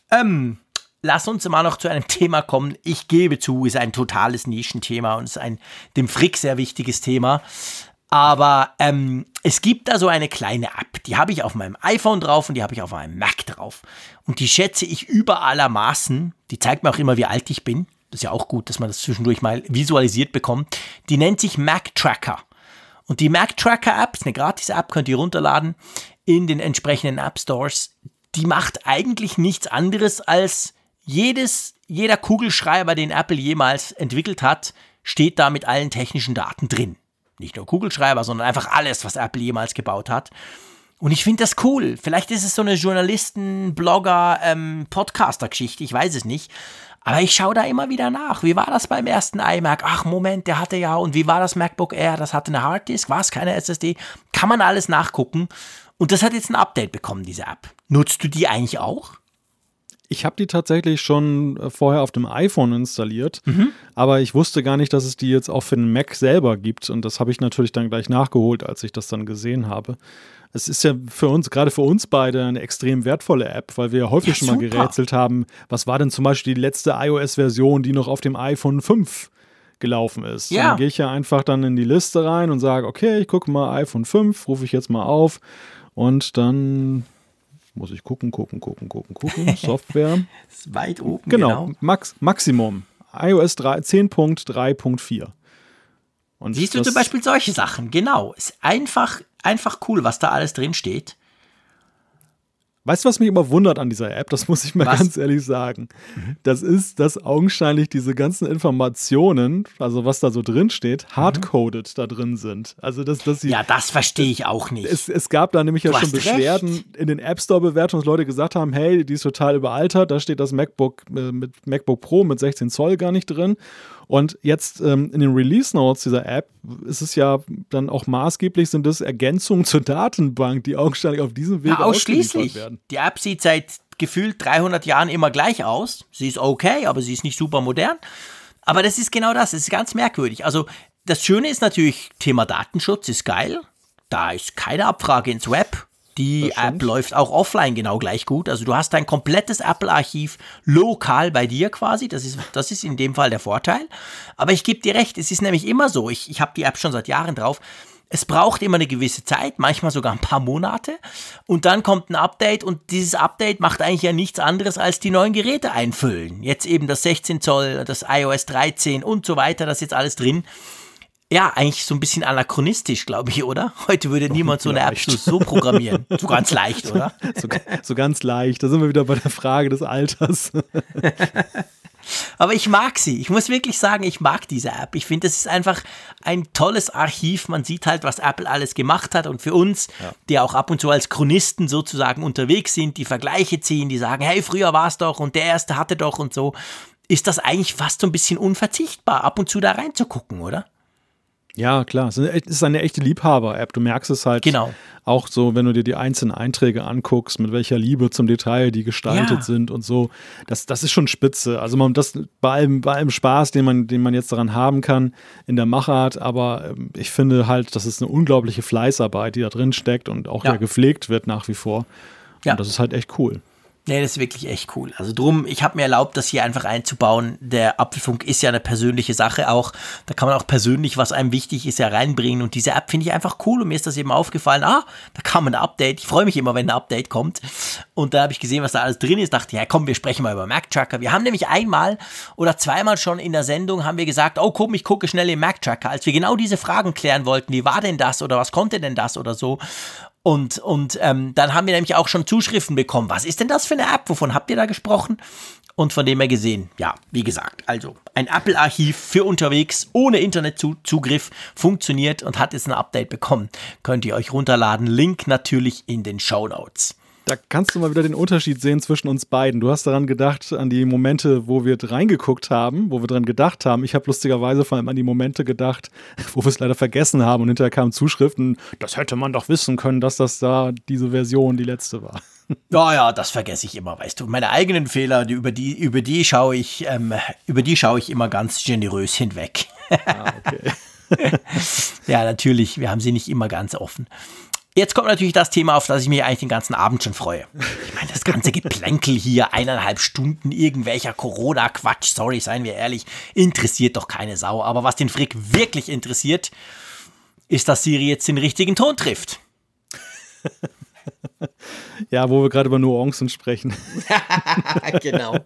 Ähm, lass uns mal noch zu einem Thema kommen. Ich gebe zu, ist ein totales Nischenthema und ist ein dem Frick sehr wichtiges Thema. Aber ähm, es gibt da so eine kleine App, die habe ich auf meinem iPhone drauf und die habe ich auf meinem Mac drauf. Und die schätze ich über allermaßen. Die zeigt mir auch immer, wie alt ich bin. Das ist ja auch gut, dass man das zwischendurch mal visualisiert bekommt. Die nennt sich Mac Tracker. Und die Mac Tracker App ist eine gratis App, könnt ihr runterladen in den entsprechenden App Stores. Die macht eigentlich nichts anderes als jedes, jeder Kugelschreiber, den Apple jemals entwickelt hat, steht da mit allen technischen Daten drin. Nicht nur Kugelschreiber, sondern einfach alles, was Apple jemals gebaut hat. Und ich finde das cool. Vielleicht ist es so eine Journalisten-, Blogger-, ähm, Podcaster-Geschichte, ich weiß es nicht. Aber ich schaue da immer wieder nach. Wie war das beim ersten iMac? Ach, Moment, der hatte ja. Und wie war das MacBook Air? Das hatte eine Harddisk, war es keine SSD? Kann man alles nachgucken. Und das hat jetzt ein Update bekommen, diese App. Nutzt du die eigentlich auch? Ich habe die tatsächlich schon äh, vorher auf dem iPhone installiert, mhm. aber ich wusste gar nicht, dass es die jetzt auch für den Mac selber gibt. Und das habe ich natürlich dann gleich nachgeholt, als ich das dann gesehen habe. Es ist ja für uns, gerade für uns beide, eine extrem wertvolle App, weil wir häufig ja, schon mal super. gerätselt haben, was war denn zum Beispiel die letzte iOS-Version, die noch auf dem iPhone 5 gelaufen ist. Ja. Dann gehe ich ja einfach dann in die Liste rein und sage, okay, ich gucke mal iPhone 5, rufe ich jetzt mal auf und dann muss ich gucken, gucken, gucken, gucken, gucken. Software. ist weit oben. Genau, genau. Max, Maximum. iOS 10.3.4. Siehst du zum Beispiel solche Sachen? Genau. Ist einfach, einfach cool, was da alles drin steht. Weißt du, was mich immer wundert an dieser App? Das muss ich mal was? ganz ehrlich sagen. Mhm. Das ist, dass augenscheinlich diese ganzen Informationen, also was da so drin steht, mhm. hardcoded mhm. da drin sind. Also, dass, dass sie, ja, das verstehe ich auch nicht. Es, es gab da nämlich du ja schon Beschwerden recht. in den App Store-Bewertungen, dass Leute gesagt haben: hey, die ist total überaltert, da steht das MacBook äh, mit MacBook Pro mit 16 Zoll gar nicht drin. Und jetzt ähm, in den Release Notes dieser App ist es ja dann auch maßgeblich, sind das Ergänzungen zur Datenbank, die augenscheinlich auf diesem Weg ja, ausschließlich werden. Die App sieht seit gefühlt 300 Jahren immer gleich aus. Sie ist okay, aber sie ist nicht super modern. Aber das ist genau das, das ist ganz merkwürdig. Also das Schöne ist natürlich, Thema Datenschutz ist geil. Da ist keine Abfrage ins Web. Die App läuft auch offline genau gleich gut. Also du hast dein komplettes Apple-Archiv lokal bei dir quasi. Das ist, das ist in dem Fall der Vorteil. Aber ich gebe dir recht, es ist nämlich immer so. Ich, ich habe die App schon seit Jahren drauf. Es braucht immer eine gewisse Zeit, manchmal sogar ein paar Monate. Und dann kommt ein Update und dieses Update macht eigentlich ja nichts anderes als die neuen Geräte einfüllen. Jetzt eben das 16 Zoll, das iOS 13 und so weiter, das ist jetzt alles drin ja, eigentlich so ein bisschen anachronistisch, glaube ich, oder? Heute würde niemand so eine App so programmieren. So ganz leicht, oder? So, so, ganz leicht. Da sind wir wieder bei der Frage des Alters. Aber ich mag sie. Ich muss wirklich sagen, ich mag diese App. Ich finde, es ist einfach ein tolles Archiv. Man sieht halt, was Apple alles gemacht hat. Und für uns, ja. die auch ab und zu als Chronisten sozusagen unterwegs sind, die Vergleiche ziehen, die sagen, hey, früher war es doch und der erste hatte doch und so, ist das eigentlich fast so ein bisschen unverzichtbar, ab und zu da reinzugucken, oder? Ja, klar. Es ist eine echte Liebhaber-App. Du merkst es halt genau. auch so, wenn du dir die einzelnen Einträge anguckst, mit welcher Liebe zum Detail die gestaltet ja. sind und so. Das, das ist schon spitze. Also man, das bei allem, bei allem Spaß, den man, den man jetzt daran haben kann in der Machart, aber ähm, ich finde halt, das ist eine unglaubliche Fleißarbeit, die da drin steckt und auch ja, ja gepflegt wird nach wie vor. Ja. Und das ist halt echt cool. Nee, das ist wirklich echt cool. Also drum, ich habe mir erlaubt, das hier einfach einzubauen. Der Apfelfunk ist ja eine persönliche Sache auch. Da kann man auch persönlich, was einem wichtig ist, ja reinbringen. Und diese App finde ich einfach cool. Und mir ist das eben aufgefallen, ah, da kam ein Update. Ich freue mich immer, wenn ein Update kommt. Und da habe ich gesehen, was da alles drin ist. Dachte, ja komm, wir sprechen mal über Mac Tracker. Wir haben nämlich einmal oder zweimal schon in der Sendung haben wir gesagt, oh komm, ich gucke schnell im Mac Tracker. Als wir genau diese Fragen klären wollten, wie war denn das oder was konnte denn das oder so. Und, und ähm, dann haben wir nämlich auch schon Zuschriften bekommen. Was ist denn das für eine App? Wovon habt ihr da gesprochen? Und von dem her gesehen, ja, wie gesagt, also ein Apple-Archiv für unterwegs ohne Internetzugriff funktioniert und hat jetzt ein Update bekommen. Könnt ihr euch runterladen. Link natürlich in den Show Notes. Da kannst du mal wieder den Unterschied sehen zwischen uns beiden. Du hast daran gedacht, an die Momente, wo wir reingeguckt haben, wo wir dran gedacht haben. Ich habe lustigerweise vor allem an die Momente gedacht, wo wir es leider vergessen haben und hinterher kamen Zuschriften, das hätte man doch wissen können, dass das da diese Version die letzte war. Ja, ja, das vergesse ich immer, weißt du. Meine eigenen Fehler, die, über die, über die schaue ich, ähm, über die schaue ich immer ganz generös hinweg. Ah, okay. ja, natürlich, wir haben sie nicht immer ganz offen. Jetzt kommt natürlich das Thema, auf das ich mich eigentlich den ganzen Abend schon freue. Ich meine, das ganze Geplänkel hier, eineinhalb Stunden irgendwelcher Corona-Quatsch, sorry, seien wir ehrlich, interessiert doch keine Sau. Aber was den Frick wirklich interessiert, ist, dass Siri jetzt den richtigen Ton trifft. ja, wo wir gerade über Nuancen sprechen. genau.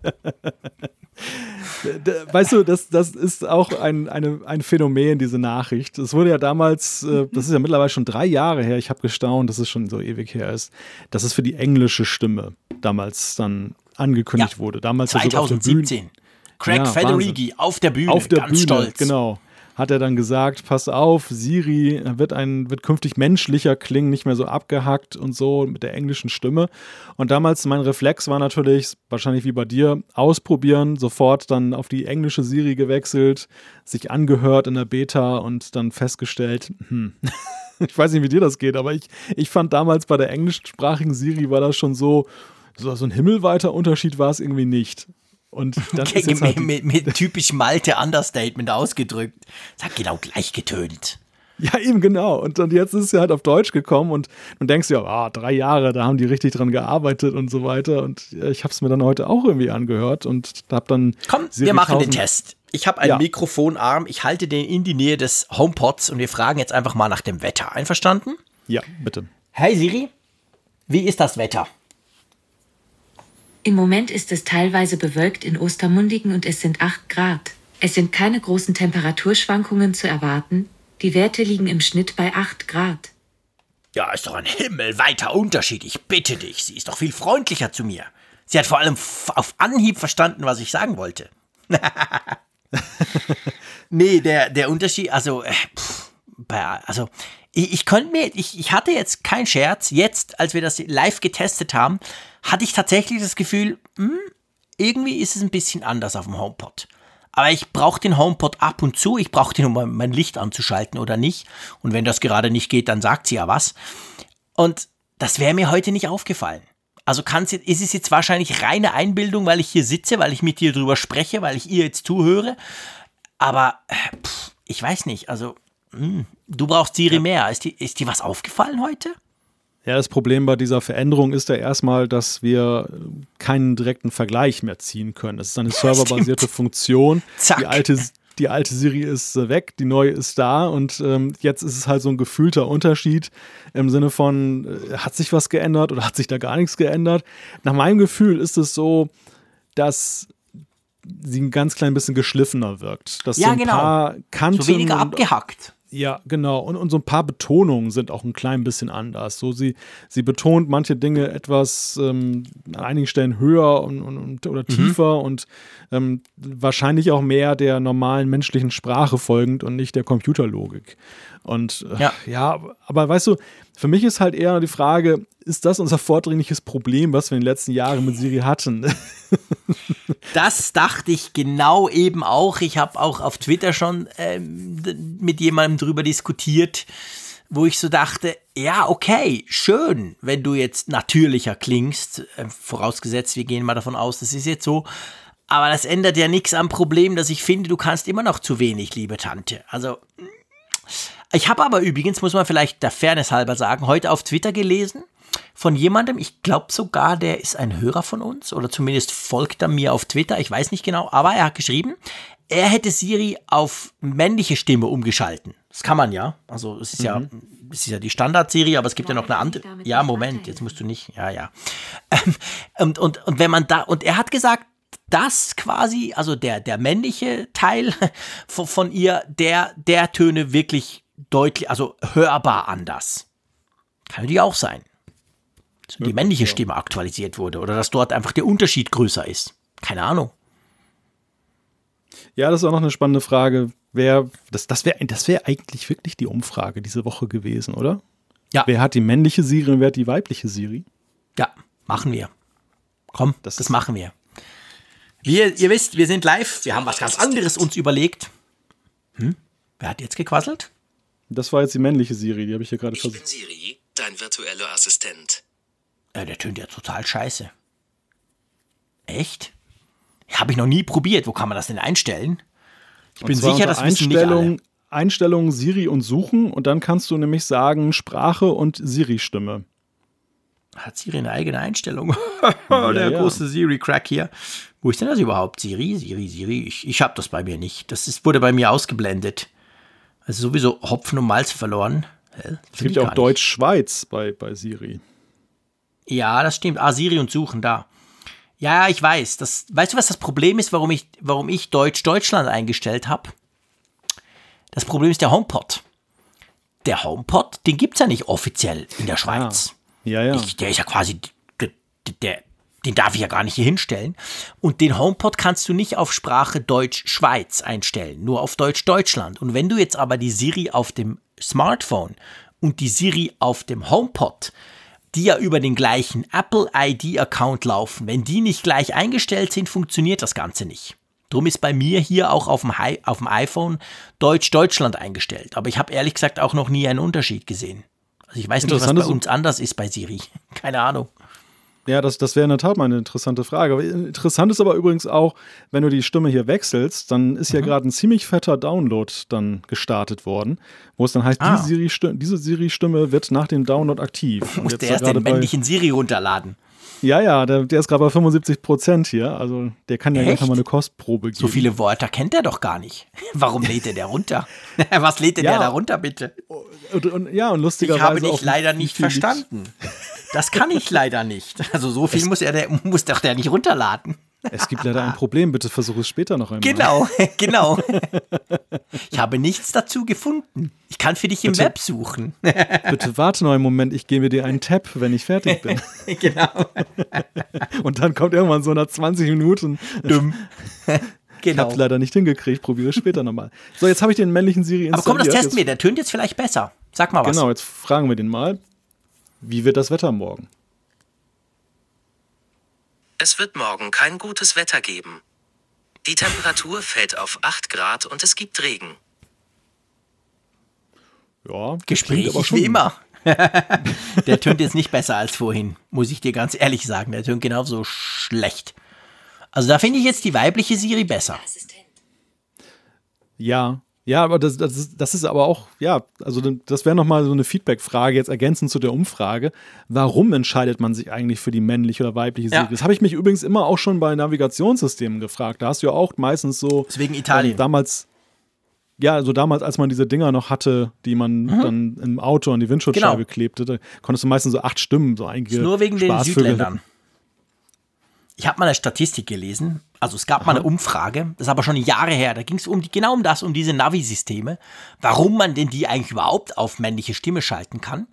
Weißt du, das, das ist auch ein, eine, ein Phänomen, diese Nachricht. Es wurde ja damals, äh, das ist ja mittlerweile schon drei Jahre her, ich habe gestaunt, dass es schon so ewig her ist, dass es für die englische Stimme damals dann angekündigt ja, wurde. Damals 2017. Craig ja, Federighi auf der Bühne, auf der ganz Bühne, stolz. Genau hat er dann gesagt, pass auf, Siri wird, ein, wird künftig menschlicher klingen, nicht mehr so abgehackt und so mit der englischen Stimme. Und damals mein Reflex war natürlich, wahrscheinlich wie bei dir, ausprobieren, sofort dann auf die englische Siri gewechselt, sich angehört in der Beta und dann festgestellt, hm. ich weiß nicht, wie dir das geht, aber ich, ich fand damals bei der englischsprachigen Siri war das schon so, so, so ein himmelweiter Unterschied war es irgendwie nicht. Und dann ist jetzt halt mit, mit, typisch Malte Understatement ausgedrückt. Sag genau gleich getönt. Ja, eben genau. Und dann jetzt ist es ja halt auf Deutsch gekommen und du denkst ja, ah, drei Jahre, da haben die richtig dran gearbeitet und so weiter. Und ich habe es mir dann heute auch irgendwie angehört und habe dann. Komm, wir machen den Test. Ich habe einen ja. Mikrofonarm, ich halte den in die Nähe des HomePods und wir fragen jetzt einfach mal nach dem Wetter. Einverstanden? Ja, bitte. Hey Siri, wie ist das Wetter? Im Moment ist es teilweise bewölkt in Ostermundigen und es sind 8 Grad. Es sind keine großen Temperaturschwankungen zu erwarten. Die Werte liegen im Schnitt bei 8 Grad. Ja, ist doch ein himmelweiter Unterschied. Ich bitte dich. Sie ist doch viel freundlicher zu mir. Sie hat vor allem auf Anhieb verstanden, was ich sagen wollte. nee, der, der Unterschied, also, äh, pff, bei, also, ich, ich könnte mir, ich, ich hatte jetzt keinen Scherz, jetzt, als wir das live getestet haben, hatte ich tatsächlich das Gefühl, hm, irgendwie ist es ein bisschen anders auf dem HomePod. Aber ich brauche den HomePod ab und zu. Ich brauche den, um mein Licht anzuschalten oder nicht. Und wenn das gerade nicht geht, dann sagt sie ja was. Und das wäre mir heute nicht aufgefallen. Also kann's, ist es jetzt wahrscheinlich reine Einbildung, weil ich hier sitze, weil ich mit dir drüber spreche, weil ich ihr jetzt zuhöre. Aber pff, ich weiß nicht. Also mh, hm, du brauchst Siri mehr. Ist dir, ist dir was aufgefallen heute? Ja, das Problem bei dieser Veränderung ist ja erstmal, dass wir keinen direkten Vergleich mehr ziehen können. Das ist eine serverbasierte Funktion. Zack. Die alte, die alte Siri ist weg, die neue ist da und ähm, jetzt ist es halt so ein gefühlter Unterschied im Sinne von, äh, hat sich was geändert oder hat sich da gar nichts geändert? Nach meinem Gefühl ist es so, dass sie ein ganz klein bisschen geschliffener wirkt. Dass ja, so ein genau. paar Kanten so weniger abgehackt. Ja, genau. Und, und so ein paar Betonungen sind auch ein klein bisschen anders. So sie, sie betont manche Dinge etwas ähm, an einigen Stellen höher und, und oder mhm. tiefer und ähm, wahrscheinlich auch mehr der normalen menschlichen Sprache folgend und nicht der Computerlogik. Und äh, ja. ja, aber weißt du, für mich ist halt eher die Frage, ist das unser vordringliches Problem, was wir in den letzten Jahren mit Siri hatten? das dachte ich genau eben auch. Ich habe auch auf Twitter schon ähm, mit jemandem drüber diskutiert, wo ich so dachte, ja, okay, schön, wenn du jetzt natürlicher klingst, äh, vorausgesetzt, wir gehen mal davon aus, das ist jetzt so. Aber das ändert ja nichts am Problem, dass ich finde, du kannst immer noch zu wenig, liebe Tante. Also, ich habe aber übrigens, muss man vielleicht der Fairness halber sagen, heute auf Twitter gelesen von jemandem, ich glaube sogar, der ist ein Hörer von uns oder zumindest folgt er mir auf Twitter, ich weiß nicht genau, aber er hat geschrieben, er hätte Siri auf männliche Stimme umgeschalten. Das kann man ja. Also es ist mhm. ja, es ist ja die Standard-Siri, aber es gibt ja noch eine andere. Ja, Moment, jetzt musst du nicht. Ja, ja. und, und, und wenn man da, und er hat gesagt, das quasi, also der, der männliche Teil von, von ihr, der, der Töne wirklich deutlich, also hörbar anders. Kann natürlich auch sein. Die männliche Stimme aktualisiert wurde oder dass dort einfach der Unterschied größer ist. Keine Ahnung. Ja, das ist auch noch eine spannende Frage. Wer, das das wäre das wär eigentlich wirklich die Umfrage diese Woche gewesen, oder? Ja. Wer hat die männliche Siri und wer hat die weibliche Siri? Ja, machen wir. Komm, das, das machen wir. Wir, ihr wisst, wir sind live. Wir haben was ganz anderes uns überlegt. Hm? Wer hat jetzt gequasselt? Das war jetzt die männliche Siri, die habe ich hier gerade versucht. Ich bin Siri, dein virtueller Assistent. Ja, der tönt ja total scheiße. Echt? Habe ich noch nie probiert. Wo kann man das denn einstellen? Ich und bin sicher, dass Einstellung, Einstellungen Siri und Suchen und dann kannst du nämlich sagen Sprache und Siri-Stimme. Hat Siri eine eigene Einstellung? ja, der ja. große Siri-Crack hier. Wo ist denn das überhaupt? Siri, Siri, Siri. Ich, ich habe das bei mir nicht. Das ist, wurde bei mir ausgeblendet. Also sowieso Hopfen und Malz verloren. Es gibt ja auch Deutsch-Schweiz bei, bei Siri. Ja, das stimmt. Ah, Siri und Suchen, da. Ja, ich weiß. Das, weißt du, was das Problem ist, warum ich, warum ich Deutsch Deutschland eingestellt habe? Das Problem ist der HomePod. Der HomePod, den gibt es ja nicht offiziell in der Schweiz. Ah, ja, ja. Ich, der ist ja quasi, der, der, den darf ich ja gar nicht hier hinstellen. Und den HomePod kannst du nicht auf Sprache Deutsch-Schweiz einstellen, nur auf Deutsch-Deutschland. Und wenn du jetzt aber die Siri auf dem Smartphone und die Siri auf dem HomePod, die ja über den gleichen Apple ID-Account laufen, wenn die nicht gleich eingestellt sind, funktioniert das Ganze nicht. Drum ist bei mir hier auch auf dem, auf dem iPhone Deutsch-Deutschland eingestellt. Aber ich habe ehrlich gesagt auch noch nie einen Unterschied gesehen. Also ich weiß nicht, was bei uns anders ist bei Siri. Keine Ahnung. Ja, das, das wäre in der Tat mal eine interessante Frage. Interessant ist aber übrigens auch, wenn du die Stimme hier wechselst, dann ist mhm. ja gerade ein ziemlich fetter Download dann gestartet worden, wo es dann heißt, ah. die Siri diese Siri-Stimme wird nach dem Download aktiv. Muss der erst den männlichen Siri runterladen. Ja, ja, der, der ist gerade bei 75 Prozent hier. Also der kann ja Echt? gleich mal eine Kostprobe geben. So viele Wörter kennt er doch gar nicht. Warum lädt er der runter? Was lädt denn ja. der da runter, bitte? Und, und, ja, und lustigerweise. Ich habe dich leider nicht verstanden. Das kann ich leider nicht. Also so viel muss er der, muss doch der nicht runterladen. Es gibt leider ein Problem, bitte versuche es später noch einmal. Genau, genau. Ich habe nichts dazu gefunden. Ich kann für dich im bitte, Web suchen. Bitte warte noch einen Moment, ich gebe dir einen Tab, wenn ich fertig bin. Genau. Und dann kommt irgendwann so nach 20 Minuten. Dumm. Genau. Ich habe leider nicht hingekriegt, probiere es später nochmal. So, jetzt habe ich den männlichen Siri installiert. Aber komm, das testen wir, der tönt jetzt vielleicht besser. Sag mal was. Genau, jetzt fragen wir den mal. Wie wird das Wetter morgen? Es wird morgen kein gutes Wetter geben. Die Temperatur fällt auf 8 Grad und es gibt Regen. Ja, Gespräch wie immer. der tönt jetzt nicht besser als vorhin, muss ich dir ganz ehrlich sagen. Der tönt genauso schlecht. Also da finde ich jetzt die weibliche Siri besser. Ja, Ja, aber das, das, ist, das ist aber auch, ja, also das wäre nochmal so eine Feedback-Frage, jetzt ergänzend zu der Umfrage. Warum entscheidet man sich eigentlich für die männliche oder weibliche Siri? Ja. Das habe ich mich übrigens immer auch schon bei Navigationssystemen gefragt. Da hast du ja auch meistens so. Deswegen Italien. Ähm, damals, ja, also damals, als man diese Dinger noch hatte, die man mhm. dann im Auto an die Windschutzscheibe genau. klebte, da konntest du meistens so acht Stimmen so eingeben. Nur wegen den Südländern. Ich habe mal eine Statistik gelesen. Also es gab Aha. mal eine Umfrage, das ist aber schon Jahre her. Da ging es um die, genau um das, um diese Navi-Systeme, warum man denn die eigentlich überhaupt auf männliche Stimme schalten kann.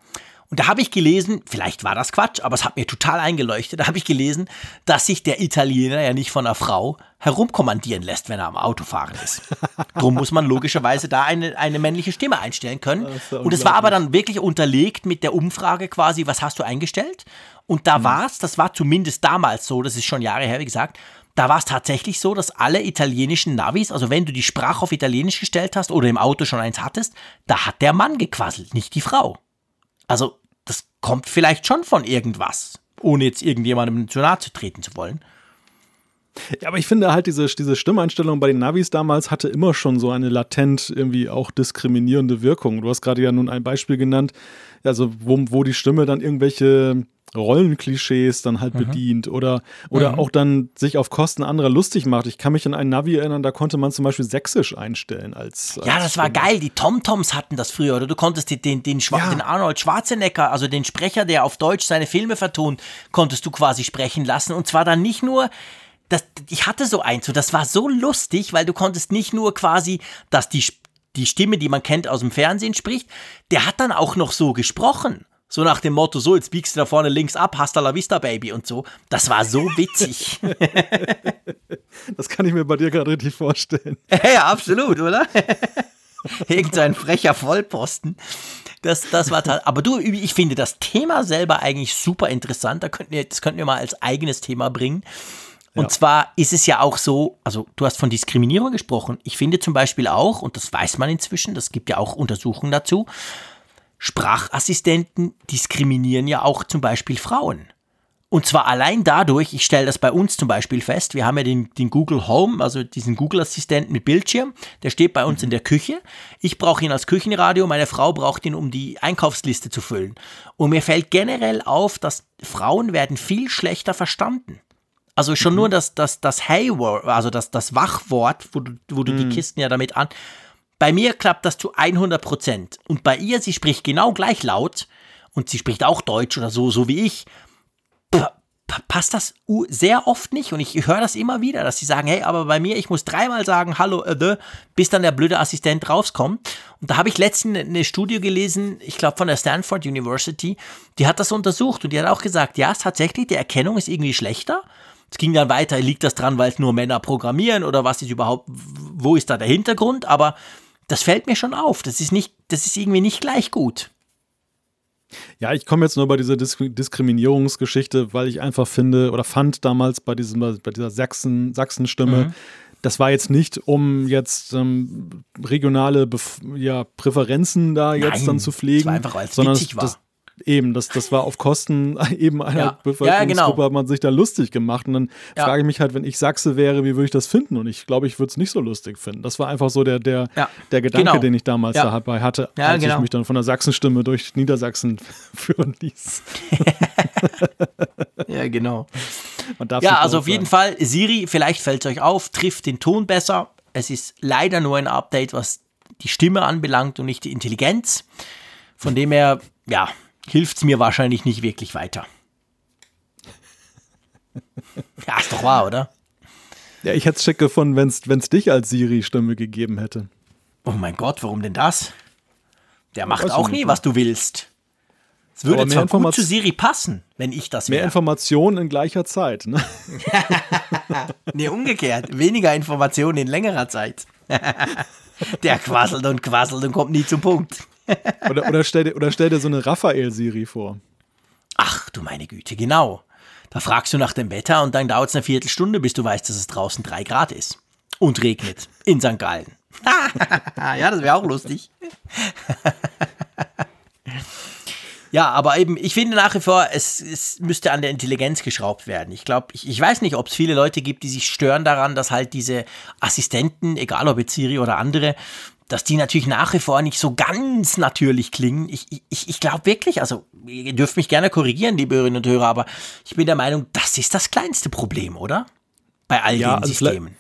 Und da habe ich gelesen, vielleicht war das Quatsch, aber es hat mir total eingeleuchtet. Da habe ich gelesen, dass sich der Italiener ja nicht von einer Frau herumkommandieren lässt, wenn er am Autofahren ist. Drum muss man logischerweise da eine, eine männliche Stimme einstellen können. Und es war aber dann wirklich unterlegt mit der Umfrage quasi, was hast du eingestellt? Und da mhm. war es, das war zumindest damals so, das ist schon Jahre her, wie gesagt, da war es tatsächlich so, dass alle italienischen Navis, also wenn du die Sprache auf Italienisch gestellt hast oder im Auto schon eins hattest, da hat der Mann gequasselt, nicht die Frau. Also das kommt vielleicht schon von irgendwas, ohne jetzt irgendjemandem zu nahe zu treten zu wollen. Ja, aber ich finde halt, diese, diese Stimmeinstellung bei den Navis damals hatte immer schon so eine latent irgendwie auch diskriminierende Wirkung. Du hast gerade ja nun ein Beispiel genannt, also wo, wo die Stimme dann irgendwelche Rollenklischees dann halt mhm. bedient oder, oder mhm. auch dann sich auf Kosten anderer lustig macht. Ich kann mich an ein Navi erinnern, da konnte man zum Beispiel Sächsisch einstellen als. als ja, das war geil. Die TomToms hatten das früher, oder du konntest den, den, den, ja. den Arnold Schwarzenegger, also den Sprecher, der auf Deutsch seine Filme vertont, konntest du quasi sprechen lassen. Und zwar dann nicht nur das, ich hatte so eins, so das war so lustig, weil du konntest nicht nur quasi, dass die, die Stimme, die man kennt aus dem Fernsehen spricht, der hat dann auch noch so gesprochen. So nach dem Motto, so, jetzt biegst du da vorne links ab, hasta la vista, Baby und so. Das war so witzig. das kann ich mir bei dir gerade richtig vorstellen. ja, absolut, oder? Irgend so ein frecher Vollposten. Das, das war Aber du, ich finde das Thema selber eigentlich super interessant. Da könnten wir, das könnten wir mal als eigenes Thema bringen. Und ja. zwar ist es ja auch so, also du hast von Diskriminierung gesprochen. Ich finde zum Beispiel auch, und das weiß man inzwischen, das gibt ja auch Untersuchungen dazu, Sprachassistenten diskriminieren ja auch zum Beispiel Frauen. Und zwar allein dadurch, ich stelle das bei uns zum Beispiel fest, wir haben ja den, den Google Home, also diesen Google-Assistenten mit Bildschirm, der steht bei uns in der Küche. Ich brauche ihn als Küchenradio, meine Frau braucht ihn, um die Einkaufsliste zu füllen. Und mir fällt generell auf, dass Frauen werden viel schlechter verstanden. Also schon mhm. nur das, das, das Hey-Wort, also das, das Wachwort, wo du, wo du mhm. die Kisten ja damit an, bei mir klappt das zu 100 Prozent. Und bei ihr, sie spricht genau gleich laut und sie spricht auch Deutsch oder so, so wie ich. passt das sehr oft nicht und ich höre das immer wieder, dass sie sagen, hey, aber bei mir, ich muss dreimal sagen, hallo, äh, bis dann der blöde Assistent rauskommt. Und da habe ich letztens eine Studie gelesen, ich glaube von der Stanford University, die hat das untersucht und die hat auch gesagt, ja, tatsächlich, die Erkennung ist irgendwie schlechter. Es ging dann weiter, liegt das dran, weil es nur Männer programmieren oder was ist überhaupt, wo ist da der Hintergrund? Aber das fällt mir schon auf. Das ist nicht, das ist irgendwie nicht gleich gut. Ja, ich komme jetzt nur bei dieser Disk Diskriminierungsgeschichte, weil ich einfach finde oder fand damals bei, diesem, bei dieser Sachsen, Sachsenstimme, mhm. das war jetzt nicht, um jetzt ähm, regionale Bef ja, Präferenzen da jetzt Nein, dann zu pflegen, das war einfach, weil es sondern das, Eben, das, das war auf Kosten eben einer ja. Bevölkerungsgruppe, ja, genau. hat man sich da lustig gemacht. Und dann ja. frage ich mich halt, wenn ich Sachse wäre, wie würde ich das finden? Und ich glaube, ich würde es nicht so lustig finden. Das war einfach so der, der, der Gedanke, genau. den ich damals dabei hatte, als genau. ich mich dann von der Sachsenstimme durch Niedersachsen führen ließ. ja, genau. ja, also auf jeden Fall, Siri, vielleicht fällt es euch auf, trifft den Ton besser. Es ist leider nur ein Update, was die Stimme anbelangt und nicht die Intelligenz. Von dem her, ja, hilft es mir wahrscheinlich nicht wirklich weiter. ja, ist doch wahr, oder? Ja, ich hätte es schick gefunden, wenn es dich als Siri-Stimme gegeben hätte. Oh mein Gott, warum denn das? Der macht auch nie, was du willst. Es würde zwar gut zu Siri passen, wenn ich das wäre. Mehr Informationen in gleicher Zeit, ne? nee, umgekehrt. Weniger Informationen in längerer Zeit. Der quasselt und quasselt und kommt nie zum Punkt. oder, oder, stell dir, oder stell dir so eine Raphael-Siri vor. Ach du meine Güte, genau. Da fragst du nach dem Wetter und dann dauert es eine Viertelstunde, bis du weißt, dass es draußen drei Grad ist. Und regnet. In St. Gallen. ja, das wäre auch lustig. Ja, aber eben, ich finde nach wie vor, es, es müsste an der Intelligenz geschraubt werden. Ich glaube, ich, ich weiß nicht, ob es viele Leute gibt, die sich stören daran, dass halt diese Assistenten, egal ob jetzt Siri oder andere, dass die natürlich nach wie vor nicht so ganz natürlich klingen. Ich, ich, ich glaube wirklich, also ihr dürft mich gerne korrigieren, liebe Hörerinnen und Hörer, aber ich bin der Meinung, das ist das kleinste Problem, oder? Bei all ja, den also Systemen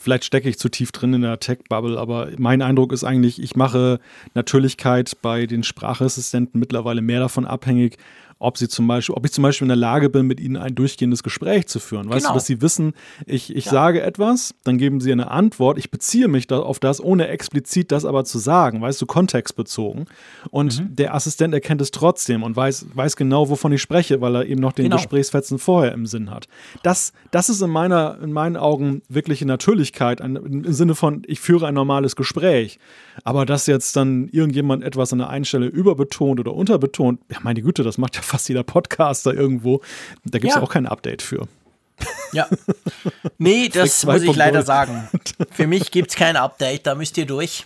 vielleicht stecke ich zu tief drin in der Tech-Bubble, aber mein Eindruck ist eigentlich, ich mache Natürlichkeit bei den Sprachassistenten mittlerweile mehr davon abhängig, ob sie zum Beispiel, ob ich zum Beispiel in der Lage bin, mit ihnen ein durchgehendes Gespräch zu führen. Weißt genau. du, dass sie wissen, ich, ich ja. sage etwas, dann geben sie eine Antwort, ich beziehe mich da auf das, ohne explizit das aber zu sagen, weißt du, kontextbezogen. Und mhm. der Assistent erkennt es trotzdem und weiß, weiß genau, wovon ich spreche, weil er eben noch den genau. Gesprächsfetzen vorher im Sinn hat. Das, das ist in, meiner, in meinen Augen wirkliche Natürlichkeit, ein, im Sinne von, ich führe ein normales Gespräch. Aber dass jetzt dann irgendjemand etwas an der einen Stelle überbetont oder unterbetont, ja, meine Güte, das macht ja fast jeder Podcaster irgendwo. Da gibt es ja. auch kein Update für. Ja. Nee, das muss ich leider sagen. Für mich gibt es kein Update, da müsst ihr durch.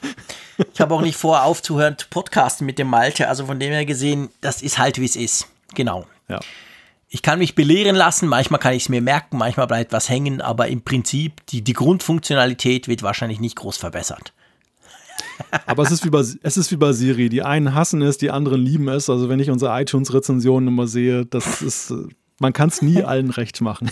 Ich habe auch nicht vor, aufzuhören zu podcasten mit dem Malte. Also von dem her gesehen, das ist halt, wie es ist. Genau. Ja. Ich kann mich belehren lassen, manchmal kann ich es mir merken, manchmal bleibt was hängen, aber im Prinzip, die, die Grundfunktionalität wird wahrscheinlich nicht groß verbessert. Aber es ist, wie bei, es ist wie bei Siri. Die einen hassen es, die anderen lieben es. Also wenn ich unsere iTunes-Rezensionen immer sehe, das ist, man kann es nie allen recht machen.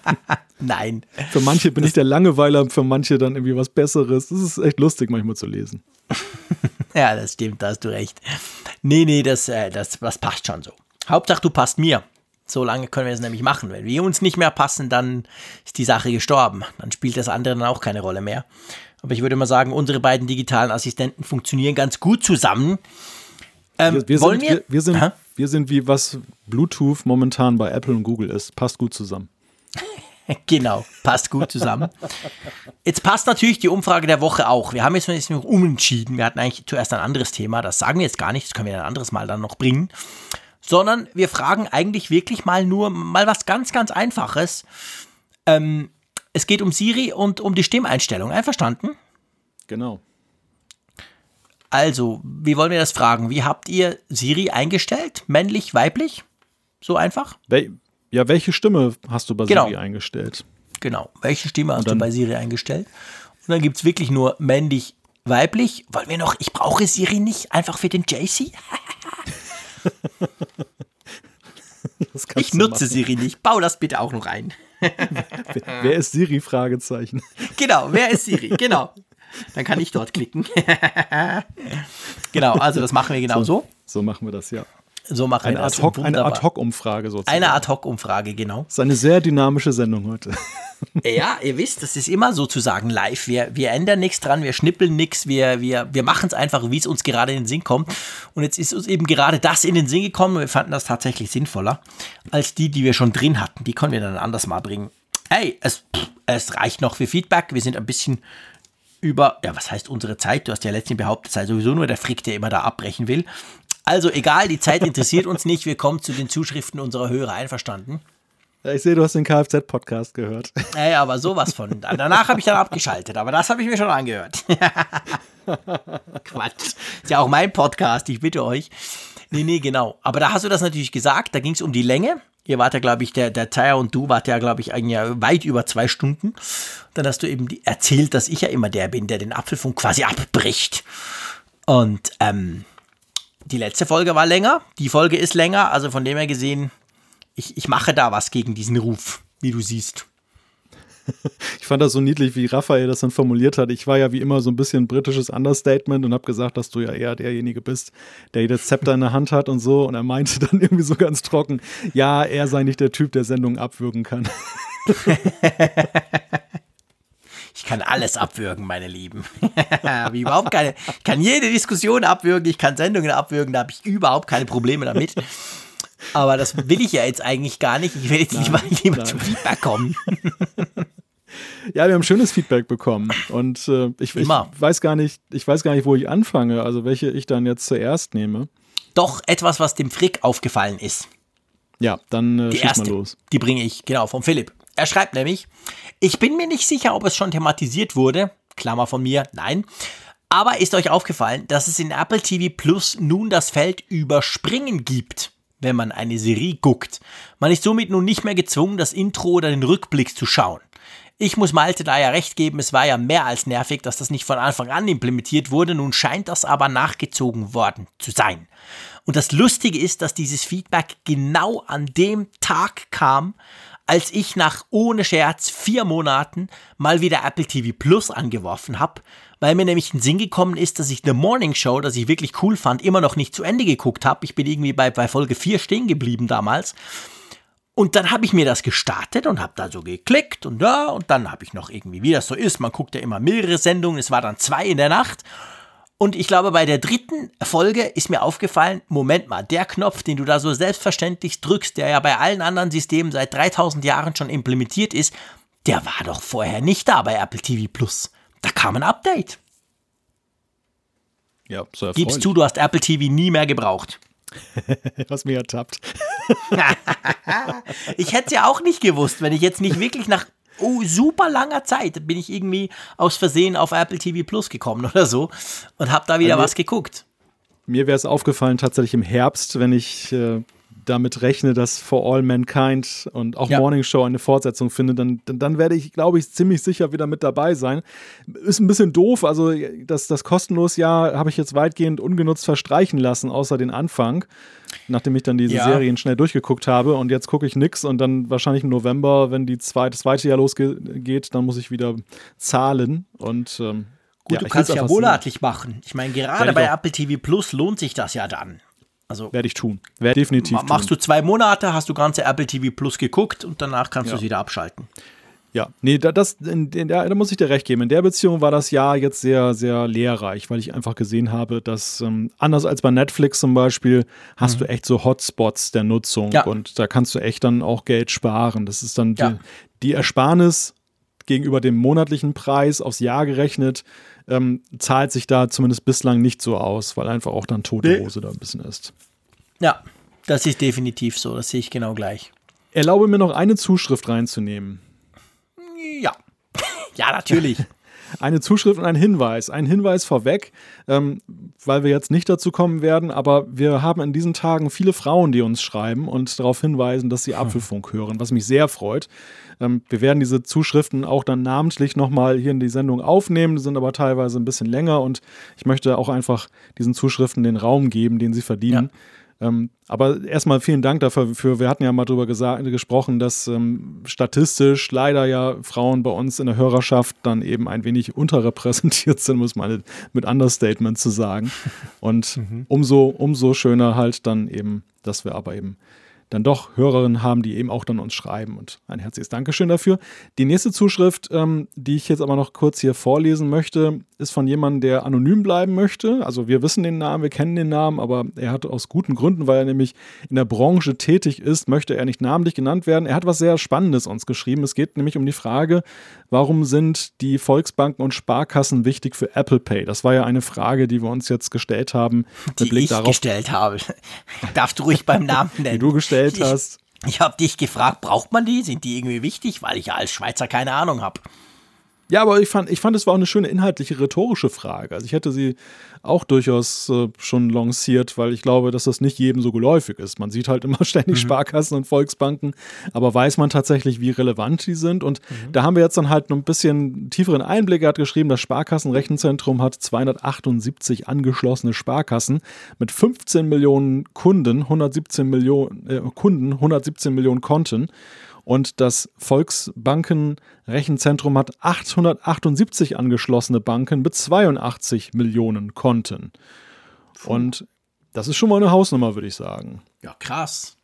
Nein. Für manche bin das ich der Langeweiler, für manche dann irgendwie was Besseres. Das ist echt lustig manchmal zu lesen. ja, das stimmt, da hast du recht. Nee, nee, das, äh, das, das passt schon so. Hauptsache, du passt mir. So lange können wir es nämlich machen. Wenn wir uns nicht mehr passen, dann ist die Sache gestorben. Dann spielt das andere dann auch keine Rolle mehr. Aber ich würde mal sagen, unsere beiden digitalen Assistenten funktionieren ganz gut zusammen. Ähm, wir, wir, sind, wir, wir, sind, wir sind wie was Bluetooth momentan bei Apple und Google ist. Passt gut zusammen. genau, passt gut zusammen. Jetzt passt natürlich die Umfrage der Woche auch. Wir haben jetzt noch umentschieden. Wir hatten eigentlich zuerst ein anderes Thema. Das sagen wir jetzt gar nicht. Das können wir ein anderes Mal dann noch bringen. Sondern wir fragen eigentlich wirklich mal nur mal was ganz, ganz Einfaches. Ähm, es geht um Siri und um die Stimmeinstellung. Einverstanden? Genau. Also, wie wollen wir das fragen? Wie habt ihr Siri eingestellt? Männlich, weiblich? So einfach? Wel ja, welche Stimme hast du bei genau. Siri eingestellt? Genau, welche Stimme hast du bei Siri eingestellt? Und dann gibt es wirklich nur männlich, weiblich. Wollen wir noch, ich brauche Siri nicht, einfach für den JC? ich nutze Siri nicht, bau das bitte auch noch ein. Wer ist Siri? Fragezeichen. Genau, wer ist Siri? Genau. Dann kann ich dort klicken. genau, also das machen wir genau so. So, so machen wir das, ja. So machen eine wir das. Ad hoc, eine Ad-Hoc-Umfrage sozusagen. Eine Ad-Hoc-Umfrage, genau. Das ist eine sehr dynamische Sendung heute. Ja, ihr wisst, das ist immer sozusagen live. Wir, wir ändern nichts dran, wir schnippeln nichts, wir, wir, wir machen es einfach, wie es uns gerade in den Sinn kommt. Und jetzt ist uns eben gerade das in den Sinn gekommen und wir fanden das tatsächlich sinnvoller als die, die wir schon drin hatten. Die können wir dann anders mal bringen. Hey, es, es reicht noch für Feedback. Wir sind ein bisschen über, ja, was heißt unsere Zeit? Du hast ja letztens behauptet, es sei sowieso nur der Frick, der immer da abbrechen will. Also egal, die Zeit interessiert uns nicht. Wir kommen zu den Zuschriften unserer Hörer. Einverstanden? Ja, ich sehe, du hast den Kfz-Podcast gehört. Ja, ja, aber sowas von. Danach habe ich dann abgeschaltet, aber das habe ich mir schon angehört. Quatsch. Ist ja auch mein Podcast, ich bitte euch. Nee, nee, genau. Aber da hast du das natürlich gesagt, da ging es um die Länge. Ihr wart ja, glaube ich, der, der Taya und du wart ja, glaube ich, ein Jahr weit über zwei Stunden. Dann hast du eben erzählt, dass ich ja immer der bin, der den Apfelfunk quasi abbricht. Und ähm, die letzte Folge war länger, die Folge ist länger, also von dem her gesehen ich, ich mache da was gegen diesen Ruf, wie du siehst. Ich fand das so niedlich, wie Raphael das dann formuliert hat. Ich war ja wie immer so ein bisschen britisches Understatement und habe gesagt, dass du ja eher derjenige bist, der das Zepter in der Hand hat und so. Und er meinte dann irgendwie so ganz trocken, ja, er sei nicht der Typ, der Sendungen abwürgen kann. Ich kann alles abwürgen, meine Lieben. wie überhaupt keine, ich kann jede Diskussion abwürgen, ich kann Sendungen abwürgen, da habe ich überhaupt keine Probleme damit. Aber das will ich ja jetzt eigentlich gar nicht. Ich will jetzt nein, lieber, nein. zum Feedback kommen. Ja, wir haben schönes Feedback bekommen und äh, ich, ich, weiß gar nicht, ich weiß gar nicht, wo ich anfange, also welche ich dann jetzt zuerst nehme. Doch etwas, was dem Frick aufgefallen ist. Ja, dann äh, die schieß erste, mal los. Die bringe ich genau vom Philipp. Er schreibt nämlich: Ich bin mir nicht sicher, ob es schon thematisiert wurde. Klammer von mir, nein. Aber ist euch aufgefallen, dass es in Apple TV Plus nun das Feld Überspringen gibt? wenn man eine Serie guckt. Man ist somit nun nicht mehr gezwungen, das Intro oder den Rückblick zu schauen. Ich muss Malte da ja recht geben, es war ja mehr als nervig, dass das nicht von Anfang an implementiert wurde. Nun scheint das aber nachgezogen worden zu sein. Und das Lustige ist, dass dieses Feedback genau an dem Tag kam, als ich nach ohne Scherz vier Monaten mal wieder Apple TV Plus angeworfen habe, weil mir nämlich in den Sinn gekommen ist, dass ich The Morning Show, das ich wirklich cool fand, immer noch nicht zu Ende geguckt habe. Ich bin irgendwie bei, bei Folge 4 stehen geblieben damals. Und dann habe ich mir das gestartet und habe da so geklickt und ja, und dann habe ich noch irgendwie, wie das so ist, man guckt ja immer mehrere Sendungen, es war dann zwei in der Nacht und ich glaube, bei der dritten Folge ist mir aufgefallen, Moment mal, der Knopf, den du da so selbstverständlich drückst, der ja bei allen anderen Systemen seit 3000 Jahren schon implementiert ist, der war doch vorher nicht da bei Apple TV Plus. Da kam ein Update. Ja, so erfreulich. Gibst du, du hast Apple TV nie mehr gebraucht. Was mir ertappt. ich hätte es ja auch nicht gewusst, wenn ich jetzt nicht wirklich nach oh, super langer Zeit bin ich irgendwie aus Versehen auf Apple TV Plus gekommen oder so und habe da wieder also, was geguckt. Mir wäre es aufgefallen tatsächlich im Herbst, wenn ich äh, damit rechne, dass For All Mankind und auch ja. Morning Show eine Fortsetzung findet, dann, dann, werde ich, glaube ich, ziemlich sicher wieder mit dabei sein. Ist ein bisschen doof, also das, das kostenlos Jahr habe ich jetzt weitgehend ungenutzt verstreichen lassen, außer den Anfang, nachdem ich dann diese ja. Serien schnell durchgeguckt habe und jetzt gucke ich nichts und dann wahrscheinlich im November, wenn die zweite, das zweite Jahr losgeht, dann muss ich wieder zahlen und ähm, Gut, ja, du kannst ja monatlich machen. Ich meine, gerade bei Apple TV Plus lohnt sich das ja dann. Also werde ich tun. Werde definitiv ma Machst du zwei Monate, hast du ganze Apple TV Plus geguckt und danach kannst ja. du es wieder abschalten. Ja, nee, das, in, in der, da muss ich dir recht geben. In der Beziehung war das Jahr jetzt sehr, sehr lehrreich, weil ich einfach gesehen habe, dass ähm, anders als bei Netflix zum Beispiel, hast mhm. du echt so Hotspots der Nutzung ja. und da kannst du echt dann auch Geld sparen. Das ist dann ja. die, die Ersparnis gegenüber dem monatlichen Preis aufs Jahr gerechnet ähm, zahlt sich da zumindest bislang nicht so aus, weil einfach auch dann tote Hose da ein bisschen ist. Ja, das ist definitiv so. Das sehe ich genau gleich. Erlaube mir noch eine Zuschrift reinzunehmen. Ja. ja, natürlich. eine Zuschrift und ein Hinweis. Ein Hinweis vorweg, ähm, weil wir jetzt nicht dazu kommen werden, aber wir haben in diesen Tagen viele Frauen, die uns schreiben und darauf hinweisen, dass sie hm. Apfelfunk hören, was mich sehr freut. Ähm, wir werden diese Zuschriften auch dann namentlich nochmal hier in die Sendung aufnehmen, sind aber teilweise ein bisschen länger und ich möchte auch einfach diesen Zuschriften den Raum geben, den sie verdienen. Ja. Ähm, aber erstmal vielen Dank dafür. Wir hatten ja mal darüber gesprochen, dass ähm, statistisch leider ja Frauen bei uns in der Hörerschaft dann eben ein wenig unterrepräsentiert sind, muss man mit Understatement zu sagen. Und mhm. umso, umso schöner halt dann eben, dass wir aber eben dann doch Hörerinnen haben, die eben auch dann uns schreiben. Und ein herzliches Dankeschön dafür. Die nächste Zuschrift, ähm, die ich jetzt aber noch kurz hier vorlesen möchte, ist von jemandem, der anonym bleiben möchte. Also wir wissen den Namen, wir kennen den Namen, aber er hat aus guten Gründen, weil er nämlich in der Branche tätig ist, möchte er nicht namentlich genannt werden. Er hat was sehr Spannendes uns geschrieben. Es geht nämlich um die Frage, warum sind die Volksbanken und Sparkassen wichtig für Apple Pay? Das war ja eine Frage, die wir uns jetzt gestellt haben. Die Blick ich darauf, gestellt habe. Darfst du ruhig beim Namen nennen. Die du gestellt ich, hast. Ich habe dich gefragt, braucht man die? Sind die irgendwie wichtig? Weil ich ja als Schweizer keine Ahnung habe. Ja, aber ich fand, ich fand, es war auch eine schöne inhaltliche rhetorische Frage. Also ich hätte sie auch durchaus äh, schon lanciert, weil ich glaube, dass das nicht jedem so geläufig ist. Man sieht halt immer ständig mhm. Sparkassen und Volksbanken, aber weiß man tatsächlich, wie relevant die sind? Und mhm. da haben wir jetzt dann halt noch ein bisschen tieferen Einblick. Er hat geschrieben, das Sparkassenrechenzentrum hat 278 angeschlossene Sparkassen mit 15 Millionen Kunden, 117 Millionen äh, Kunden, 117 Millionen Konten. Und das Volksbankenrechenzentrum hat 878 angeschlossene Banken mit 82 Millionen Konten. Und das ist schon mal eine Hausnummer, würde ich sagen. Ja, krass.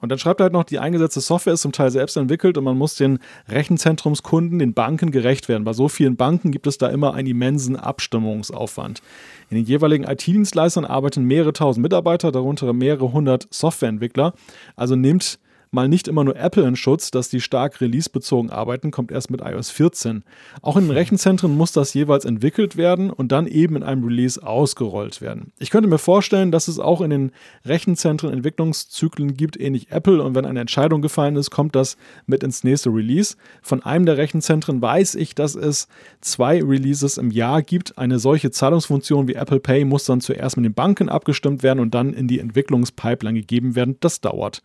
Und dann schreibt er halt noch, die eingesetzte Software ist zum Teil selbst entwickelt und man muss den Rechenzentrumskunden, den Banken gerecht werden. Bei so vielen Banken gibt es da immer einen immensen Abstimmungsaufwand. In den jeweiligen IT-Dienstleistern arbeiten mehrere tausend Mitarbeiter, darunter mehrere hundert Softwareentwickler. Also nimmt mal nicht immer nur Apple in Schutz, dass die stark releasebezogen arbeiten, kommt erst mit iOS 14. Auch in den Rechenzentren muss das jeweils entwickelt werden und dann eben in einem Release ausgerollt werden. Ich könnte mir vorstellen, dass es auch in den Rechenzentren Entwicklungszyklen gibt, ähnlich Apple, und wenn eine Entscheidung gefallen ist, kommt das mit ins nächste Release. Von einem der Rechenzentren weiß ich, dass es zwei Releases im Jahr gibt. Eine solche Zahlungsfunktion wie Apple Pay muss dann zuerst mit den Banken abgestimmt werden und dann in die Entwicklungspipeline gegeben werden. Das dauert.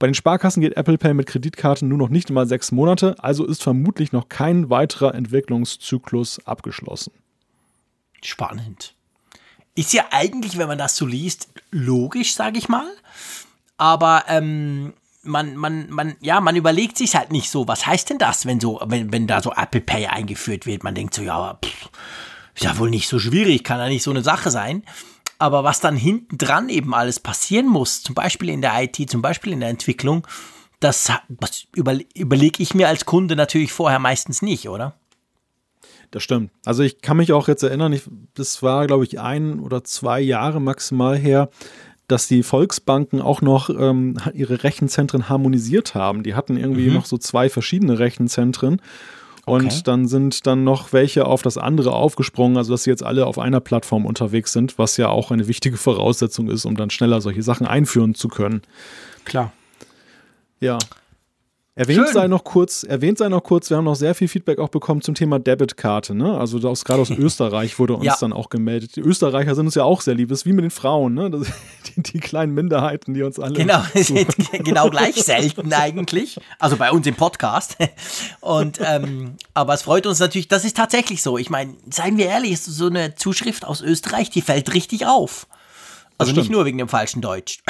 Bei den Sparkassen geht Apple Pay mit Kreditkarten nur noch nicht mal sechs Monate, also ist vermutlich noch kein weiterer Entwicklungszyklus abgeschlossen. Spannend. Ist ja eigentlich, wenn man das so liest, logisch, sage ich mal. Aber ähm, man, man, man, ja, man überlegt sich halt nicht so, was heißt denn das, wenn so, wenn, wenn da so Apple Pay eingeführt wird? Man denkt so, ja, pff, ist ja wohl nicht so schwierig, kann ja nicht so eine Sache sein. Aber was dann hinten dran eben alles passieren muss, zum Beispiel in der IT, zum Beispiel in der Entwicklung, das, das über, überlege ich mir als Kunde natürlich vorher meistens nicht, oder? Das stimmt. Also ich kann mich auch jetzt erinnern, ich, das war, glaube ich, ein oder zwei Jahre maximal her, dass die Volksbanken auch noch ähm, ihre Rechenzentren harmonisiert haben. Die hatten irgendwie mhm. noch so zwei verschiedene Rechenzentren. Und okay. dann sind dann noch welche auf das andere aufgesprungen, also dass sie jetzt alle auf einer Plattform unterwegs sind, was ja auch eine wichtige Voraussetzung ist, um dann schneller solche Sachen einführen zu können. Klar. Ja. Erwähnt sei noch kurz, erwähnt sei noch kurz, wir haben noch sehr viel Feedback auch bekommen zum Thema Debitkarte, ne? Also aus, gerade aus Österreich wurde uns ja. dann auch gemeldet. Die Österreicher sind uns ja auch sehr lieb, das ist wie mit den Frauen, ne? Das, die, die, kleinen Minderheiten, die uns alle. Genau, sind genau gleich selten eigentlich. Also bei uns im Podcast. Und ähm, aber es freut uns natürlich, das ist tatsächlich so. Ich meine, seien wir ehrlich, so eine Zuschrift aus Österreich, die fällt richtig auf. Also nicht nur wegen dem falschen Deutsch.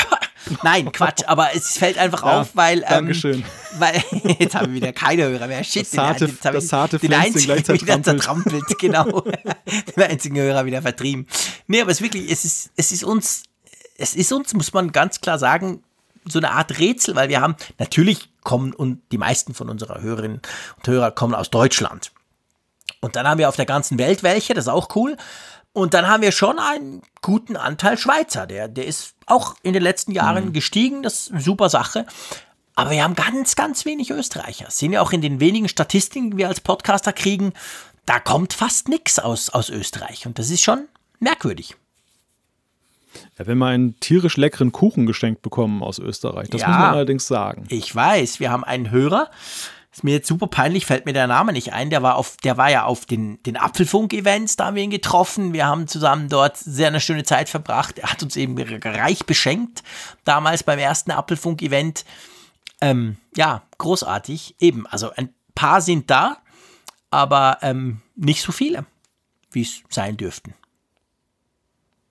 Nein, Quatsch, aber es fällt einfach ja, auf, weil. Ähm, Dankeschön. Weil, jetzt haben wir wieder keine Hörer mehr. Shit, das zarte, den, das zarte den einzigen wieder zertrampelt, genau. den einzigen Hörer wieder vertrieben. Nee, aber es ist wirklich, es ist, es ist uns, es ist uns, muss man ganz klar sagen, so eine Art Rätsel, weil wir haben, natürlich kommen und die meisten von unserer Hörerinnen und Hörer kommen aus Deutschland. Und dann haben wir auf der ganzen Welt welche, das ist auch cool. Und dann haben wir schon einen guten Anteil Schweizer. Der, der ist auch in den letzten Jahren mhm. gestiegen. Das ist eine super Sache. Aber wir haben ganz, ganz wenig Österreicher. Das sehen wir auch in den wenigen Statistiken, die wir als Podcaster kriegen. Da kommt fast nichts aus, aus Österreich. Und das ist schon merkwürdig. Ja, wenn wir einen tierisch leckeren Kuchen geschenkt bekommen aus Österreich, das ja, muss man allerdings sagen. Ich weiß, wir haben einen Hörer, ist mir jetzt super peinlich, fällt mir der Name nicht ein. Der war auf, der war ja auf den, den Apfelfunk-Events, da haben wir ihn getroffen. Wir haben zusammen dort sehr eine schöne Zeit verbracht. Er hat uns eben reich beschenkt, damals beim ersten Apfelfunk-Event. Ähm, ja, großartig. Eben, also ein paar sind da, aber ähm, nicht so viele, wie es sein dürften.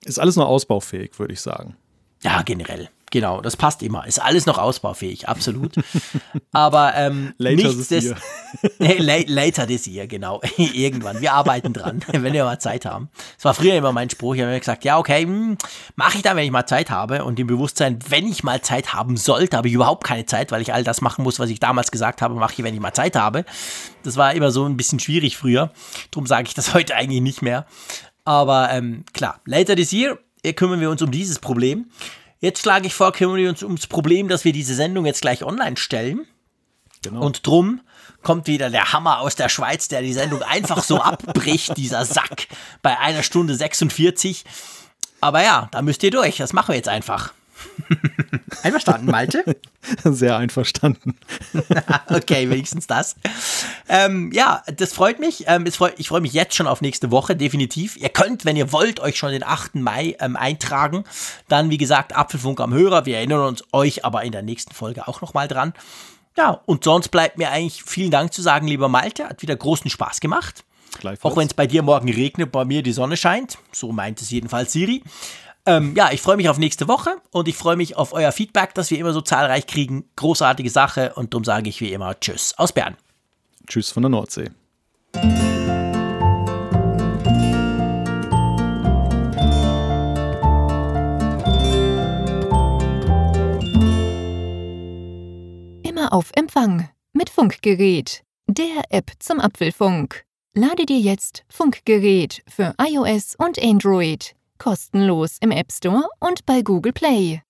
Ist alles noch ausbaufähig, würde ich sagen. Ja, generell. Genau, das passt immer. Ist alles noch ausbaufähig, absolut. Aber ähm, later nichts this year. nee, later this year, genau. Irgendwann. Wir arbeiten dran, wenn wir mal Zeit haben. Das war früher immer mein Spruch. Ich habe mir gesagt, ja, okay, hm, mache ich dann, wenn ich mal Zeit habe. Und im Bewusstsein, wenn ich mal Zeit haben sollte, habe ich überhaupt keine Zeit, weil ich all das machen muss, was ich damals gesagt habe, mache ich, wenn ich mal Zeit habe. Das war immer so ein bisschen schwierig früher. Darum sage ich das heute eigentlich nicht mehr. Aber ähm, klar, later this year kümmern wir uns um dieses Problem. Jetzt schlage ich vor, kümmern wir uns ums Problem, dass wir diese Sendung jetzt gleich online stellen. Genau. Und drum kommt wieder der Hammer aus der Schweiz, der die Sendung einfach so abbricht, dieser Sack, bei einer Stunde 46. Aber ja, da müsst ihr durch. Das machen wir jetzt einfach. Einverstanden, Malte? Sehr einverstanden. okay, wenigstens das. Ähm, ja, das freut mich. Ähm, freu, ich freue mich jetzt schon auf nächste Woche, definitiv. Ihr könnt, wenn ihr wollt, euch schon den 8. Mai ähm, eintragen. Dann, wie gesagt, Apfelfunk am Hörer. Wir erinnern uns euch aber in der nächsten Folge auch nochmal dran. Ja, und sonst bleibt mir eigentlich vielen Dank zu sagen, lieber Malte. Hat wieder großen Spaß gemacht. Auch wenn es bei dir morgen regnet, bei mir die Sonne scheint. So meint es jedenfalls Siri. Ähm, ja, ich freue mich auf nächste Woche und ich freue mich auf euer Feedback, das wir immer so zahlreich kriegen. Großartige Sache und darum sage ich wie immer Tschüss aus Bern. Tschüss von der Nordsee. Immer auf Empfang mit Funkgerät, der App zum Apfelfunk. Lade dir jetzt Funkgerät für iOS und Android kostenlos im App Store und bei Google Play.